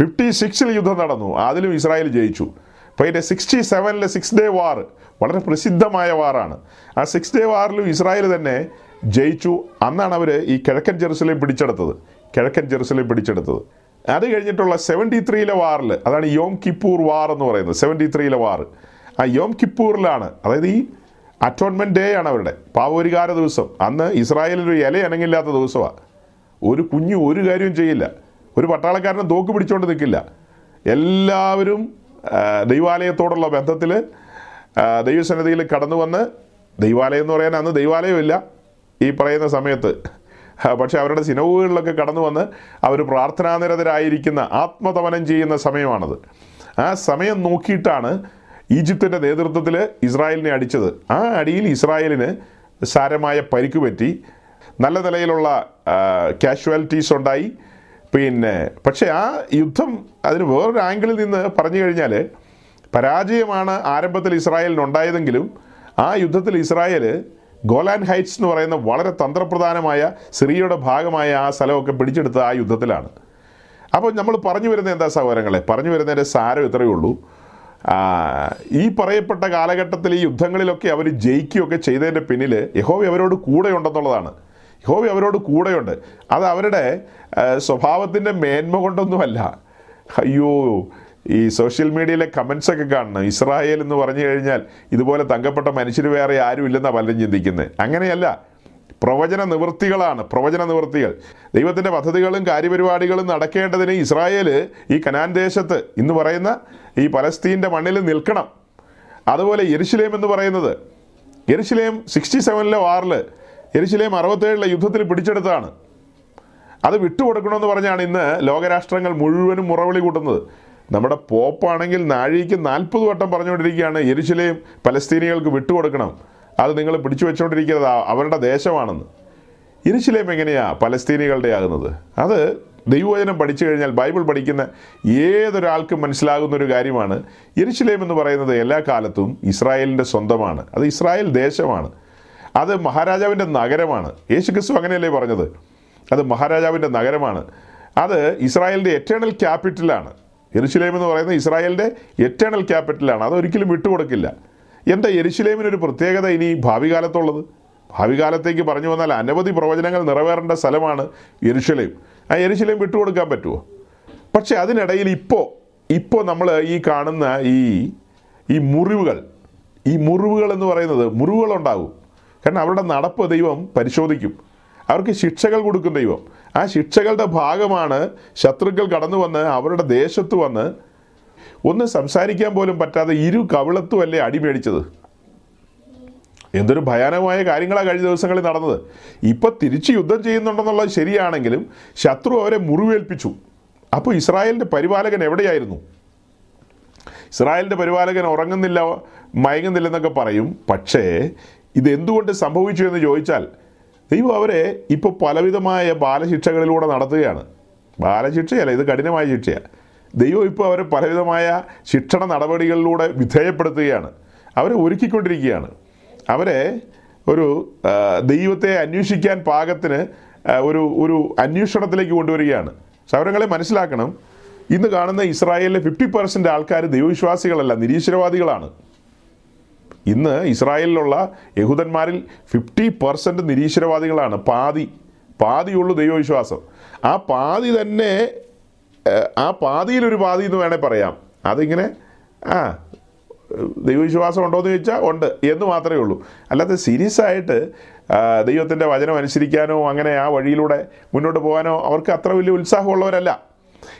ഫിഫ്റ്റി സിക്സിൽ യുദ്ധം നടന്നു. അതിലും ഇസ്രായേൽ ജയിച്ചു. അപ്പോൾ ഇതിന്റെ സിക്സ്റ്റി സെവനിലെ സിക്സ് ഡേ വാർ വളരെ പ്രസിദ്ധമായ വാറാണ് ആ സിക്സ് ഡേ വാറിലും ഇസ്രായേൽ തന്നെ ജയിച്ചു. അന്നാണ് അവർ ഈ കിഴക്കൻ ജെറുസലേം പിടിച്ചെടുത്തത്. കിഴക്കൻ ജെറുസലേം പിടിച്ചെടുത്തത്. അത് കഴിഞ്ഞിട്ടുള്ള സെവന്റി ത്രീയിലെ വാറിൽ അതാണ് യോം കിപ്പൂർ വാർ എന്ന് പറയുന്നത് സെവന്റി ത്രീയിലെ വാർ ആ യോം കിപ്പൂറിലാണ് അതായത് ഈ അറ്റോൺമെന്റ് ഡേ ആണ് അവരുടെ പാവോരികാര ദിവസം. അന്ന് ഇസ്രായേലിൽ ഒരു ഇല അനങ്ങില്ലാത്ത ദിവസമാണ് ഒരു കുഞ്ഞു ഒരു കാര്യവും ചെയ്യില്ല. ഒരു പട്ടാളക്കാരനെ തോക്ക് പിടിച്ചുകൊണ്ട് നിൽക്കില്ല എല്ലാവരും ദൈവാലയത്തോടുള്ള ബന്ധത്തിൽ ദൈവസന്നിധിയിൽ കടന്നു വന്ന് ദൈവാലയം എന്ന് പറയാൻ അന്ന് ദൈവാലയമില്ല ഈ പറയുന്ന സമയത്ത്. പക്ഷെ അവരുടെ സിനവുകളിലൊക്കെ കടന്നു വന്ന് അവർ പ്രാർത്ഥനാനിരതരായിരിക്കുന്ന ആത്മതപനം ചെയ്യുന്ന സമയമാണത്. ആ സമയം നോക്കിയിട്ടാണ് ഈജിപ്തിന്റെ നേതൃത്വത്തിൽ ഇസ്രായേലിനെ അടിച്ചത്. ആ അടിയിൽ ഇസ്രായേലിന് സാരമായ പരിക്ക് പറ്റി നല്ല നിലയിലുള്ള കാഷ്വാലിറ്റീസ് ഉണ്ടായി. പിന്നെ പക്ഷേ ആ യുദ്ധം അതിന് വേറൊരു ആംഗിളിൽ നിന്ന് പറഞ്ഞു കഴിഞ്ഞാൽ പരാജയമാണ് ആരംഭത്തിൽ ഇസ്രായേലിന് ഉണ്ടായതെങ്കിലും ആ യുദ്ധത്തിൽ ഇസ്രായേൽ ഗോലാൻ ഹൈറ്റ്സ് എന്ന് പറയുന്ന വളരെ തന്ത്രപ്രധാനമായ സിറിയയുടെ ഭാഗമായ ആ സ്ഥലമൊക്കെ പിടിച്ചെടുത്ത ആ യുദ്ധത്തിലാണ്. അപ്പോൾ നമ്മൾ പറഞ്ഞു വരുന്ന എന്താ സഹോദരങ്ങളെ? പറഞ്ഞു വരുന്നതിന്റെ സാരം ഇത്രയേ ഉള്ളൂ. ഈ പറയപ്പെട്ട കാലഘട്ടത്തിൽ ഈ യുദ്ധങ്ങളിലൊക്കെ അവർ ജയിക്കുകയൊക്കെ ചെയ്തതിന്റെ പിന്നിൽ യഹോവ അവരോട് കൂടെയുണ്ടെന്നുള്ളതാണ്. യഹോവ അവരോട് കൂടെയുണ്ട്. അത് അവരുടെ സ്വഭാവത്തിന്റെ മേന്മ കൊണ്ടൊന്നുമല്ല. അയ്യോ ഈ സോഷ്യൽ മീഡിയയിലെ കമൻസ് ഒക്കെ കാണണം. ഇസ്രായേൽ എന്ന് പറഞ്ഞു കഴിഞ്ഞാൽ ഇതുപോലെ തങ്കപ്പെട്ട മനുഷ്യർ വേറെ ആരും ഇല്ലെന്നാണ് പലരും ചിന്തിക്കുന്നത് അങ്ങനെയല്ല. പ്രവചന നിവൃത്തികളാണ്. പ്രവചന നിവൃത്തികൾ. ദൈവത്തിന്റെ പദ്ധതികളും കാര്യപരിപാടികളും നടക്കേണ്ടതിന് ഇസ്രായേൽ ഈ കനാൻ ദേശത്ത് ഇന്ന് പറയുന്ന ഈ പലസ്തീന്റെ മണ്ണിൽ നിൽക്കണം. അതുപോലെ യെരുശലേം എന്ന് പറയുന്നത്. യെരുശലേം സിക്സ്റ്റി സെവനിലെ വാറിൽ യെരുശലേം അറുപത്തേഴിലെ യുദ്ധത്തിൽ പിടിച്ചെടുത്തതാണ്. അത് വിട്ടുകൊടുക്കണമെന്ന് പറഞ്ഞാണ് ഇന്ന് ലോകരാഷ്ട്രങ്ങൾ മുഴുവനും മുറവിളി കൂട്ടുന്നത്. നമ്മുടെ പോപ്പാണെങ്കിൽ നാഴിക്ക് നാൽപ്പത് വട്ടം പറഞ്ഞുകൊണ്ടിരിക്കുകയാണ് എരിശിലേയും പലസ്തീനികൾക്ക് വിട്ടുകൊടുക്കണം. അത് നിങ്ങൾ പിടിച്ചു വെച്ചുകൊണ്ടിരിക്കുന്നത് അവരുടെ ദേശമാണെന്ന്. എരിശിലേം എങ്ങനെയാ പലസ്തീനികളുടെ ആകുന്നത്? അത് ദൈവവചനം പഠിച്ചു കഴിഞ്ഞാൽ ബൈബിൾ പഠിക്കുന്ന ഏതൊരാൾക്കും മനസ്സിലാകുന്ന ഒരു കാര്യമാണ്. എരിശിലേം എന്ന് പറയുന്നത് എല്ലാ കാലത്തും ഇസ്രായേലിന്റെ സ്വന്തമാണ്. അത് ഇസ്രായേൽ ദേശമാണ്. അത് മഹാരാജാവിന്റെ നഗരമാണ്. യേശു ക്രിസ്തു അങ്ങനെയല്ലേ പറഞ്ഞത്? അത് മഹാരാജാവിന്റെ നഗരമാണ്. അത് ഇസ്രായേലിന്റെ എറ്റേണൽ ക്യാപിറ്റലാണ് എരുശിലേം എന്ന് പറയുന്നത് ഇസ്രായേലിന്റെ എറ്റേണൽ ക്യാപിറ്റലാണ് അത് ഒരിക്കലും വിട്ടുകൊടുക്കില്ല. എന്താ എരുശിലേമിനൊരു പ്രത്യേകത ഇനി ഭാവി കാലത്തുള്ളത്? ഭാവി കാലത്തേക്ക് പറഞ്ഞു വന്നാൽ അനവധി പ്രവചനങ്ങൾ നിറവേറേണ്ട സ്ഥലമാണ് എരുശിലേം ആ എരുശിലേം വിട്ടുകൊടുക്കാൻ പറ്റുമോ പക്ഷേ അതിനിടയിൽ ഇപ്പോൾ ഇപ്പോൾ നമ്മൾ ഈ കാണുന്ന ഈ ഈ മുറിവുകൾ ഈ മുറിവുകൾ എന്ന് പറയുന്നത് മുറിവുകളുണ്ടാകും. കാരണം അവരുടെ നടപ്പ് ദൈവം പരിശോധിക്കും. അവർക്ക് ശിക്ഷകൾ കൊടുക്കും ദൈവം. ആ ശിക്ഷകളുടെ ഭാഗമാണ് ശത്രുക്കൾ കടന്നു വന്ന് അവരുടെ ദേശത്ത് വന്ന് ഒന്ന് സംസാരിക്കാൻ പോലും പറ്റാതെ ഇരു കവിളത്തും അല്ലേ അടിമേടിച്ചത് എന്തൊരു ഭയാനകമായ കാര്യങ്ങളാണ് കഴിഞ്ഞ ദിവസങ്ങളിൽ നടന്നത്. ഇപ്പൊ തിരിച്ച് യുദ്ധം ചെയ്യുന്നുണ്ടെന്നുള്ളത് ശരിയാണെങ്കിലും ശത്രു അവരെ മുറിവേൽപ്പിച്ചു. അപ്പോൾ ഇസ്രായേലിന്റെ പരിപാലകൻ എവിടെയായിരുന്നു? ഇസ്രായേലിന്റെ പരിപാലകൻ ഉറങ്ങുന്നില്ല മയങ്ങുന്നില്ലെന്നൊക്കെ പറയും. പക്ഷേ ഇത് എന്തുകൊണ്ട് സംഭവിച്ചു എന്ന് ചോദിച്ചാൽ ദൈവം അവരെ ഇപ്പോൾ പലവിധമായ ബാലശിക്ഷകളിലൂടെ നടത്തുകയാണ്. ബാലശിക്ഷയല്ല ഇത് കഠിനമായ ശിക്ഷയാണ് ദൈവം ഇപ്പോൾ അവരെ പലവിധമായ ശിക്ഷണ നടപടികളിലൂടെ വിധേയപ്പെടുത്തുകയാണ്. അവരെ ഒരുക്കിക്കൊണ്ടിരിക്കുകയാണ്. അവരെ ഒരു ദൈവത്തെ അന്വേഷിക്കാൻ പാകത്തിന് ഒരു ഒരു അന്വേഷണത്തിലേക്ക് കൊണ്ടുവരികയാണ്. സൗരങ്ങളെ മനസ്സിലാക്കണം ഇന്ന് കാണുന്ന ഇസ്രായേലിലെ ഫിഫ്റ്റി പെർസെന്റ് ആൾക്കാർ ദൈവവിശ്വാസികളല്ല നിരീശ്വരവാദികളാണ്. ഇന്ന് ഇസ്രായേലിലുള്ള യഹൂദന്മാരിൽ ഫിഫ്റ്റി പെർസെന്റ് നിരീശ്വരവാദികളാണ്. പാതി. പാതിയുള്ളൂ ദൈവവിശ്വാസം. ആ പാതി തന്നെ ആ പാതിയിലൊരു പാതി എന്ന് വേണേൽ പറയാം. അതിങ്ങനെ ആ ദൈവവിശ്വാസം ഉണ്ടോ എന്ന് ചോദിച്ചാൽ ഉണ്ട് എന്ന് മാത്രമേ ഉള്ളൂ. അല്ലാതെ സീരിയസ് ആയിട്ട് ദൈവത്തിന്റെ വചനം അനുസരിക്കാനോ അങ്ങനെ ആ വഴിയിലൂടെ മുന്നോട്ട് പോകാനോ അവർക്ക് അത്ര വലിയ ഉത്സാഹമുള്ളവരല്ല.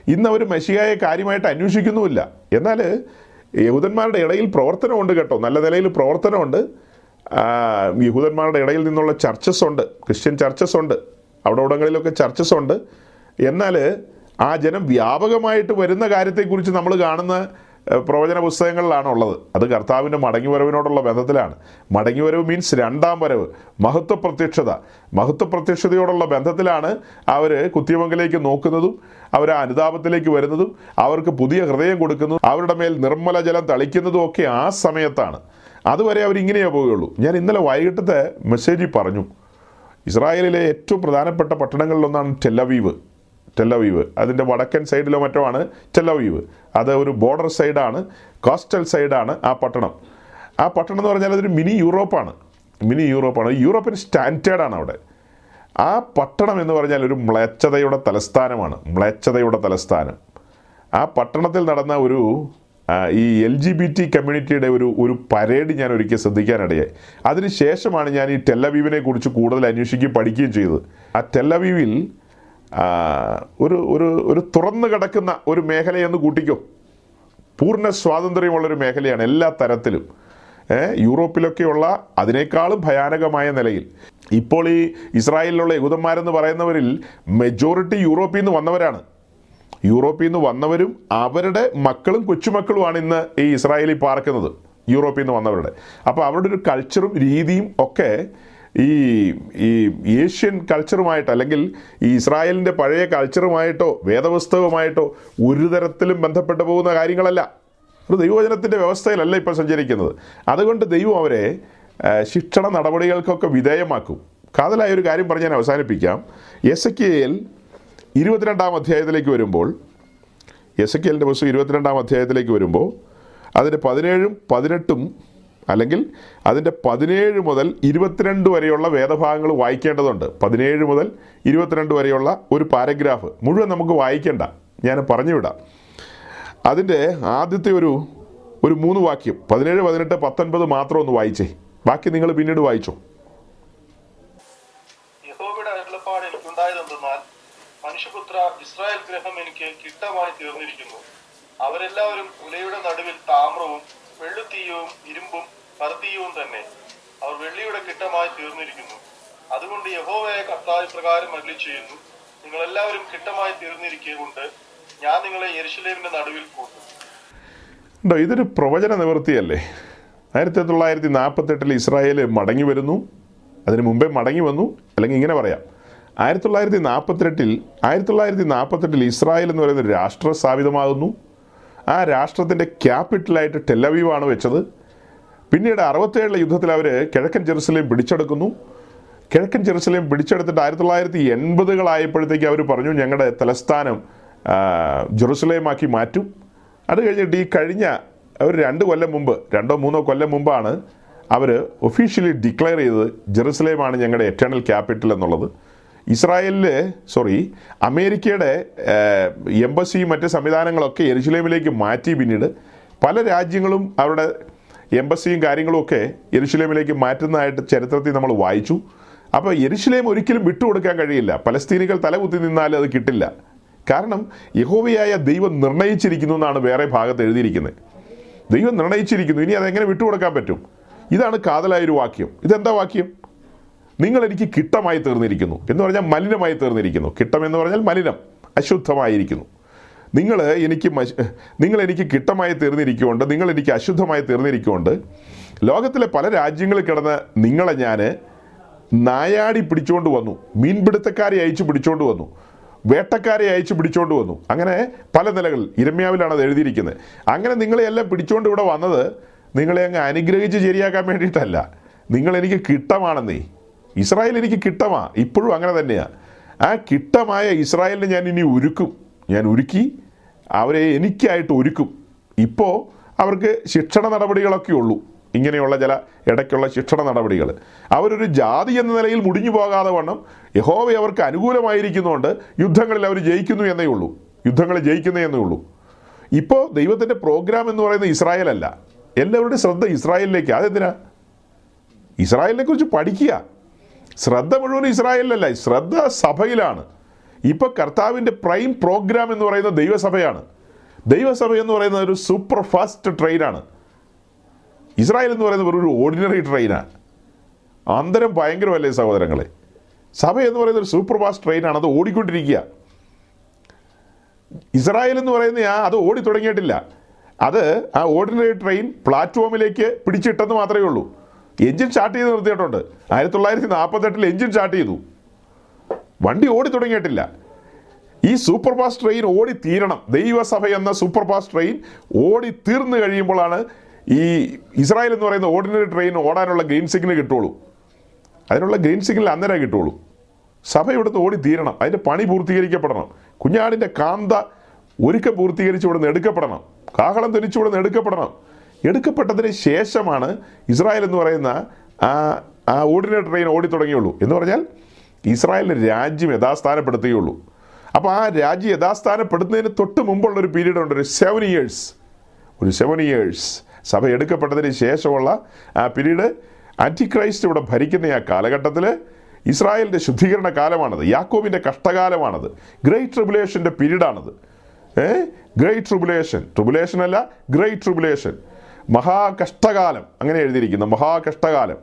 ഇന്ന് അവർ മെഷിയായെ കാര്യമായിട്ട് അന്വേഷിക്കുന്നുമില്ല. എന്നാൽ യഹൂദന്മാരുടെ ഇടയിൽ പ്രവർത്തനമുണ്ട് കേട്ടോ. നല്ല നിലയിൽ പ്രവർത്തനമുണ്ട്. യഹൂദന്മാരുടെ ഇടയിൽ നിന്നുള്ള ചർച്ചസ് ഉണ്ട്. ക്രിസ്ത്യൻ ചർച്ചസ് ഉണ്ട്. അവിടെ ഇവിടങ്ങളിലൊക്കെ ചർച്ചസ് ഉണ്ട്. എന്നാൽ ആ ജനം വ്യാപകമായിട്ട് വരുന്ന കാര്യത്തെക്കുറിച്ച് നമ്മൾ കാണുന്ന പ്രവചന പുസ്തകങ്ങളിലാണ് ഉള്ളത് അത് കർത്താവിന്റെ മടങ്ങിവരവിനോടുള്ള ബന്ധത്തിലാണ്. മടങ്ങിവരവ് മീൻസ് രണ്ടാം വരവ് മഹത്വ പ്രത്യക്ഷത മഹത്വ പ്രത്യക്ഷതയോടുള്ള ബന്ധത്തിലാണ് അവർ കുത്തിയമംഗലേക്ക് നോക്കുന്നതും അവർ ആ അനുതാപത്തിലേക്ക് വരുന്നതും അവർക്ക് പുതിയ ഹൃദയം കൊടുക്കുന്നതും അവരുടെ മേൽ നിർമ്മല ജലം തളിക്കുന്നതും ഒക്കെ ആ സമയത്താണ്. അതുവരെ അവരിങ്ങനെയേ പോവുകയുള്ളൂ. ഞാൻ ഇന്നലെ വൈകിട്ടത്തെ മെസ്സേജിൽ പറഞ്ഞു. ഇസ്രായേലിലെ ഏറ്റവും പ്രധാനപ്പെട്ട പട്ടണങ്ങളിലൊന്നാണ് ടെല്ലവീവ് ടെല്ലവീവ് അതിന്റെ വടക്കൻ സൈഡിലോ മറ്റോ ആണ് ടെല്ലവീവ് അത് ഒരു ബോർഡർ സൈഡാണ് കോസ്റ്റൽ സൈഡാണ് ആ പട്ടണം. ആ പട്ടണം എന്ന് പറഞ്ഞാൽ അതൊരു മിനി യൂറോപ്പാണ്. മിനി യൂറോപ്പാണ്. യൂറോപ്യൻ സ്റ്റാൻഡേർഡാണ് അവിടെ. ആ പട്ടണം എന്ന് പറഞ്ഞാൽ ഒരു മ്ലേച്ഛതയുടെ തലസ്ഥാനമാണ്. മ്ലേച്ഛതയുടെ തലസ്ഥാനം. ആ പട്ടണത്തിൽ നടന്ന ഒരു ഈ എൽ ജി ബി ടി കമ്മ്യൂണിറ്റിയുടെ ഒരു ഒരു പരേഡ് ഞാൻ ഒരിക്കൽ ശ്രദ്ധിക്കാനിടയായി. അതിനുശേഷമാണ് ഞാൻ ഈ ടെല്ലവീവിനെ കുറിച്ച് കൂടുതൽ അന്വേഷിക്കുകയും പഠിക്കുകയും ചെയ്തത്. ആ ടെല്ലവീവിൽ ഒരു ഒരു ഒരു തുറന്നു കിടക്കുന്ന ഒരു മേഖലയെന്ന് കൂട്ടിക്കോ. പൂർണ സ്വാതന്ത്ര്യമുള്ളൊരു മേഖലയാണ് എല്ലാ തരത്തിലും. യൂറോപ്പിലൊക്കെയുള്ള അതിനേക്കാളും ഭയാനകമായ നിലയിൽ. ഇപ്പോൾ ഈ ഇസ്രായേലിലുള്ള യഹൂദന്മാരെന്ന് പറയുന്നവരിൽ മെജോറിറ്റി യൂറോപ്പിൽ നിന്ന് വന്നവരാണ്. യൂറോപ്പിൽ നിന്ന് വന്നവരും അവരുടെ മക്കളും കൊച്ചുമക്കളുമാണ് ഇന്ന് ഈ ഇസ്രായേലിൽ പാർക്കുന്നത് യൂറോപ്പിൽ നിന്ന് വന്നവരുടെ. അപ്പോൾ അവരുടെ ഒരു കൾച്ചറും രീതിയും ഒക്കെ ഈ ഈ ഏഷ്യൻ കൾച്ചറുമായിട്ട് അല്ലെങ്കിൽ ഈ ഇസ്രായേലിന്റെ പഴയ കൾച്ചറുമായിട്ടോ വേദപുസ്തകവുമായിട്ടോ ഒരു തരത്തിലും ബന്ധപ്പെട്ടു പോകുന്ന കാര്യങ്ങളല്ല. ഒരു ദൈവവചനത്തിന്റെ വ്യവസ്ഥയിലല്ല ഇപ്പോൾ സഞ്ചരിക്കുന്നത്. അതുകൊണ്ട് ദൈവം അവരെ ശിക്ഷണ നടപടികൾക്കൊക്കെ വിധേയമാക്കും. കാതലായ ഒരു കാര്യം പറഞ്ഞ് ഞാൻ അവസാനിപ്പിക്കാം. എസ് കെ എൽ ഇരുപത്തിരണ്ടാം അധ്യായത്തിലേക്ക് വരുമ്പോൾ എസ് കെ എല്ലിന്റെ പുസ്തകം ഇരുപത്തിരണ്ടാം അധ്യായത്തിലേക്ക് വരുമ്പോൾ അതിന്റെ പതിനേഴും പതിനെട്ടും അല്ലെങ്കിൽ അതിന്റെ പതിനേഴ് മുതൽ ഇരുപത്തിരണ്ട് വരെയുള്ള വേദഭാഗങ്ങൾ വായിക്കേണ്ടതുണ്ട്. പതിനേഴ് മുതൽ ഇരുപത്തിരണ്ട് വരെയുള്ള ഒരു പാരഗ്രാഫ് മുഴുവൻ നമുക്ക് വായിക്കേണ്ട. ഞാൻ പറഞ്ഞുവിടാം. അതിന്റെ ആദ്യത്തെ ഒരു ഒരു മൂന്ന് വാക്യം പതിനേഴ് പതിനെട്ട് പത്തൊൻപത് മാത്രം ഒന്ന് വായിച്ചേ. ബാക്കി നിങ്ങൾ പിന്നീട് വായിച്ചോ. മനുഷ്യപുത്ര ഇസ്രായേൽ ഗ്രഹം എനിക്ക് കിട്ടമായി തീർന്നിരിക്കുന്നു. അവരെല്ലാവരും ഉലയുടെ നടുവിൽ താമ്രവും വെള്ളുത്തീയവും ഇരുമ്പും കറുത്തീയവും തന്നെ അവർ വെള്ളിയുടെ കിട്ടമായി തീർന്നിരിക്കുന്നു. അതുകൊണ്ട് യഹോവയെ കർത്താവ് പ്രകാരം അരുളി ചെയ്യുന്നു നിങ്ങൾ എല്ലാവരും കിട്ടമായി തീർന്നിരിക്കുകൊണ്ട് ഞാൻ നിങ്ങളെ യെരുശലേമിന്റെ നടുവിൽ കൂട്ടും. ഇതൊരു പ്രവചന നിവൃത്തിയല്ലേ? ആയിരത്തി തൊള്ളായിരത്തി നാൽപ്പത്തെട്ടിൽ ഇസ്രായേൽ മടങ്ങി വരുന്നു. അതിന് മുമ്പേ മടങ്ങി വന്നു. അല്ലെങ്കിൽ ഇങ്ങനെ പറയാം. ആയിരത്തി തൊള്ളായിരത്തി നാൽപ്പത്തെട്ടിൽ ആയിരത്തി തൊള്ളായിരത്തി നാൽപ്പത്തെട്ടിൽ ഇസ്രായേൽ എന്ന് പറയുന്ന രാഷ്ട്രം സ്ഥാപിതമാകുന്നു. ആ രാഷ്ട്രത്തിന്റെ ക്യാപിറ്റലായിട്ട് ടെല്ലവീവാണ് വെച്ചത്. പിന്നീട് അറുപത്തേഴിലെ യുദ്ധത്തിൽ അവർ കിഴക്കൻ ജെറുസലേം പിടിച്ചെടുക്കുന്നു. കിഴക്കൻ ജെറുസലേം പിടിച്ചെടുത്തിട്ട് ആയിരത്തി തൊള്ളായിരത്തി എൺപതുകളായപ്പോഴത്തേക്ക് അവർ പറഞ്ഞു ഞങ്ങളുടെ തലസ്ഥാനം ജെറുസലേമാക്കി മാറ്റും. അത് കഴിഞ്ഞിട്ട് ഈ കഴിഞ്ഞ ഒരു രണ്ട് കൊല്ലം മുമ്പ് രണ്ടോ മൂന്നോ കൊല്ലം മുമ്പാണ് അവർ ഒഫീഷ്യലി ഡിക്ലെയർ ചെയ്തത് ജെറുസലേമാണ് ഞങ്ങളുടെ എറ്റേണൽ ക്യാപിറ്റൽ എന്നുള്ളത്. ഇസ്രായേലിലെ സോറി അമേരിക്കയുടെ എംബസി മറ്റ് സംവിധാനങ്ങളൊക്കെ എരുസലേമിലേക്ക് മാറ്റി പിന്നീട് പല രാജ്യങ്ങളും അവരുടെ എംബസിയും കാര്യങ്ങളും ഒക്കെ യെരുഷലേമിലേക്ക് മാറ്റുന്നതായിട്ട് ചരിത്രത്തിൽ നമ്മൾ വായിച്ചു. അപ്പോൾ യെരുഷലേം ഒരിക്കലും വിട്ടുകൊടുക്കാൻ കഴിയില്ല. പലസ്തീനികൾ തലകുത്തി നിന്നാലും അത് കിട്ടില്ല. കാരണം യഹോവയായ ദൈവം നിർണയിച്ചിരിക്കുന്നു എന്നാണ് വേറെ ഭാഗത്ത് എഴുതിയിരിക്കുന്നത്. ദൈവം നിർണയിച്ചിരിക്കുന്നു. ഇനി അതെങ്ങനെ വിട്ടുകൊടുക്കാൻ പറ്റും? ഇതാണ് കാതലായൊരു വാക്യം. ഇതെന്താ വാക്യം? നിങ്ങൾ എനിക്ക് കിട്ടമായി തീർന്നിരിക്കുന്നു എന്ന് പറഞ്ഞാൽ മലിനമായി തീർന്നിരിക്കുന്നു. കിട്ടം എന്ന് പറഞ്ഞാൽ മലിനം അശുദ്ധമായിരിക്കുന്നു. നിങ്ങൾ എനിക്ക് നിങ്ങൾ എനിക്ക് കിട്ടമായി തീർന്നിരിക്കുകൊണ്ട് നിങ്ങൾ എനിക്ക് അശുദ്ധമായി തീർന്നിരിക്കുകൊണ്ട് ലോകത്തിലെ പല രാജ്യങ്ങളിൽ കിടന്ന് നിങ്ങളെ ഞാൻ നായാടി പിടിച്ചുകൊണ്ട് വന്നു. മീൻപിടുത്തക്കാരെ അയച്ചു പിടിച്ചുകൊണ്ട് വന്നു. വേട്ടക്കാരെ അയച്ച് പിടിച്ചുകൊണ്ട് വന്നു. അങ്ങനെ പല നിലകളിൽ ഇരമ്യാവിലാണ് അത് എഴുതിയിരിക്കുന്നത്. അങ്ങനെ നിങ്ങളെ എല്ലാം പിടിച്ചുകൊണ്ട് ഇവിടെ വന്നത് നിങ്ങളെ അങ്ങ് അനുഗ്രഹിച്ച് ശരിയാക്കാൻ വേണ്ടിയിട്ടല്ല. നിങ്ങൾ എനിക്ക് കിട്ടമാണെന്നേ. ഇസ്രായേൽ എനിക്ക് കിട്ടമാ. ഇപ്പോഴും അങ്ങനെ തന്നെയാണ് ആ കിട്ടമായ ഇസ്രായേലിനെ ഞാൻ ഇനി ഒരുക്കും. ഞാൻ ഒരുക്കി അവരെ എനിക്കായിട്ട് ഒരുക്കും. ഇപ്പോൾ അവർക്ക് ശിക്ഷണ നടപടികളൊക്കെ ഉള്ളൂ. ഇങ്ങനെയുള്ള ചില ഇടയ്ക്കുള്ള ശിക്ഷണ നടപടികൾ. അവരൊരു ജാതി എന്ന നിലയിൽ മുടിഞ്ഞു പോകാതെ വണ്ണം യഹോവ അവർക്ക് അനുകൂലമായിരിക്കുന്നതുകൊണ്ട് യുദ്ധങ്ങളിൽ അവർ ജയിക്കുന്നു എന്നേ ഉള്ളൂ. യുദ്ധങ്ങൾ ജയിക്കുന്നേ എന്നേ ഉള്ളൂ. ഇപ്പോൾ ദൈവത്തിന്റെ പ്രോഗ്രാം എന്ന് പറയുന്നത് ഇസ്രായേൽ അല്ല എല്ലാവരുടെയും ശ്രദ്ധ ഇസ്രായേലിലേക്ക്. അതെന്തിനാ? ഇസ്രായേലിനെ കുറിച്ച് പഠിക്കുക. ശ്രദ്ധ മുഴുവൻ ഇസ്രായേലിലല്ല. ശ്രദ്ധ സഭയിലാണ്. ഇപ്പോൾ കർത്താവിന്റെ പ്രൈം പ്രോഗ്രാം എന്ന് പറയുന്നത് ദൈവസഭയാണ്. ദൈവസഭ എന്ന് പറയുന്നത് ഒരു സൂപ്പർ ഫാസ്റ്റ് ട്രെയിനാണ് ഇസ്രായേൽ എന്ന് പറയുന്നത് വെറും ഒരു ഓർഡിനറി ട്രെയിനാണ് അന്തരം ഭയങ്കരമല്ലേ സഹോദരങ്ങളെ? സഭ എന്ന് പറയുന്ന ഒരു സൂപ്പർ ഫാസ്റ്റ് ട്രെയിനാണ് അത് ഓടിക്കൊണ്ടിരിക്കുക. ഇസ്രായേൽ എന്ന് പറയുന്ന ആ അത് ഓടി തുടങ്ങിയിട്ടില്ല. അത് ആ ഓർഡിനറി ട്രെയിൻ പ്ലാറ്റ്ഫോമിലേക്ക് പിടിച്ചിട്ടെന്ന് മാത്രമേ ഉള്ളൂ. എഞ്ചിൻ സ്റ്റാർട്ട് ചെയ്ത് നിർത്തിയിട്ടുണ്ട്. ആയിരത്തി തൊള്ളായിരത്തി നാൽപ്പത്തെട്ടിൽ എഞ്ചിൻ സ്റ്റാർട്ട് ചെയ്തു. വണ്ടി ഓടി തുടങ്ങിയിട്ടില്ല. ഈ സൂപ്പർ ഫാസ്റ്റ് ട്രെയിൻ ഓടി തീരണം. ദൈവസഭ എന്ന സൂപ്പർ ഫാസ്റ്റ് ട്രെയിൻ ഓടി തീർന്നു കഴിയുമ്പോഴാണ് ഈ ഇസ്രായേൽ എന്ന് പറയുന്ന ഓർഡിനറി ട്രെയിൻ ഓടാനുള്ള ഗ്രീൻ സിഗ്നൽ കിട്ടുള്ളൂ. അതിനുള്ള ഗ്രീൻ സിഗ്നൽ അന്നേരം കിട്ടുള്ളൂ. സഭ ഇവിടുന്ന് ഓടി തീരണം. അതിന്റെ പണി പൂർത്തീകരിക്കപ്പെടണം. കുഞ്ഞാടിന്റെ കാന്ത ഒരുക്കം പൂർത്തീകരിച്ച് ഇവിടുന്ന് എടുക്കപ്പെടണം. കാഹളം ധരിച്ച് ഇവിടുന്ന് എടുക്കപ്പെടണം. എടുക്കപ്പെട്ടതിന് ശേഷമാണ് ഇസ്രായേൽ എന്ന് പറയുന്ന ആ ആ ഓർഡിനറി ട്രെയിൻ ഓടി തുടങ്ങിയുള്ളൂ. എന്ന് പറഞ്ഞാൽ ഇസ്രായേലിന് രാജ്യം യഥാസ്ഥാനപ്പെടുത്തുകയുള്ളൂ. അപ്പോൾ ആ രാജ്യം യഥാസ്ഥാനപ്പെടുത്തുന്നതിന് തൊട്ട് മുമ്പുള്ള ഒരു പീരീഡ് ഉണ്ട്. ഒരു സെവൻ ഇയേഴ്സ് ഒരു സെവൻ ഇയേഴ്സ് സഭ എടുക്കപ്പെട്ടതിന് ശേഷമുള്ള ആ പിരീഡ് ആന്റിക്രൈസ്റ്റ് ഇവിടെ ഭരിക്കുന്ന ആ കാലഘട്ടത്തിൽ ഇസ്രായേലിന്റെ ശുദ്ധീകരണ കാലമാണത് യാക്കോബിന്റെ കഷ്ടകാലമാണത് ഗ്രേറ്റ് ട്രിബുലേഷന്റെ പീരീഡാണത്. ഏ? ഗ്രേറ്റ് ട്രിബുലേഷൻ ട്രിബുലേഷൻ അല്ല ഗ്രേറ്റ് ട്രിബുലേഷൻ മഹാകഷ്ടകാലം അങ്ങനെ എഴുതിയിരിക്കുന്നു മഹാകഷ്ടകാലം.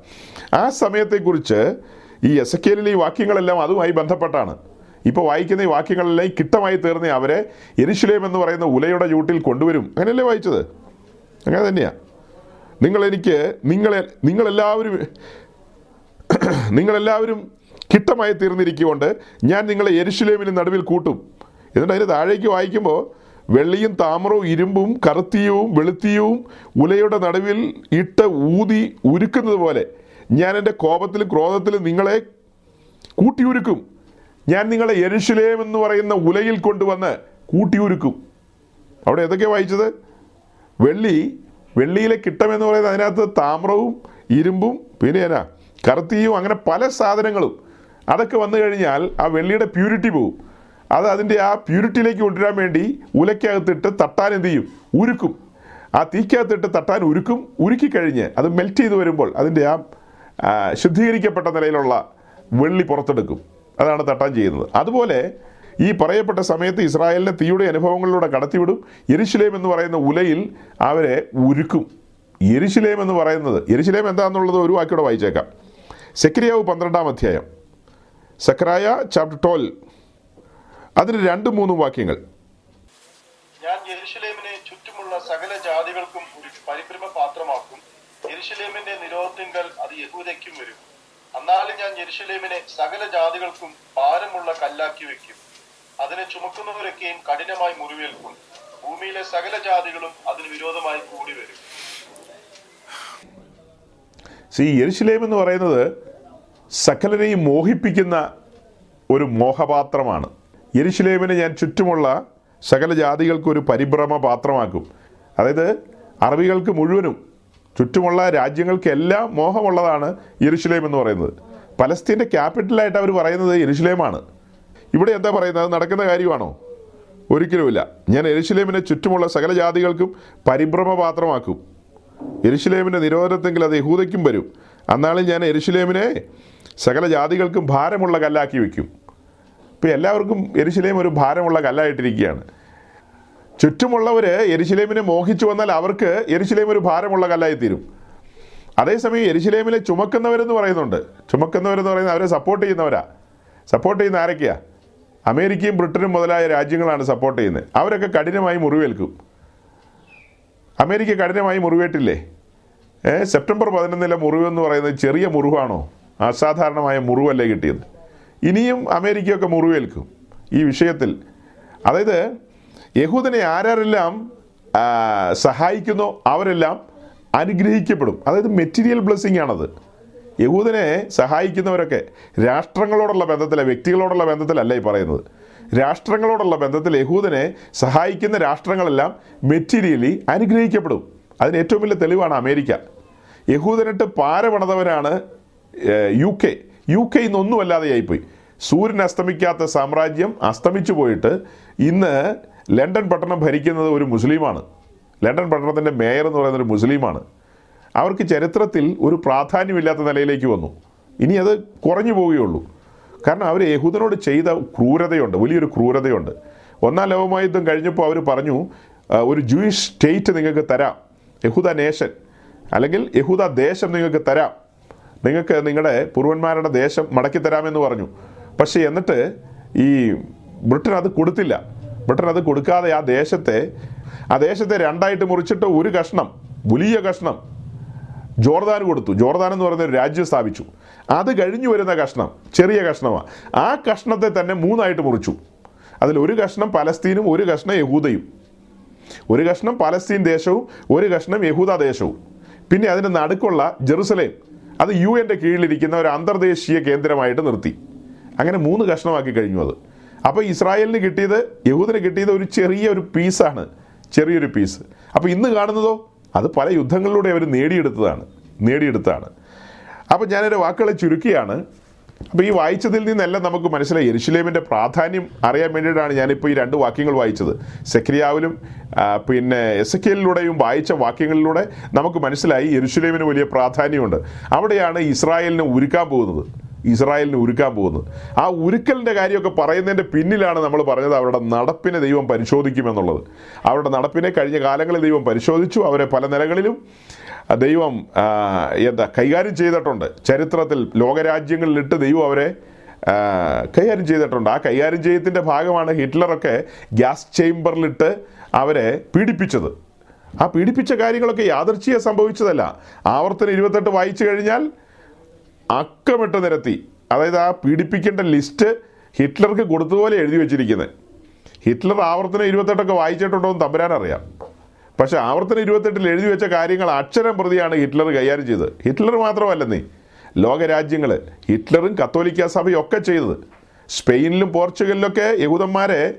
ആ സമയത്തെക്കുറിച്ച് ഈ എസ് ഈ വാക്യങ്ങളെല്ലാം അതുമായി ബന്ധപ്പെട്ടാണ്. ഇപ്പോൾ വായിക്കുന്ന ഈ വാക്യങ്ങളെല്ലാം കിട്ടമായി തീർന്ന അവരെ എരിശുലേം എന്ന് പറയുന്ന ഉലയുടെ ചൂട്ടിൽ കൊണ്ടുവരും. അങ്ങനെയല്ലേ വായിച്ചത്? അങ്ങനെ തന്നെയാണ് നിങ്ങളെനിക്ക് നിങ്ങളെ നിങ്ങളെല്ലാവരും നിങ്ങളെല്ലാവരും കിട്ടമായി തീർന്നിരിക്കുകൊണ്ട് ഞാൻ നിങ്ങളെ എരിശിലേമിന് നടുവിൽ കൂട്ടും. എന്നിട്ട് അതിന് താഴേക്ക് വായിക്കുമ്പോൾ വെള്ളിയും താമരവും ഇരുമ്പും കറുത്തിയവും വെളുത്തിയവും ഉലയുടെ നടുവിൽ ഇട്ട് ഊതി ഉരുക്കുന്നത് പോലെ ഞാൻ എന്റെ കോപത്തിലും ക്രോധത്തിലും നിങ്ങളെ കൂട്ടിയുരുക്കും. ഞാൻ നിങ്ങളെ എരുഷലേം എന്ന് പറയുന്ന ഉലയിൽ കൊണ്ടുവന്ന് കൂട്ടിയുരുക്കും. അവിടെ എന്തൊക്കെയാണ് വായിച്ചത്? വെള്ളി വെള്ളിയിലെ കിട്ടമെന്ന് പറയുന്നത് അതിനകത്ത് താമ്രവും ഇരുമ്പും പിന്നെ എന്നാ കറുത്തിയും അങ്ങനെ പല സാധനങ്ങളും. അതൊക്കെ വന്നു കഴിഞ്ഞാൽ ആ വെള്ളിയുടെ പ്യൂരിറ്റി പോവും. അത് അതിന്റെ ആ പ്യൂരിറ്റിയിലേക്ക് കൊണ്ടുവരാൻ വേണ്ടി ഉലയ്ക്കകത്തിട്ട് തട്ടാൻ എന്ത് ചെയ്യും? ഉരുക്കും. ആ തീക്കകത്തിട്ട് തട്ടാൻ ഉരുക്കും. ഉരുക്കി കഴിഞ്ഞ് അത് മെൽറ്റ് ചെയ്ത് വരുമ്പോൾ അതിന്റെ ആ, ശുദ്ധീകരിക്കപ്പെട്ട നിലയിലുള്ള വെള്ളി പുറത്തെടുക്കും. അതാണ് തട്ടാൻ ചെയ്യുന്നത്. അതുപോലെ ഈ പറയപ്പെട്ട സമയത്ത് ഇസ്രായേലിനെ തീയുടെ അനുഭവങ്ങളിലൂടെ കടത്തിവിടും. എരിശിലേം എന്ന് പറയുന്ന ഉലയിൽ അവരെ ഉരുക്കും. എരിശിലേം എന്ന് പറയുന്നത് എരിശിലേം എന്താണെന്നുള്ളത് ഒരു വാക്കിയോടെ വായിച്ചേക്കാം. സെക്രിയാവ് പന്ത്രണ്ടാം അധ്യായം സക്രായ ചാപ്റ്റർ ട്വൽവ് അതിന് രണ്ടും മൂന്നും വാക്യങ്ങൾ. ഞാൻ യെരുശലേമിനെ ചുറ്റുമുള്ള സകല ജാതികൾക്കും ഒരു പരിഭ്രമ പാത്രമാക്കും. യെരുശലേമിന്റെ നിരോധത്തിങ്കൽ അത് യഹൂദയ്ക്കും വരും. അന്നാലും ഞാൻ യെരുശലേമിനെ സകല ജാതികൾക്കും ഭാരമുള്ള കല്ലാക്കി വെക്കും. അതിനെ ചുമക്കുന്നവരൊക്കെയും കഠിനമായി മുറിവേൽക്കും. ഭൂമിയിലെ സകല ജാതികളും അതിന് വിരോധമായി കൂടി വരും. സി യരിശിലേം എന്ന് പറയുന്നത് സകലരെയും മോഹിപ്പിക്കുന്ന ഒരു മോഹപാത്രമാണ്. യരിശിലേമിനെ ഞാൻ ചുറ്റുമുള്ള സകല ജാതികൾക്കൊരു പരിഭ്രമ പാത്രമാക്കും. അതായത് അറബികൾക്ക് മുഴുവനും ചുറ്റുമുള്ള രാജ്യങ്ങൾക്കെല്ലാം മോഹമുള്ളതാണ് യരിശിലേം എന്ന് പറയുന്നത്. പലസ്തീന്റെ ക്യാപിറ്റലായിട്ട് അവർ പറയുന്നത് യെരുശലേമാണ്. ഇവിടെ എന്താ പറയുന്നത്? അത് നടക്കുന്ന കാര്യമാണോ? ഒരിക്കലുമില്ല. ഞാൻ എരുശിലേമിനെ ചുറ്റുമുള്ള സകല ജാതികൾക്കും പരിഭ്രമപാത്രമാക്കും. എരുശിലേമിന്റെ നിരോധനത്തെങ്കിൽ അത് യഹൂദയ്ക്കും വരും. അന്നാളിൽ ഞാൻ എരുശിലേമിനെ സകല ജാതികൾക്കും ഭാരമുള്ള കല്ലാക്കി വയ്ക്കും ഇപ്പോൾ എല്ലാവർക്കും എരിശിലേം ഒരു ഭാരമുള്ള കല്ലായിട്ടിരിക്കുകയാണ്. ചുറ്റുമുള്ളവർ എരിശിലേമിനെ മോഹിച്ചു വന്നാൽ അവർക്ക് എരിശിലേം ഒരു ഭാരമുള്ള കല്ലായി തീരും. അതേസമയം എരുശലേമിലെ ചുമക്കുന്നവരെന്ന് പറയുന്നുണ്ട്. ചുമക്കുന്നവരെന്ന് പറയുന്നത് അവരെ സപ്പോർട്ട് ചെയ്യുന്നവരാ. സപ്പോർട്ട് ചെയ്യുന്ന ആരൊക്കെയാ? അമേരിക്കയും ബ്രിട്ടനും മുതലായ രാജ്യങ്ങളാണ് സപ്പോർട്ട് ചെയ്യുന്നത്. അവരൊക്കെ കഠിനമായി മുറിവേൽക്കും. അമേരിക്ക കഠിനമായി മുറിവേറ്റില്ലേ? സെപ്റ്റംബർ പതിനൊന്നിലെ മുറിവെന്ന് പറയുന്നത് ചെറിയ മുറിവാണോ? അസാധാരണമായ മുറിവല്ലേ കിട്ടിയത്. ഇനിയും അമേരിക്കയൊക്കെ മുറിവേൽക്കും ഈ വിഷയത്തിൽ. അതായത് യഹൂദനെ ആരാരെല്ലാം സഹായിക്കുന്നോ അവരെല്ലാം അനുഗ്രഹിക്കപ്പെടും. അതായത് മെറ്റീരിയൽ ബ്ലെസ്സിങ് ആണത്. യഹൂദനെ സഹായിക്കുന്നവരൊക്കെ രാഷ്ട്രങ്ങളോടുള്ള ബന്ധത്തിലെ വ്യക്തികളോടുള്ള ബന്ധത്തിലല്ല ഈ പറയുന്നത്. രാഷ്ട്രങ്ങളോടുള്ള ബന്ധത്തിൽ യഹൂദനെ സഹായിക്കുന്ന രാഷ്ട്രങ്ങളെല്ലാം മെറ്റീരിയലി അനുഗ്രഹിക്കപ്പെടും. അതിന് ഏറ്റവും വലിയ തെളിവാണ് അമേരിക്ക. യഹൂദനിട്ട് പാര പണിതവനാണ് ഏഹ്, യു കെ. യു കെ ഇന്നൊന്നുമല്ലാതെയായിപ്പോയി സൂര്യൻ അസ്തമിക്കാത്ത സാമ്രാജ്യം അസ്തമിച്ചു പോയിട്ട് ഇന്ന് ലണ്ടൻ പട്ടണം ഭരിക്കുന്നത് ഒരു മുസ്ലിമാണ്. ലണ്ടൻ പട്ടണത്തിന്റെ മേയർ എന്ന് പറയുന്ന ഒരു മുസ്ലിമാണ്. അവർക്ക് ചരിത്രത്തിൽ ഒരു പ്രാധാന്യമില്ലാത്ത നിലയിലേക്ക് വന്നു. ഇനി അത് കുറഞ്ഞു പോവുകയുള്ളൂ. കാരണം അവർ യഹൂദനോട് ചെയ്ത ക്രൂരതയുണ്ട് വലിയൊരു ക്രൂരതയുണ്ട്. ഒന്നാം ലോകമായുദ്ധം കഴിഞ്ഞപ്പോൾ അവർ പറഞ്ഞു ഒരു ജൂയിഷ് സ്റ്റേറ്റ് നിങ്ങൾക്ക് തരാം. യഹൂദ നേഷൻ അല്ലെങ്കിൽ യഹൂദ ദേശം നിങ്ങൾക്ക് തരാം. നിങ്ങൾക്ക് നിങ്ങളുടെ പൂർവന്മാരുടെ ദേശം മടക്കി തരാമെന്ന് പറഞ്ഞു. പക്ഷേ എന്നിട്ട് ഈ ബ്രിട്ടൻ അത് കൊടുത്തില്ല. ബ്രിട്ടൻ അത് കൊടുക്കാതെ ആ ദേശത്തെ ആ ദേശത്തെ രണ്ടായിട്ട് മുറിച്ചിട്ട് ഒരു കഷ്ണം വലിയ കഷ്ണം ജോർദാൻ കൊടുത്തു. ജോർദാൻ എന്ന് പറയുന്ന ഒരു രാജ്യം സ്ഥാപിച്ചു. അത് കഴിഞ്ഞു വരുന്ന കഷ്ണം ചെറിയ കഷ്ണമാണ് ആ കഷ്ണത്തെ തന്നെ മൂന്നായിട്ട് മുറിച്ചു. അതിൽ ഒരു കഷ്ണം പലസ്തീനും ഒരു കഷ്ണം യഹൂദയും. ഒരു കഷ്ണം പലസ്തീൻ ദേശവും ഒരു കഷ്ണം യഹൂദ ദേശവും. പിന്നെ അതിന്റെ നടുക്കുള്ള ജെറുസലേം അത് യു എന്റെ കീഴിലിരിക്കുന്ന ഒരു അന്തർദേശീയ കേന്ദ്രമായിട്ട് നിർത്തി. അങ്ങനെ മൂന്ന് കഷ്ണമാക്കി കഴിഞ്ഞു അത്. അപ്പോൾ ഇസ്രായേലിന് കിട്ടിയത് യഹൂദിന് കിട്ടിയത് ഒരു ചെറിയ ഒരു പീസാണ് ചെറിയൊരു പീസ് അപ്പോൾ ഇന്ന് കാണുന്നതോ? അത് പല യുദ്ധങ്ങളിലൂടെ അവർ നേടിയെടുത്തതാണ് നേടിയെടുത്തതാണ് അപ്പോൾ ഞാനൊരു വാക്കുകളെ ചുരുക്കിയാണ്. അപ്പോൾ ഈ വായിച്ചതിൽ നിന്നെല്ലാം നമുക്ക് മനസ്സിലായി. എരുഷലേമിന്റെ പ്രാധാന്യം അറിയാൻ വേണ്ടിയിട്ടാണ് ഞാനിപ്പോൾ ഈ രണ്ട് വാക്യങ്ങൾ വായിച്ചത്. സെക്രിയാവിലും പിന്നെ എസ് എസക്കേലിലൂടെയും വായിച്ച വാക്യങ്ങളിലൂടെ നമുക്ക് മനസ്സിലായി എരുഷലേമിന് വലിയ പ്രാധാന്യമുണ്ട്. അവിടെയാണ് ഇസ്രായേലിനെ ഉരുക്കാൻ പോകുന്നത്. ഇസ്രായേലിനെ ഉരുക്കാൻ പോകുന്നത്. ആ ഉരുക്കലിന്റെ കാര്യമൊക്കെ പറയുന്നതിന്റെ പിന്നിലാണ് നമ്മൾ പറഞ്ഞത് അവരുടെ നടപ്പിനെ ദൈവം പരിശോധിക്കുമെന്നുള്ളത്. അവരുടെ നടപ്പിനെ കഴിഞ്ഞ കാലങ്ങളിൽ ദൈവം പരിശോധിച്ചു. അവരെ പല നിലകളിലും ദൈവം എന്താ കൈകാര്യം ചെയ്തിട്ടുണ്ട്. ചരിത്രത്തിൽ ലോകരാജ്യങ്ങളിലിട്ട് ദൈവം അവരെ കൈകാര്യം ചെയ്തിട്ടുണ്ട്. ആ കൈകാര്യം ചെയ്യത്തിന്റെ ഭാഗമാണ് ഹിറ്റ്ലറൊക്കെ ഗ്യാസ് ചേംബറിലിട്ട് അവരെ പീഡിപ്പിച്ചത്. ആ പീഡിപ്പിച്ച കാര്യങ്ങളൊക്കെ യാദർച്ഛിയെ സംഭവിച്ചതല്ല. ആവർത്തനം ഇരുപത്തെട്ട് വായിച്ചു കഴിഞ്ഞാൽ അക്കമിട്ട് നിരത്തി. അതായത് ആ പീഡിപ്പിക്കേണ്ട ലിസ്റ്റ് ഹിറ്റ്ലർക്ക് കൊടുത്തതുപോലെ എഴുതി വെച്ചിരിക്കുന്നത് ഹിറ്റ്ലർ ആവർത്തനം ഇരുപത്തെട്ടൊക്കെ വായിച്ചിട്ടുണ്ടോ എന്ന് തമ്പുരാൻ അറിയാം പക്ഷെ ആവർത്തനം ഇരുപത്തെട്ടിൽ എഴുതി വെച്ച കാര്യങ്ങൾ അക്ഷരം പ്രതിയാണ് ഹിറ്റ്ലർ കൈകാര്യം ചെയ്തത്. ഹിറ്റ്ലർ മാത്രമല്ലെന്നേ ലോകരാജ്യങ്ങൾ ഹിറ്റ്ലറും കത്തോലിക്ക സഭയും ഒക്കെ ചെയ്തത്. സ്പെയിനിലും പോർച്ചുഗലിലൊക്കെ യഹൂദന്മാരെ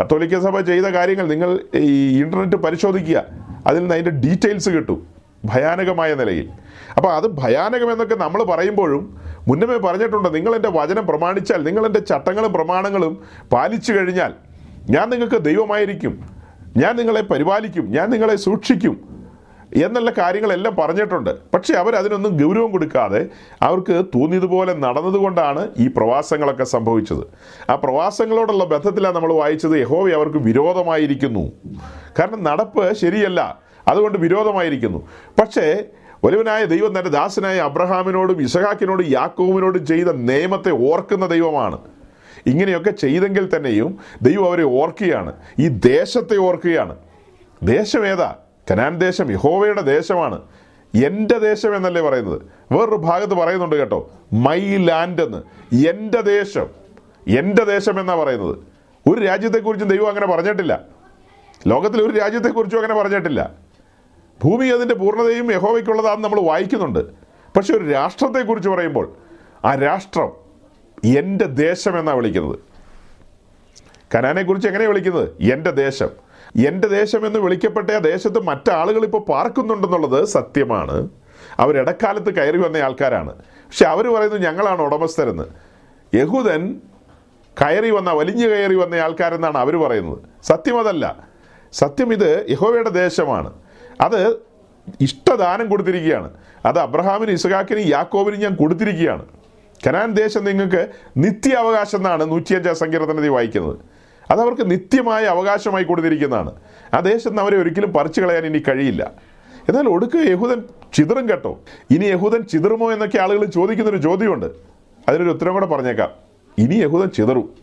കത്തോലിക്ക സഭ ചെയ്ത കാര്യങ്ങൾ നിങ്ങൾ ഈ ഇന്റർനെറ്റ് പരിശോധിക്കുക. അതിൽ നിന്ന് അതിന്റെ ഡീറ്റെയിൽസ് കിട്ടും. ഭയാനകമായ നിലയിൽ. അപ്പോൾ അത് ഭയാനകമെന്നൊക്കെ നമ്മൾ പറയുമ്പോഴും മുന്നമേ പറഞ്ഞിട്ടുണ്ട് നിങ്ങൾ എന്റെ വചനം പ്രമാണിച്ചാൽ നിങ്ങൾ എന്റെ ചട്ടങ്ങളും പ്രമാണങ്ങളും പാലിച്ചു കഴിഞ്ഞാൽ ഞാൻ നിങ്ങൾക്ക് ദൈവമായിരിക്കും ഞാൻ നിങ്ങളെ പരിപാലിക്കും ഞാൻ നിങ്ങളെ സൂക്ഷിക്കും എന്നുള്ള കാര്യങ്ങളെല്ലാം പറഞ്ഞിട്ടുണ്ട്. പക്ഷേ അവരതിനൊന്നും ഗൗരവം കൊടുക്കാതെ അവർക്ക് തോന്നിയതുപോലെ നടന്നതുകൊണ്ടാണ് ഈ പ്രവാസങ്ങളൊക്കെ സംഭവിച്ചത്. ആ പ്രവാസങ്ങളോടുള്ള ബന്ധത്തിലാണ് നമ്മൾ വായിച്ചത് യഹോവ അവർക്ക് വിരോധമായിരിക്കുന്നു. കാരണം നടപ്പ് ശരിയല്ല. അതുകൊണ്ട് വിരോധമായിരിക്കുന്നു. പക്ഷേ ഒരുവനായ ദൈവം തന്റെ ദാസനായ അബ്രഹാമിനോടും ഇസഹാക്കിനോടും യാക്കോവിനോടും ചെയ്ത നിയമത്തെ ഓർക്കുന്ന ദൈവമാണ്. ഇങ്ങനെയൊക്കെ ചെയ്തെങ്കിൽ തന്നെയും ദൈവം അവരെ ഓർക്കുകയാണ്. ഈ ദേശത്തെ ഓർക്കുകയാണ്. ദേശം ഏതാ? കനാൻ ദേശം യഹോവയുടെ ദേശമാണ്. എന്റെ ദേശം എന്നല്ലേ പറയുന്നത്? വേറൊരു ഭാഗത്ത് പറയുന്നുണ്ട് കേട്ടോ. മൈ ലാൻഡ് എന്ന്. എന്റെ ദേശം. എന്റെ ദേശം എന്നാ പറയുന്നത്? ഒരു രാജ്യത്തെക്കുറിച്ചും ദൈവം അങ്ങനെ പറഞ്ഞിട്ടില്ല. ലോകത്തിൽ ഒരു രാജ്യത്തെക്കുറിച്ചും അങ്ങനെ പറഞ്ഞിട്ടില്ല. ഭൂമി അതിന്റെ പൂർണതയും യഹോവയ്ക്കുള്ളതാണെന്ന് നമ്മൾ വായിക്കുന്നുണ്ട്. പക്ഷെ ഒരു രാഷ്ട്രത്തെക്കുറിച്ച് പറയുമ്പോൾ ആ രാഷ്ട്രം എന്റെ ദേശം എന്നാണ് വിളിക്കുന്നത്? കനാനെക്കുറിച്ച് എങ്ങനെയാണ് വിളിക്കുന്നത്? എന്റെ ദേശം. എന്റെ ദേശം എന്ന് വിളിക്കപ്പെട്ട ആ ദേശത്ത് മറ്റാളുകൾ ഇപ്പോൾ പാർക്കുന്നുണ്ടെന്നുള്ളത് സത്യമാണ്. അവരിടക്കാലത്ത് കയറി വന്ന ആൾക്കാരാണ്. പക്ഷെ അവർ പറയുന്നത് ഞങ്ങളാണ് ഉടമസ്ഥരെന്ന്. യഹൂദൻ കയറി വന്ന വലിഞ്ഞു കയറി വന്ന ആൾക്കാരെന്നാണ് അവർ പറയുന്നത്. സത്യം അതല്ല സത്യം ഇത് യഹോവയുടെ ദേശമാണ്. അത് ഇഷ്ടദാനം കൊടുത്തിരിക്കുകയാണ്. അത് അബ്രഹാമിനും ഇസഹാക്കിനും യാക്കോബിനും ഞാൻ കൊടുത്തിരിക്കുകയാണ്. കനാൻ ദേശം നിങ്ങൾക്ക് നിത്യ അവകാശം എന്നാണ് നൂറ്റിയഞ്ചാം സങ്കീർത്തനത്തിൽ വായിക്കുന്നത്. അത് അവർക്ക് നിത്യമായ അവകാശമായി കൊടുത്തിരിക്കുന്നതാണ്. ആ ദേശത്ത് അവരെ ഒരിക്കലും പറിച്ചു കളയാൻ ഇനി കഴിയില്ല. എന്നാൽ ഒടുക്ക് യഹൂദൻ ചിതറും കേട്ടോ. ഇനി യഹൂദൻ ചിതറുമോ എന്നൊക്കെ ആളുകൾ ചോദിക്കുന്നൊരു ചോദ്യമുണ്ട്. അതിനൊരു ഉത്തരം കൂടെ പറഞ്ഞേക്കാം. ഇനി യഹൂദൻ ചിതറും.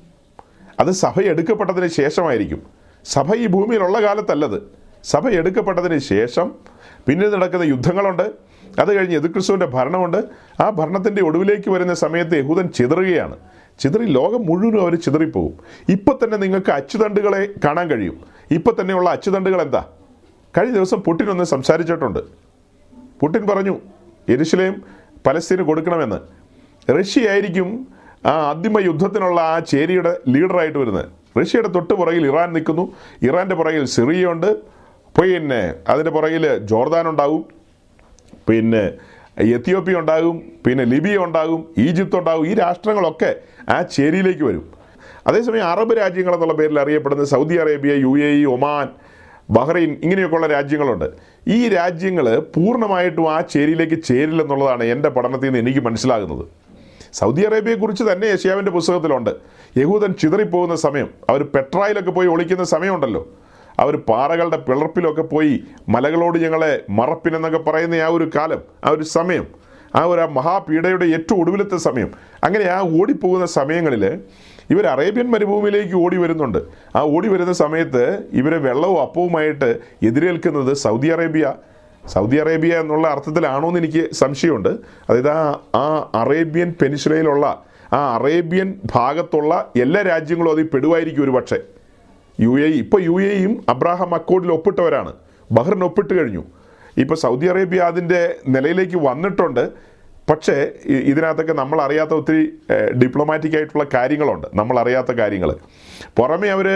അത് സഭ എടുക്കപ്പെട്ടതിന് ശേഷമായിരിക്കും. സഭ ഈ ഭൂമിയിലുള്ള കാലത്തല്ലത്. സഭ എടുക്കപ്പെട്ടതിന് ശേഷം പിന്നീട് നടക്കുന്ന യുദ്ധങ്ങളുണ്ട്. അത് കഴിഞ്ഞ് യദുക്രിസ്തുവിന്റെ ഭരണമുണ്ട്. ആ ഭരണത്തിന്റെ ഒടുവിലേക്ക് വരുന്ന സമയത്ത് യഹൂദൻ ചിതറുകയാണ്. ചിതറി ലോകം മുഴുവനും അവർ ചിതറിപ്പോകും. ഇപ്പം തന്നെ നിങ്ങൾക്ക് അച്ചുതണ്ടുകളെ കാണാൻ കഴിയും. ഇപ്പം തന്നെയുള്ള അച്ചുതണ്ടുകൾ എന്താ? കഴിഞ്ഞ ദിവസം പുട്ടിൻ ഒന്ന് സംസാരിച്ചിട്ടുണ്ട്. പുട്ടിൻ പറഞ്ഞു എരുശലേം പലസ്തീന് കൊടുക്കണമെന്ന്. റഷ്യ ആയിരിക്കും ആ അന്തിമ യുദ്ധത്തിനുള്ള ആ ചേരിയുടെ ലീഡറായിട്ട് വരുന്നത്. റഷ്യയുടെ തൊട്ട് പുറകിൽ ഇറാൻ നിൽക്കുന്നു. ഇറാന്റെ പുറകിൽ സിറിയ ഉണ്ട് പിന്നെ അതിന്റെ പുറകിൽ ജോർദാൻ ഉണ്ടാകും. പിന്നെ എത്യോപ്യ ഉണ്ടാകും പിന്നെ ലിബിയ ഉണ്ടാകും ഈജിപ്ത് ഉണ്ടാകും ഈ രാഷ്ട്രങ്ങളൊക്കെ ആ ചേരിയിലേക്ക് വരും. അതേസമയം അറബ് രാജ്യങ്ങൾ എന്നുള്ള പേരിൽ അറിയപ്പെടുന്ന Saudi Arabia U A E Oman Bahrain ഇങ്ങനെയൊക്കെയുള്ള രാജ്യങ്ങളുണ്ട്. ഈ രാജ്യങ്ങൾ പൂർണമായിട്ടും ആ ചേരിയിലേക്ക് ചേരില്ലെന്നുള്ളതാണ് എന്റെ പഠനത്തിൽ നിന്ന് എനിക്ക് മനസ്സിലാകുന്നത്. സൗദി അറേബ്യയെക്കുറിച്ച് തന്നെ യഷ്യാവിന്റെ പുസ്തകത്തിലുണ്ട്. യഹൂദൻ ചിതറിപ്പോകുന്ന സമയം അവർ പെട്രായിലൊക്കെ പോയി ഒളിക്കുന്ന സമയമുണ്ടല്ലോ. അവർ പാറകളുടെ പിളർപ്പിലൊക്കെ പോയി മലകളോട് ഞങ്ങളെ മറപ്പിനെന്നൊക്കെ പറയുന്ന ആ ഒരു കാലം ആ ഒരു സമയം ആ ഒരു ആ മഹാപീഡയുടെ ഏറ്റവും ഒടുവിലത്തെ സമയം അങ്ങനെ ആ ഓടിപ്പോകുന്ന സമയങ്ങളിൽ ഇവർ അറേബ്യൻ മരുഭൂമിയിലേക്ക് ഓടി വരുന്നുണ്ട്. ആ ഓടി വരുന്ന സമയത്ത് ഇവരെ വെള്ളവും അപ്പവുമായിട്ട് എതിരേൽക്കുന്നത് സൗദി അറേബ്യ സൗദി അറേബ്യ എന്നുള്ള അർത്ഥത്തിലാണോ എന്ന് എനിക്ക് സംശയമുണ്ട്. അതായത് ആ ആ അറേബ്യൻ പെനിസുലയിലുള്ള ആ അറേബ്യൻ ഭാഗത്തുള്ള എല്ലാ രാജ്യങ്ങളും അതിൽ പെടുവായിരിക്കും ഒരു പക്ഷേ യു എ ഇ ഇപ്പോൾ യു എ ഇയും അബ്രാഹാം അക്കോഡിൽ ഒപ്പിട്ടവരാണ്. ബഹ്റിൻ ഒപ്പിട്ട് കഴിഞ്ഞു. ഇപ്പോൾ സൗദി അറേബ്യ അതിന്റെ നിലയിലേക്ക് വന്നിട്ടുണ്ട്. പക്ഷേ ഇതിനകത്തൊക്കെ നമ്മൾ അറിയാത്ത ഒത്തിരി ഡിപ്ലോമാറ്റിക് ആയിട്ടുള്ള കാര്യങ്ങളുണ്ട്. നമ്മൾ അറിയാത്ത കാര്യങ്ങൾ പുറമേ അവർ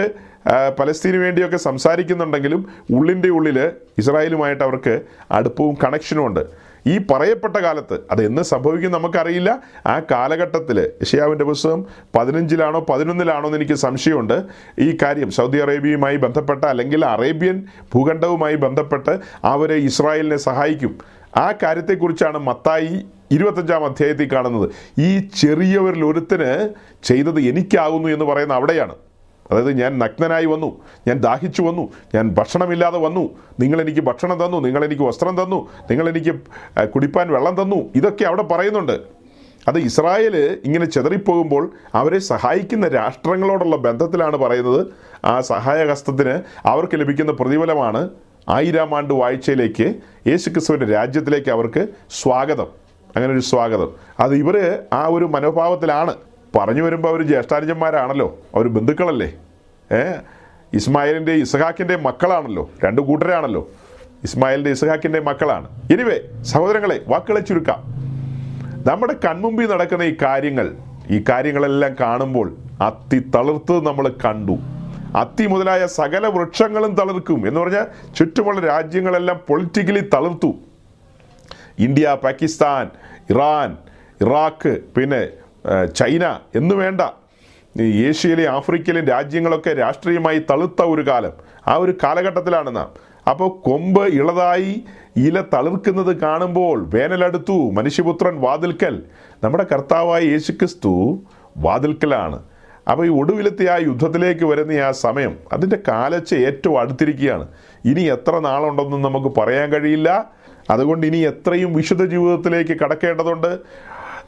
പലസ്തീന് വേണ്ടിയൊക്കെ സംസാരിക്കുന്നുണ്ടെങ്കിലും ഉള്ളിന്റെ ഉള്ളിൽ ഇസ്രായേലുമായിട്ട് അവർക്ക് അടുപ്പവും കണക്ഷനും ഉണ്ട്. ഈ പറയപ്പെട്ട കാലത്ത് അത് എന്ന് സംഭവിക്കും നമുക്കറിയില്ല. ആ കാലഘട്ടത്തിൽ ഇഷയാവിന്റെ പുസ്തകം പതിനഞ്ചിലാണോ പതിനൊന്നിലാണോ എന്ന് എനിക്ക് സംശയമുണ്ട്. ഈ കാര്യം സൗദി അറേബ്യയുമായി ബന്ധപ്പെട്ട അല്ലെങ്കിൽ അറേബ്യൻ ഭൂഖണ്ഡവുമായി ബന്ധപ്പെട്ട് അവരെ ഇസ്രായേലിനെ സഹായിക്കും. ആ കാര്യത്തെക്കുറിച്ചാണ് മത്തായി ഇരുപത്തഞ്ചാം അധ്യായത്തിൽ കാണുന്നത്. ഈ ചെറിയവരിൽ ഒരുത്തിന് ചെയ്തത് എനിക്കാകുന്നു എന്ന് പറയുന്ന അവിടെയാണ്. അതായത് ഞാൻ നഗ്നനായി വന്നു ഞാൻ ദാഹിച്ചു വന്നു ഞാൻ ഭക്ഷണമില്ലാതെ വന്നു. നിങ്ങളെനിക്ക് ഭക്ഷണം തന്നു നിങ്ങളെനിക്ക് വസ്ത്രം തന്നു നിങ്ങളെനിക്ക് കുടിപ്പാൻ വെള്ളം തന്നു. ഇതൊക്കെ അവിടെ പറയുന്നുണ്ട്. അത് ഇസ്രായേൽ ഇങ്ങനെ ചെതറിപ്പോകുമ്പോൾ അവരെ സഹായിക്കുന്ന രാഷ്ട്രങ്ങളോടുള്ള ബന്ധത്തിലാണ് പറയുന്നത്. ആ സഹായഹസ്തത്തിന് അവർക്ക് ലഭിക്കുന്ന പ്രതിഫലമാണ് ആയിരം ആണ്ട് വാഴ്ചയിലേക്ക് യേശുക്രിസ്തുവിന്റെ രാജ്യത്തിലേക്ക് അവർക്ക് സ്വാഗതം. അങ്ങനെ ഒരു സ്വാഗതം. അത് ഇവർ ആ ഒരു മനോഭാവത്തിലാണ്. പറഞ്ഞു വരുമ്പോൾ അവർ ജ്യേഷ്ഠാനുജന്മാരാണല്ലോ. അവർ ബന്ധുക്കളല്ലേ? ഏ? ഇസ്മായിലിന്റെ ഇസഹാക്കിന്റെ മക്കളാണല്ലോ. രണ്ട് കൂട്ടരാണല്ലോ. ഇസ്മായിലിന്റെ ഇസഹാക്കിന്റെ മക്കളാണ്. ഇനിവേ സഹോദരങ്ങളെ വാക്കുകളെ ചുരുക്കാം. നമ്മുടെ കൺമുമ്പിൽ നടക്കുന്ന ഈ കാര്യങ്ങൾ ഈ കാര്യങ്ങളെല്ലാം കാണുമ്പോൾ അത്തി തളിർത്തത് നമ്മൾ കണ്ടു. അത്തി മുതലായ സകല വൃക്ഷങ്ങളും തളിർക്കും. എന്ന് പറഞ്ഞാൽ ചുറ്റുമുള്ള രാജ്യങ്ങളെല്ലാം പൊളിറ്റിക്കലി തളിർത്തു. ഇന്ത്യ പാകിസ്ഥാൻ ഇറാൻ ഇറാഖ് പിന്നെ ചൈന എന്നു വേണ്ട. ഏഷ്യയിലെ ആഫ്രിക്കയിലെ രാജ്യങ്ങളൊക്കെ രാഷ്ട്രീയമായി തളുത്ത ഒരു കാലം. ആ ഒരു കാലഘട്ടത്തിലാണ് നാം. അപ്പോൾ കൊമ്പ് ഇളതായി ഇല തളിർക്കുന്നത് കാണുമ്പോൾ വേനലടുത്തു മനുഷ്യപുത്രൻ വാതിൽക്കൽ. നമ്മുടെ കർത്താവായ യേശുക്രിസ്തു വാതിൽക്കലാണ്. അപ്പോൾ ഈ ഒടുവിലത്തെ ആ യുദ്ധത്തിലേക്ക് വരുന്ന ആ സമയം അതിന്റെ കാലച്ച ഏറ്റവും അടുത്തിരിക്കുകയാണ്. ഇനി എത്ര നാളുണ്ടെന്നും നമുക്ക് പറയാൻ കഴിയില്ല. അതുകൊണ്ട് ഇനി എത്രയും വിശുദ്ധ ജീവിതത്തിലേക്ക് കടക്കേണ്ടതുണ്ട്.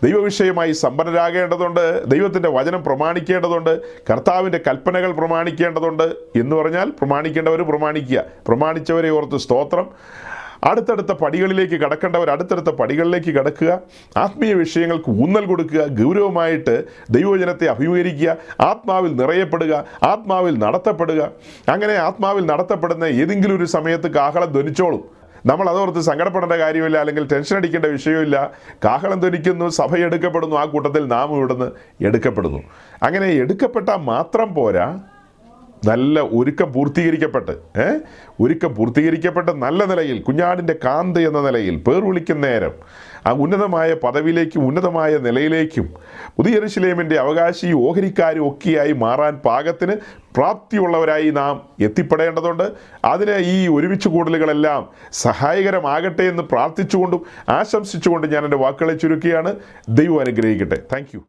ദൈവവിഷയമായി സമ്പന്നരാകേണ്ടതുണ്ട് ദൈവത്തിന്റെ വചനം പ്രമാണിക്കേണ്ടതുണ്ട് കർത്താവിന്റെ കൽപ്പനകൾ പ്രമാണിക്കേണ്ടതുണ്ട് എന്ന് പറഞ്ഞാൽ പ്രമാണിക്കേണ്ടവർ പ്രമാണിക്കുക. പ്രമാണിച്ചവരെ ഓർത്ത് സ്തോത്രം. അടുത്തടുത്ത പടികളിലേക്ക് കടക്കേണ്ടവർ അടുത്തടുത്ത പടികളിലേക്ക് കടക്കുക. ആത്മീയ വിഷയങ്ങൾക്ക് ഊന്നൽ കൊടുക്കുക. ഗൗരവമായിട്ട് ദൈവജനത്തെ അഭിമുഖീകരിക്കുക. ആത്മാവിൽ നിറയപ്പെടുക. ആത്മാവിൽ നടത്തപ്പെടുക. അങ്ങനെ ആത്മാവിൽ നടത്തപ്പെടുന്ന ഏതെങ്കിലും ഒരു സമയത്ത് കാഹളം ധ്വനിച്ചോളും. നമ്മൾ അതോർത്ത് സങ്കടപ്പെടേണ്ട കാര്യമില്ല അല്ലെങ്കിൽ ടെൻഷൻ അടിക്കേണ്ട വിഷയമില്ല. കാഹളം ധനിക്കുന്നു സഭ എടുക്കപ്പെടുന്നു ആ കൂട്ടത്തിൽ നാം ഇവിടുന്ന് എടുക്കപ്പെടുന്നു. അങ്ങനെ എടുക്കപ്പെട്ടാൽ മാത്രം പോരാ നല്ല ഒരുക്കം പൂർത്തീകരിക്കപ്പെട്ട് ഏ? ഒരുക്കം പൂർത്തീകരിക്കപ്പെട്ട് നല്ല നിലയിൽ കുഞ്ഞാടിന്റെ കാന്ത് എന്ന നിലയിൽ പേർ വിളിക്കുന്ന നേരം ആ ഉന്നതമായ പദവിയിലേക്കും ഉന്നതമായ നിലയിലേക്കും പുതിയ യെരൂശലേമിന്റെ അവകാശി ഓഹരിക്കാരും ഒക്കെയായി മാറാൻ പാകത്തിന് പ്രാപ്തിയുള്ളവരായി നാം എത്തിപ്പെടേണ്ടതുണ്ട്. അതിന് ഈ ഒരുമിച്ച് കൂടലുകളെല്ലാം സഹായകരമാകട്ടെ എന്ന് പ്രാർത്ഥിച്ചുകൊണ്ടും ആശംസിച്ചുകൊണ്ടും ഞാൻ എന്റെ വാക്കുകളെ ചുരുക്കുകയാണ്. ദൈവം അനുഗ്രഹിക്കട്ടെ. താങ്ക്